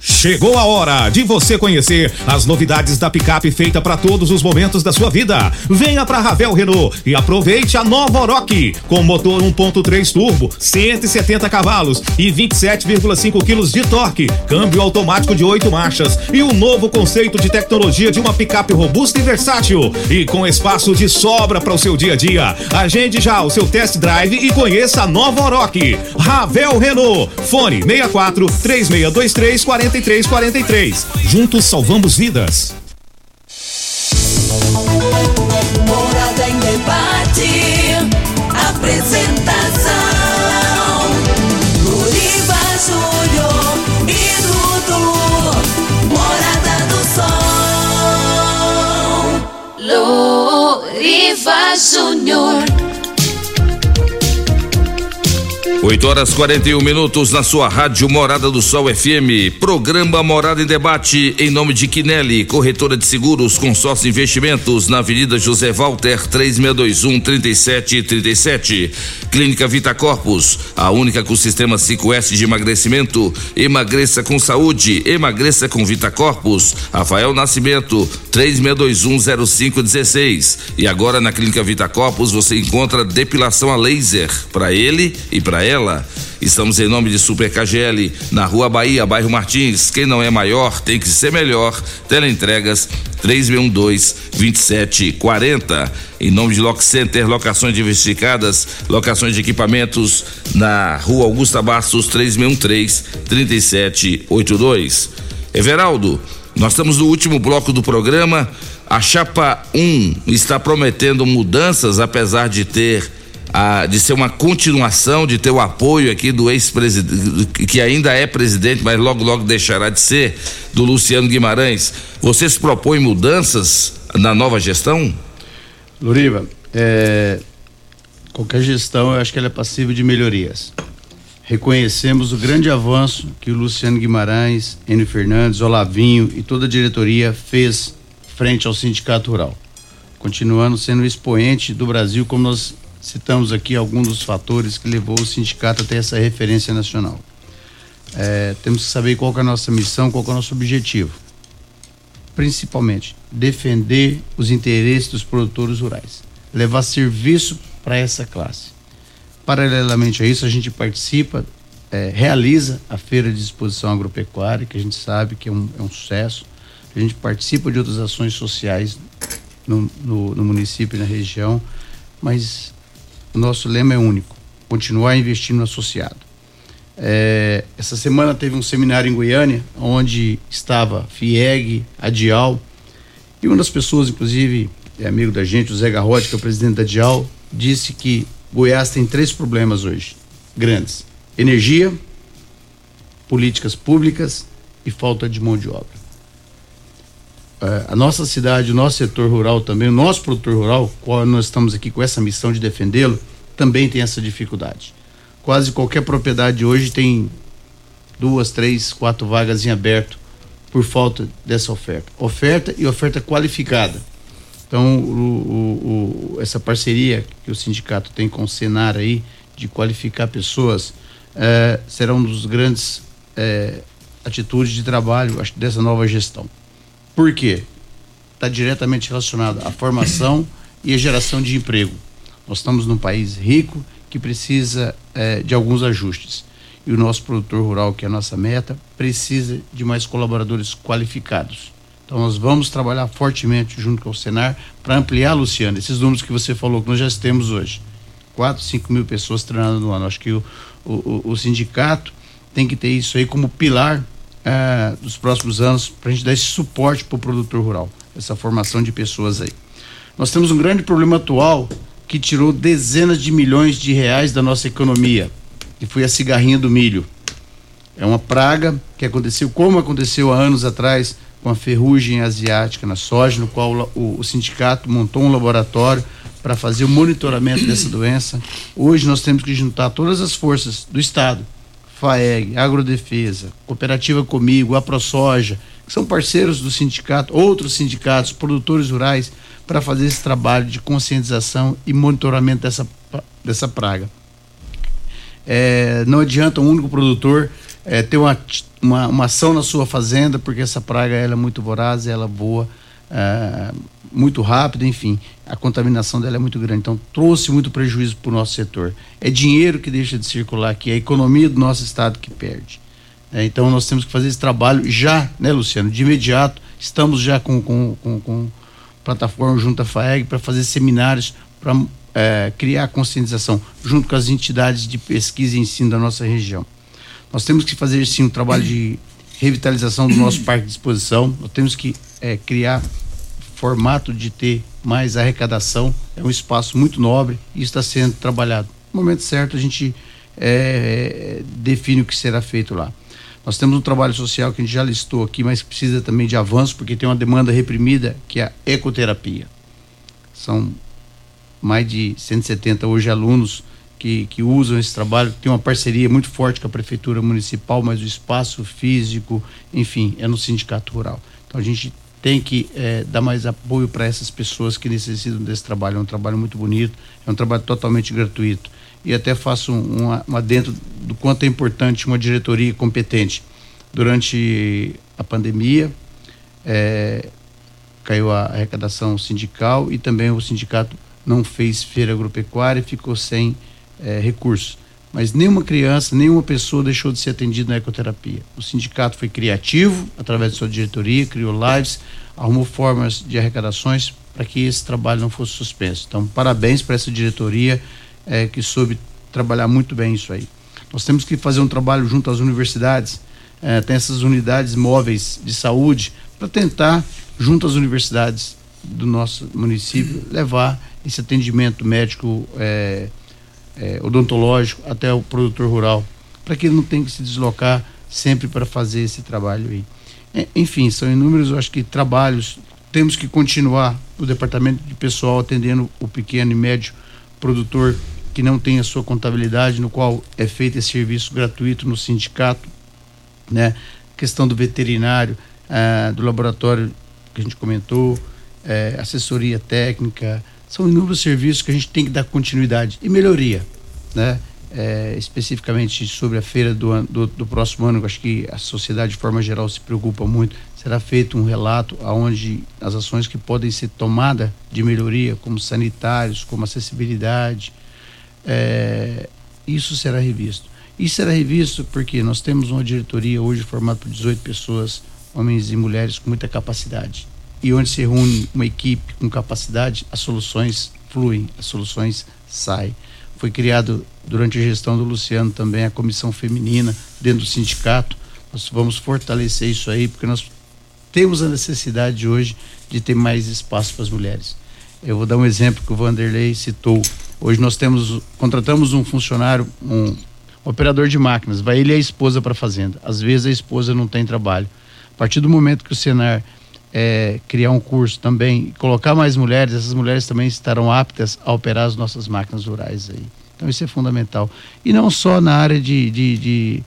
Speaker 9: Chegou a hora de você conhecer as novidades da picape feita para todos os momentos da sua vida. Venha para Ravel Renault e aproveite a nova Oroch com motor 1.3 turbo, 170 cavalos e 27,5 quilos de torque, câmbio automático de 8 marchas e um novo conceito de tecnologia de uma picape robusta e versátil e com espaço de sobra para o seu dia a dia. Agende já o seu test drive e conheça a nova Oroch. Ravel Renault. Fone 64 3623 4343. Juntos salvamos vidas.
Speaker 4: Morada em debate. Apresentação: Luriva Júnior e Dudu. Morada do Sol. Luriva Júnior.
Speaker 5: 8 horas 41 minutos na sua rádio Morada do Sol FM. Programa Morada em Debate em nome de Quinelli, corretora de seguros, consórcio investimentos na Avenida José Walter 3621 3737. Clínica Vita Corpus, a única com sistema 5S de emagrecimento. Emagreça com saúde, emagreça com Vita Corpus. Rafael Nascimento 36210516. E agora na Clínica Vita Corpus você encontra depilação a laser para ele e para ela. Estamos em nome de Super KGL, na Rua Bahia, bairro Martins. Quem não é maior tem que ser melhor. Teleentregas 3612-2740. Em nome de Lock Center, locações diversificadas, locações de equipamentos na Rua Augusta Bastos 3613-3782. Everaldo, nós estamos no último bloco do programa. A Chapa 1 está prometendo mudanças, apesar de ter de ser uma continuação, de ter o apoio aqui do ex-presidente, que ainda é presidente, mas logo, logo deixará de ser, do Luciano Guimarães. Vocês propõem mudanças na nova gestão?
Speaker 7: Luriva, é, qualquer gestão eu acho que ela é passível de melhorias. Reconhecemos o grande avanço que o Luciano Guimarães, Enio Fernandes, Olavinho e toda a diretoria fez frente ao sindicato rural. Continuando sendo expoente do Brasil, como nós citamos aqui alguns dos fatores que levou o sindicato até essa referência nacional. É, temos que saber qual que é a nossa missão, qual é o nosso objetivo. Principalmente, defender os interesses dos produtores rurais, levar serviço para essa classe. Paralelamente a isso, a gente participa, é, realiza a feira de exposição agropecuária, que a gente sabe que é um, é um sucesso. A gente participa de outras ações sociais no, no, no município e na região, mas nosso lema é único: continuar investindo no associado. É, essa semana teve um seminário em Goiânia, onde estava FIEG, Adial, e uma das pessoas, inclusive, é amigo da gente, o Zé Garrote, que é o presidente da Adial, disse que Goiás tem três problemas hoje, grandes: energia, políticas públicas e falta de mão de obra. É, a nossa cidade, o nosso setor rural também, o nosso produtor rural, qual nós estamos aqui com essa missão de defendê-lo, também tem essa dificuldade. Quase qualquer propriedade hoje tem duas, três, quatro vagas em aberto por falta dessa oferta. Oferta e oferta qualificada. Então, o, o, o, essa parceria que o sindicato tem com o Senar aí, de qualificar pessoas, é, será um dos grandes é, atitudes de trabalho acho, dessa nova gestão. Por quê? Está diretamente relacionado à formação e à geração de emprego. Nós estamos num país rico que precisa é, de alguns ajustes. E o nosso produtor rural, que é a nossa meta, precisa de mais colaboradores qualificados. Então nós vamos trabalhar fortemente junto com o Senar para ampliar, Luciano, esses números que você falou que nós já temos hoje. 4, 5 mil pessoas treinando no ano. Acho que o, o, o sindicato tem que ter isso aí como pilar é, dos próximos anos para a gente dar esse suporte para o produtor rural, essa formação de pessoas aí. Nós temos um grande problema atual que tirou dezenas de milhões de reais da nossa economia, que foi a cigarrinha do milho. É uma praga que aconteceu como aconteceu há anos atrás com a ferrugem asiática na soja, no qual o, o sindicato montou um laboratório para fazer o monitoramento dessa doença. Hoje nós temos que juntar todas as forças do Estado, FAEG, Agrodefesa, Cooperativa Comigo, a ProSoja, que são parceiros do sindicato, outros sindicatos, produtores rurais, para fazer esse trabalho de conscientização e monitoramento dessa, dessa praga. É, não adianta um único produtor é, ter uma, uma, uma, ação na sua fazenda, porque essa praga ela é muito voraz, ela voa é, muito rápido, enfim, a contaminação dela é muito grande. Então, trouxe muito prejuízo para o nosso setor. É dinheiro que deixa de circular aqui, é a economia do nosso estado que perde. É, então, nós temos que fazer esse trabalho já, né, Luciano? De imediato, estamos já com, com, com, com plataforma junto à FAEG para fazer seminários para é, criar conscientização junto com as entidades de pesquisa e ensino da nossa região. Nós temos que fazer sim um trabalho de revitalização do nosso parque de exposição, nós temos que é, criar formato de ter mais arrecadação, é um espaço muito nobre e está sendo trabalhado. No momento certo a gente é, define o que será feito lá. Nós temos um trabalho social que a gente já listou aqui, mas precisa também de avanço, porque tem uma demanda reprimida, que é a ecoterapia. São mais de 170 hoje alunos que, que usam esse trabalho, tem uma parceria muito forte com a Prefeitura Municipal, mas o espaço físico, enfim, é no Sindicato Rural. Então a gente tem que é, dar mais apoio para essas pessoas que necessitam desse trabalho. É um trabalho muito bonito, é um trabalho totalmente gratuito. E até faço um, uma, uma dentro do quanto é importante uma diretoria competente. Durante a pandemia, é, caiu a arrecadação sindical e também o sindicato não fez feira agropecuária e ficou sem é, recursos. Mas nenhuma criança, nenhuma pessoa deixou de ser atendida na ecoterapia. O sindicato foi criativo, através de sua diretoria, criou lives, arrumou formas de arrecadações para que esse trabalho não fosse suspenso. Então, parabéns para essa diretoria é, que soube trabalhar muito bem isso aí. Nós temos que fazer um trabalho junto às universidades, é, tem essas unidades móveis de saúde, para tentar, junto às universidades do nosso município, levar esse atendimento médico. É, é, odontológico até o produtor rural, para que ele não tenha que se deslocar sempre para fazer esse trabalho aí. É, enfim, são inúmeros, eu acho que trabalhos. Temos que continuar o departamento de pessoal atendendo o pequeno e médio produtor que não tem a sua contabilidade, no qual é feito esse serviço gratuito no sindicato, né? Questão do veterinário, ah, do laboratório que a gente comentou, eh, assessoria técnica, são inúmeros serviços que a gente tem que dar continuidade e melhoria, né? É, especificamente sobre a feira do, do, do, próximo ano, acho que a sociedade de forma geral se preocupa muito. Será feito um relato aonde as ações que podem ser tomadas de melhoria, como sanitários, como acessibilidade, é, isso será revisto. Isso será revisto porque nós temos uma diretoria hoje formada por 18 pessoas, homens e mulheres com muita capacidade e onde se reúne uma equipe com capacidade, as soluções fluem, as soluções saem. Foi criado durante a gestão do Luciano também a comissão feminina dentro do sindicato. Nós vamos fortalecer isso aí, porque nós temos a necessidade hoje de ter mais espaço para as mulheres. Eu vou dar um exemplo que o Vanderlei citou. Hoje nós temos, contratamos um funcionário, um, Operador de máquinas, vai ele e a esposa para a fazenda. Às vezes a esposa não tem trabalho. A partir do momento que o Senar é, criar um curso também, colocar mais mulheres, essas mulheres também estarão aptas a operar as nossas máquinas rurais aí. Então isso é fundamental. E não só na área de, de, de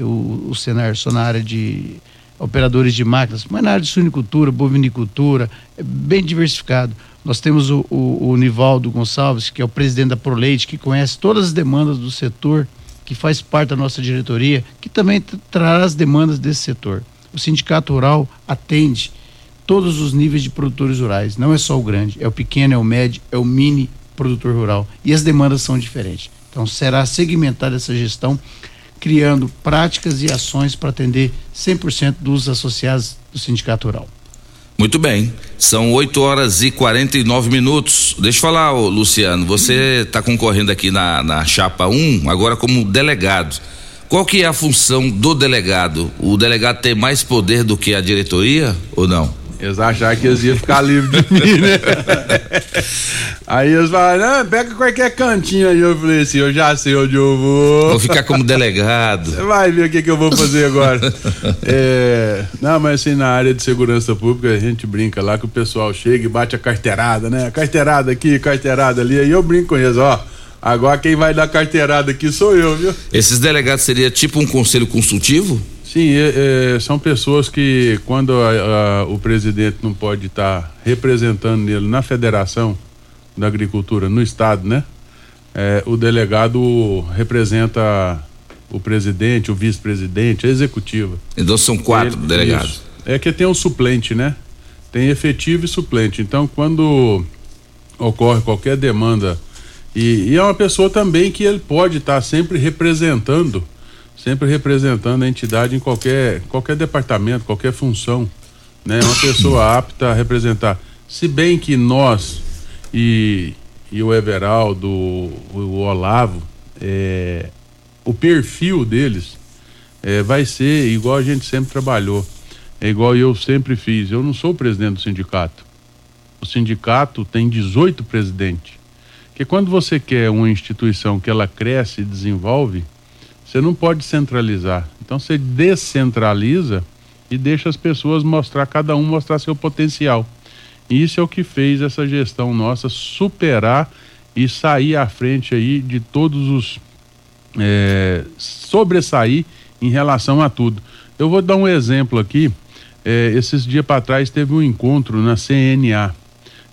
Speaker 7: o, o só na área de operadores de máquinas, mas na área de suinicultura, bovinicultura, é bem diversificado. Nós temos o, o, o Nivaldo Gonçalves, que é o presidente da ProLeite, que conhece todas as demandas do setor, que faz parte da nossa diretoria, que também trará as demandas desse setor. O Sindicato Rural atende todos os níveis de produtores rurais, não é só o grande, é o pequeno, é o médio, é o mini produtor rural. E as demandas são diferentes. Então será segmentada essa gestão criando práticas e ações para atender 100% dos associados do Sindicato Rural.
Speaker 5: Muito bem, são 8 horas e 49 minutos. Deixa eu falar, ô, Luciano, você está concorrendo aqui na, na chapa 1, agora como delegado. Qual que é a função do delegado? O delegado tem mais poder do que a diretoria ou não?
Speaker 8: Eles acharam que eles iam ficar livres de mim, né? aí eles falaram, não, pega qualquer cantinho aí. Eu falei assim, eu já sei onde eu vou.
Speaker 5: Vou ficar como delegado.
Speaker 8: Você vai ver o que, que eu vou fazer agora. é, não, mas assim, na área de segurança pública, a gente brinca lá que o pessoal chega e bate a carteirada, né? Carteirada aqui, carteirada ali. Aí eu brinco com eles, ó. Agora quem vai dar carteirada aqui sou eu, viu?
Speaker 5: Esses delegados seria tipo um conselho consultivo?
Speaker 8: Sim, é, é, são pessoas que quando a, a, o presidente não pode estar tá representando ele na federação da agricultura, no estado, né? É, o delegado representa o presidente, o vice-presidente, a executiva.
Speaker 5: Então são quatro ele, delegados.
Speaker 8: Isso. É que tem um suplente, né? Tem efetivo e suplente. Então, quando ocorre qualquer demanda e, e é uma pessoa também que ele pode estar tá sempre representando sempre representando a entidade em qualquer, qualquer departamento, qualquer função. Né? Uma pessoa apta a representar. Se bem que nós e, e o Everaldo, o, o Olavo, é, o perfil deles é, vai ser igual a gente sempre trabalhou. É igual eu sempre fiz. Eu não sou o presidente do sindicato. O sindicato tem 18 presidentes. Porque quando você quer uma instituição que ela cresce e desenvolve, você não pode centralizar. Então você descentraliza e deixa as pessoas mostrar, cada um mostrar seu potencial. E isso é o que fez essa gestão nossa superar e sair à frente aí de todos os. É, sobressair em relação a tudo. Eu vou dar um exemplo aqui. É, esses dias para trás teve um encontro na CNA.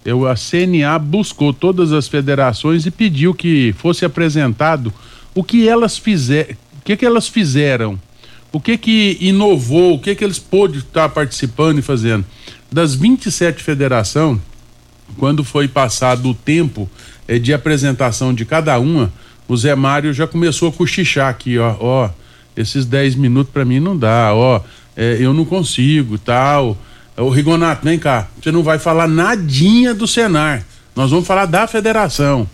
Speaker 8: Eu, a CNA buscou todas as federações e pediu que fosse apresentado o que elas fizeram, que que elas fizeram? O que que inovou? O que que eles pôde estar participando e fazendo? Das 27 federações, quando foi passado o tempo eh, de apresentação de cada uma, o Zé Mário já começou a cochichar aqui, ó, ó, esses 10 minutos para mim não dá, ó, eh, eu não consigo, tal. O Rigonato, vem cá, você não vai falar nadinha do Senar. Nós vamos falar da federação.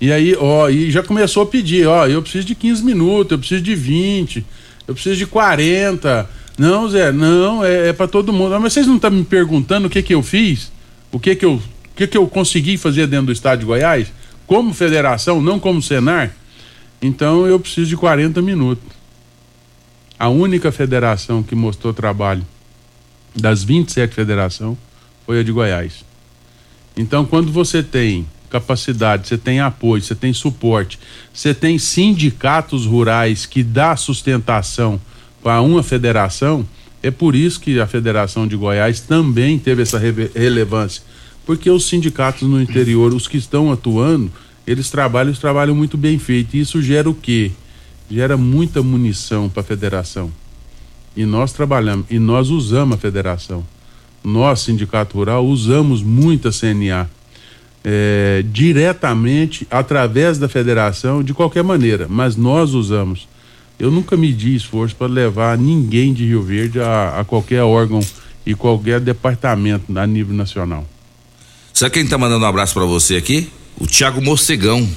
Speaker 8: E aí, ó, e já começou a pedir, ó, eu preciso de 15 minutos, eu preciso de 20, eu preciso de 40. Não, Zé, não, é, é para todo mundo. Ah, mas vocês não estão tá me perguntando o que que eu fiz? O que que eu, o que que eu consegui fazer dentro do estado de Goiás? Como federação, não como Senar? Então eu preciso de 40 minutos. A única federação que mostrou trabalho das 27 federações foi a de Goiás. Então, quando você tem capacidade, você tem apoio, você tem suporte, você tem sindicatos rurais que dá sustentação para uma federação, é por isso que a Federação de Goiás também teve essa relevância. Porque os sindicatos no interior, os que estão atuando, eles trabalham, eles trabalham muito bem feito. E isso gera o quê? Gera muita munição para a federação. E nós trabalhamos, e nós usamos a federação. Nós, Sindicato Rural, usamos muito a CNA é, diretamente através da federação de qualquer maneira, mas nós usamos. Eu nunca medi esforço para levar ninguém de Rio Verde a, a, qualquer órgão e qualquer departamento a nível nacional.
Speaker 5: Sabe quem está mandando um abraço para você aqui? O Tiago Morcegão.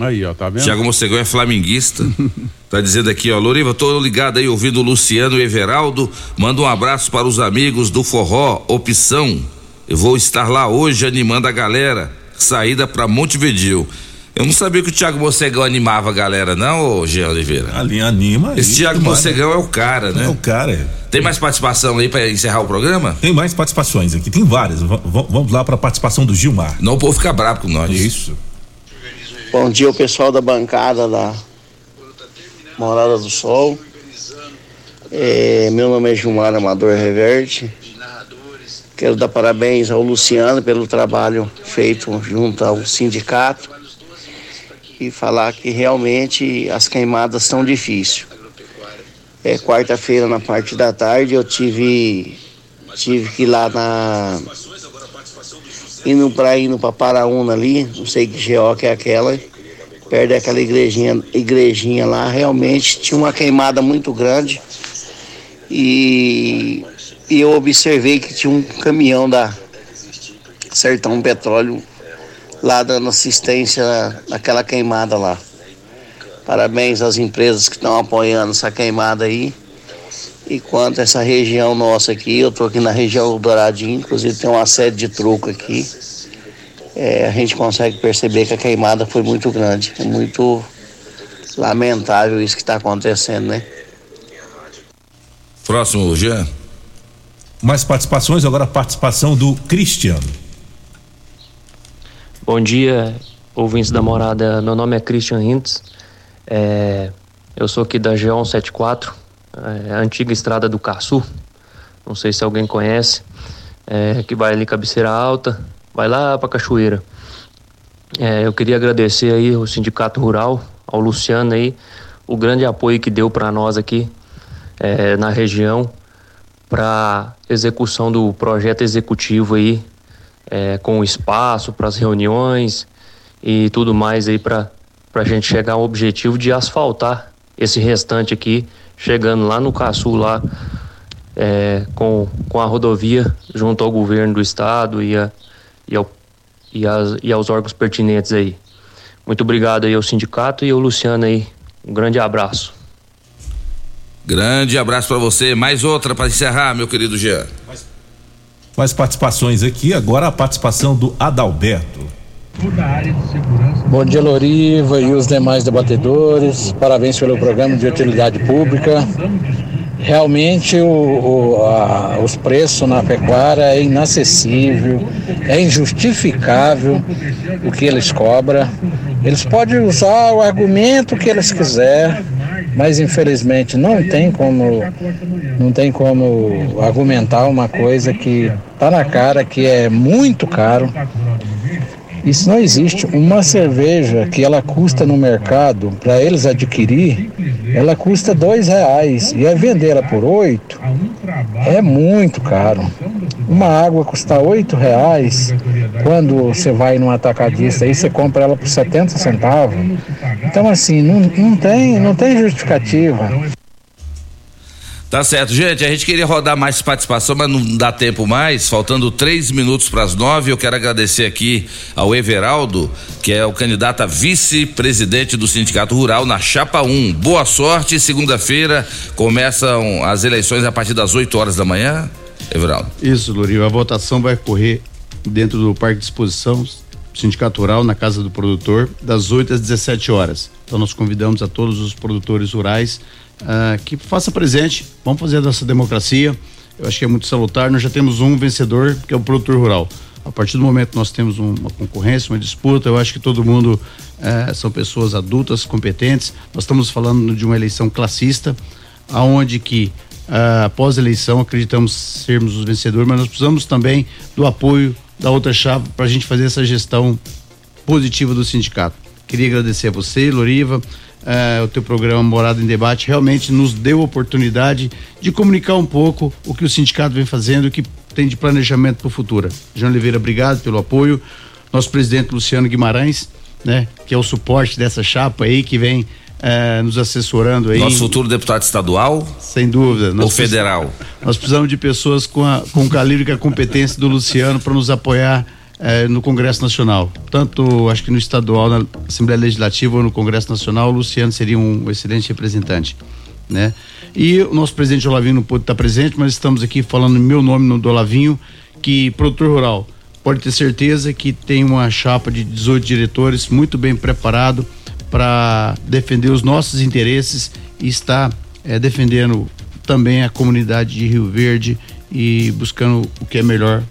Speaker 8: Aí, ó, tá vendo?
Speaker 5: Tiago Morcegão é flamenguista. tá dizendo aqui, ó, Loriva, tô ligado aí ouvindo o Luciano e Everaldo. Manda um abraço para os amigos do Forró Opção. Eu vou estar lá hoje animando a galera saída para Montevidil. Eu não sabia que o Thiago Mocegão animava a galera, não, ô Jean Oliveira.
Speaker 6: Ali anima.
Speaker 5: Esse
Speaker 6: aí,
Speaker 5: Thiago
Speaker 6: demais,
Speaker 5: Mocegão é o cara, né?
Speaker 6: É o cara, é.
Speaker 5: Tem mais participação aí pra encerrar o programa?
Speaker 6: Tem mais participações aqui, tem várias. V- vamos lá pra participação do Gilmar.
Speaker 5: Não, o povo fica bravo com nós.
Speaker 6: Isso.
Speaker 28: Bom dia, o pessoal da bancada da Morada do Sol. É, meu nome é Gilmar Amador Reverte. Quero dar parabéns ao Luciano pelo trabalho feito junto ao sindicato e falar que realmente as queimadas estão difíceis. É, Quarta-feira, na parte da tarde, eu tive, tive que ir lá na. indo para indo para Paraúna ali, não sei que GO que é aquela, perto daquela igrejinha, igrejinha lá, realmente tinha uma queimada muito grande. E, e eu observei que tinha um caminhão da Sertão Petróleo lá dando assistência naquela queimada lá. Parabéns às empresas que estão apoiando essa queimada aí. E quanto essa região nossa aqui, eu estou aqui na região do Douradinho, inclusive tem uma sede de truco aqui. É, a gente consegue perceber que a queimada foi muito grande. É muito lamentável isso que está acontecendo, né?
Speaker 5: Próximo, Jean.
Speaker 6: Mais participações, agora a participação do Cristiano.
Speaker 29: Bom dia, ouvintes da morada. Meu nome é Christian Hintz. É, eu sou aqui da G174, é, antiga estrada do Caçu. Não sei se alguém conhece. É, que vai ali cabeceira alta, vai lá pra Cachoeira. É, eu queria agradecer aí ao Sindicato Rural, ao Luciano aí, o grande apoio que deu para nós aqui é, na região para execução do projeto executivo aí, é, com espaço para as reuniões e tudo mais aí para a gente chegar ao objetivo de asfaltar esse restante aqui, chegando lá no Caçu lá é, com, com a rodovia junto ao governo do estado e, a, e, ao, e, as, e aos órgãos pertinentes aí. Muito obrigado aí ao sindicato e ao Luciano aí. Um grande abraço.
Speaker 5: Grande abraço pra você. Mais outra pra encerrar, meu querido Jean.
Speaker 6: Mais participações aqui, agora a participação do Adalberto.
Speaker 30: Bom dia, Loriva e os demais debatedores. Parabéns pelo programa de utilidade pública. Realmente o, o- a- os preços na pecuária é inacessível, é injustificável o que eles cobram. Eles podem usar o argumento que eles quiserem, mas infelizmente não tem como não tem como argumentar uma coisa que está na cara que é muito caro. Isso não existe. Uma cerveja que ela custa no mercado, para eles adquirir, ela custa dois reais. E é vender ela por oito, é muito caro. Uma água custa oito reais, quando você vai num atacadista aí, você compra ela por 70 centavos. Então assim, não, não tem, não tem justificativa.
Speaker 5: Tá certo, gente. A gente queria rodar mais participação, mas não dá tempo mais. Faltando três minutos para as nove, eu quero agradecer aqui ao Everaldo, que é o candidato a vice-presidente do Sindicato Rural na Chapa 1. Boa sorte. Segunda-feira começam as eleições a partir das 8 horas da manhã. Everaldo.
Speaker 7: Isso, Lourinho. A votação vai ocorrer dentro do Parque de Exposição Sindicato Rural, na Casa do Produtor, das 8 às 17 horas. Então nós convidamos a todos os produtores rurais ah, que faça presente. Vamos fazer a nossa democracia. Eu acho que é muito salutar. Nós já temos um vencedor, que é o produtor rural. A partir do momento que nós temos um- uma concorrência, uma disputa, eu acho que todo mundo eh, são pessoas adultas, competentes. Nós estamos falando de uma eleição classista, aonde que ah, após a eleição acreditamos sermos os vencedores, mas nós precisamos também do apoio da outra chave para a gente fazer essa gestão positiva do sindicato. Queria agradecer a você, Loriva, eh, o teu programa Morada em Debate realmente nos deu a oportunidade de comunicar um pouco o que o sindicato vem fazendo, o que tem de planejamento para o futuro. João Oliveira, obrigado pelo apoio. Nosso presidente Luciano Guimarães, né, que é o suporte dessa chapa aí que vem eh, nos assessorando aí.
Speaker 5: Nosso futuro deputado estadual.
Speaker 7: Sem dúvida.
Speaker 5: Ou federal.
Speaker 7: nós precisamos de pessoas com, a, com o calibre e a competência do Luciano para nos apoiar eh, no Congresso Nacional. Tanto, acho que no estadual, na Assembleia Legislativa ou no Congresso Nacional, o Luciano seria um excelente representante. Né? E o nosso presidente Olavinho não pôde estar presente, mas estamos aqui falando em meu nome no do Olavinho, que produtor rural, pode ter certeza que tem uma chapa de 18 diretores muito bem preparado para defender os nossos interesses e está eh, defendendo também a comunidade de Rio Verde e buscando o que é melhor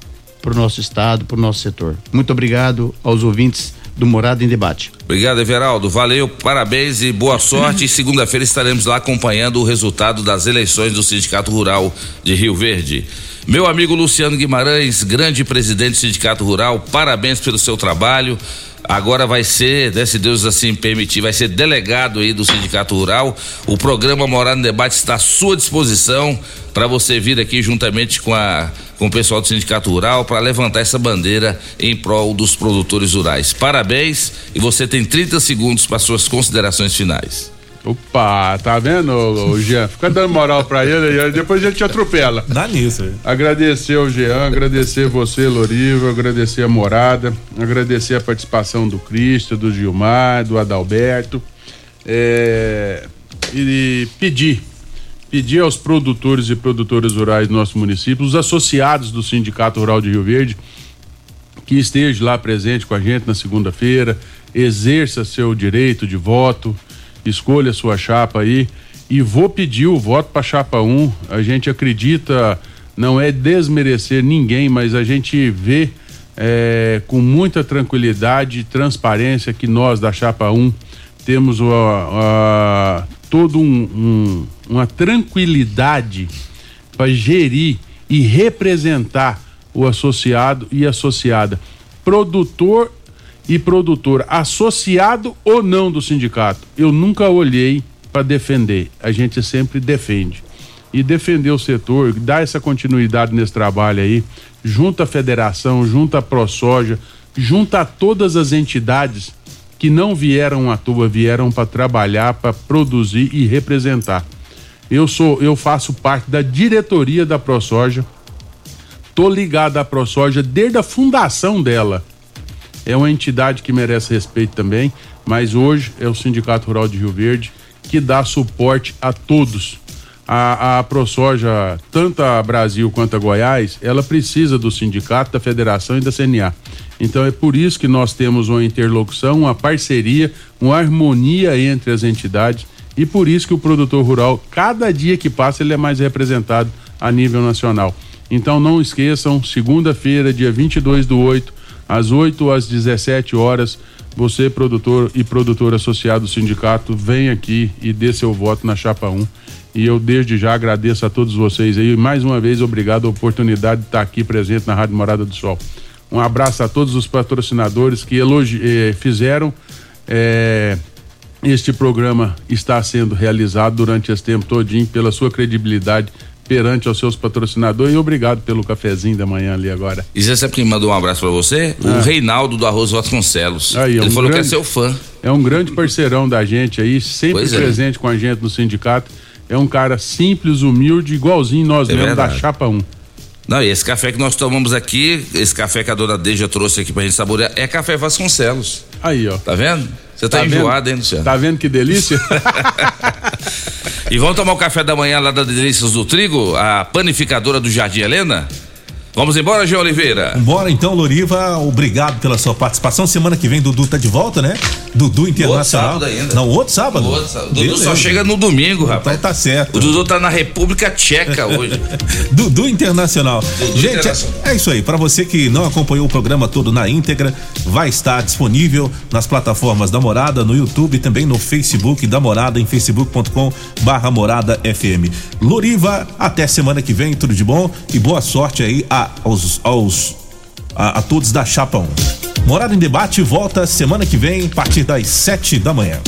Speaker 7: para o nosso estado, para o nosso setor. Muito obrigado aos ouvintes do Morada em Debate.
Speaker 5: Obrigado, Everaldo. Valeu, parabéns e boa sorte. Segunda-feira estaremos lá acompanhando o resultado das eleições do Sindicato Rural de Rio Verde. Meu amigo Luciano Guimarães, grande presidente do Sindicato Rural, parabéns pelo seu trabalho. Agora vai ser, né, se Deus assim permitir, vai ser delegado aí do Sindicato Rural. O programa Morada em Debate está à sua disposição para você vir aqui juntamente com a com o pessoal do Sindicato Rural para levantar essa bandeira em prol dos produtores rurais. Parabéns e você tem 30 segundos para suas considerações finais.
Speaker 8: Opa, tá vendo, ô, Jean? Fica dando moral pra ele depois ele te atropela.
Speaker 6: Dá nisso.
Speaker 8: Agradecer ao Jean, agradecer você, Loriva, agradecer a morada, agradecer a participação do Cristo, do Gilmar, do Adalberto. É, e pedir, pedir aos produtores e produtoras rurais do nosso município, os associados do Sindicato Rural de Rio Verde, que esteja lá presente com a gente na segunda-feira, exerça seu direito de voto, escolha sua chapa aí e vou pedir o voto para chapa 1. A gente acredita, não é desmerecer ninguém, mas a gente vê é, com muita tranquilidade e transparência que nós da chapa 1 temos o, a, todo um, um, uma tranquilidade para gerir e representar o associado e associada, produtor e produtor, associado ou não do sindicato. Eu nunca olhei para defender, a gente sempre defende. E defender o setor, dar essa continuidade nesse trabalho aí, junto à federação, junto à ProSoja, junto a todas as entidades que não vieram à toa, vieram para trabalhar, para produzir e representar. Eu sou, eu faço parte da diretoria da ProSoja. Tô ligado à ProSoja desde a fundação dela. É uma entidade que merece respeito também, mas hoje é o Sindicato Rural de Rio Verde que dá suporte a todos. A, a ProSoja, tanto a Brasil quanto a Goiás, ela precisa do sindicato, da federação e da CNA. Então é por isso que nós temos uma interlocução, uma parceria, uma harmonia entre as entidades e por isso que o produtor rural, cada dia que passa, ele é mais representado a nível nacional. Então não esqueçam, segunda-feira, dia 22 do 8, às 8 às 17 horas, você, produtor e produtor associado do sindicato, vem aqui e dê seu voto na chapa 1. E eu desde já agradeço a todos vocês aí. Mais uma vez, obrigado a oportunidade de estar aqui presente na Rádio Morada do Sol. Um abraço a todos os patrocinadores que elogi eh, fizeram eh, este programa está sendo realizado durante esse tempo todinho pela sua credibilidade perante aos seus patrocinadores e obrigado pelo cafezinho da manhã ali agora.
Speaker 5: E você sabe quem mandou um abraço para você?
Speaker 8: Ah.
Speaker 5: O Reinaldo do Arroz Vasconcelos.
Speaker 8: Aí, é
Speaker 5: Ele
Speaker 8: um
Speaker 5: falou que é
Speaker 8: grande-
Speaker 5: seu fã.
Speaker 8: É um grande parceirão da gente aí, sempre
Speaker 5: Pois é.
Speaker 8: presente com a gente no sindicato. É um cara simples, humilde, igualzinho nós
Speaker 5: É
Speaker 8: mesmo
Speaker 5: verdade.
Speaker 8: da Chapa 1.
Speaker 5: Não, e esse café que nós tomamos aqui, esse café que a dona Deja trouxe aqui pra gente saborear, é café Vasconcelos.
Speaker 8: Aí, ó.
Speaker 5: Tá vendo? Você tá,
Speaker 8: vendo?
Speaker 5: enjoado, hein, Luciano?
Speaker 8: Tá vendo que delícia?
Speaker 5: E vamos tomar o café da manhã lá da Delícias do Trigo, a panificadora do Jardim Helena? Vamos embora, Jean Oliveira?
Speaker 6: Bora então, Loriva, obrigado pela sua participação. Semana que vem Dudu tá de volta, né? Dudu Internacional.
Speaker 5: sábado ainda.
Speaker 6: Não, outro sábado.
Speaker 5: Outro sábado. Dudu só chega no domingo, rapaz.
Speaker 6: Então tá certo.
Speaker 5: O Dudu tá na República Tcheca hoje.
Speaker 6: Dudu Internacional. Gente,
Speaker 5: Internacional.
Speaker 6: é isso aí. Para você que não acompanhou o programa todo na íntegra, vai estar disponível nas plataformas da Morada, no YouTube e também no Facebook da Morada, em facebook.com barra Morada FM. Loriva, até semana que vem, tudo de bom e boa sorte aí a- aos, aos a, a todos da Chapa 1. Morada em Debate volta semana que vem, a partir das sete da manhã.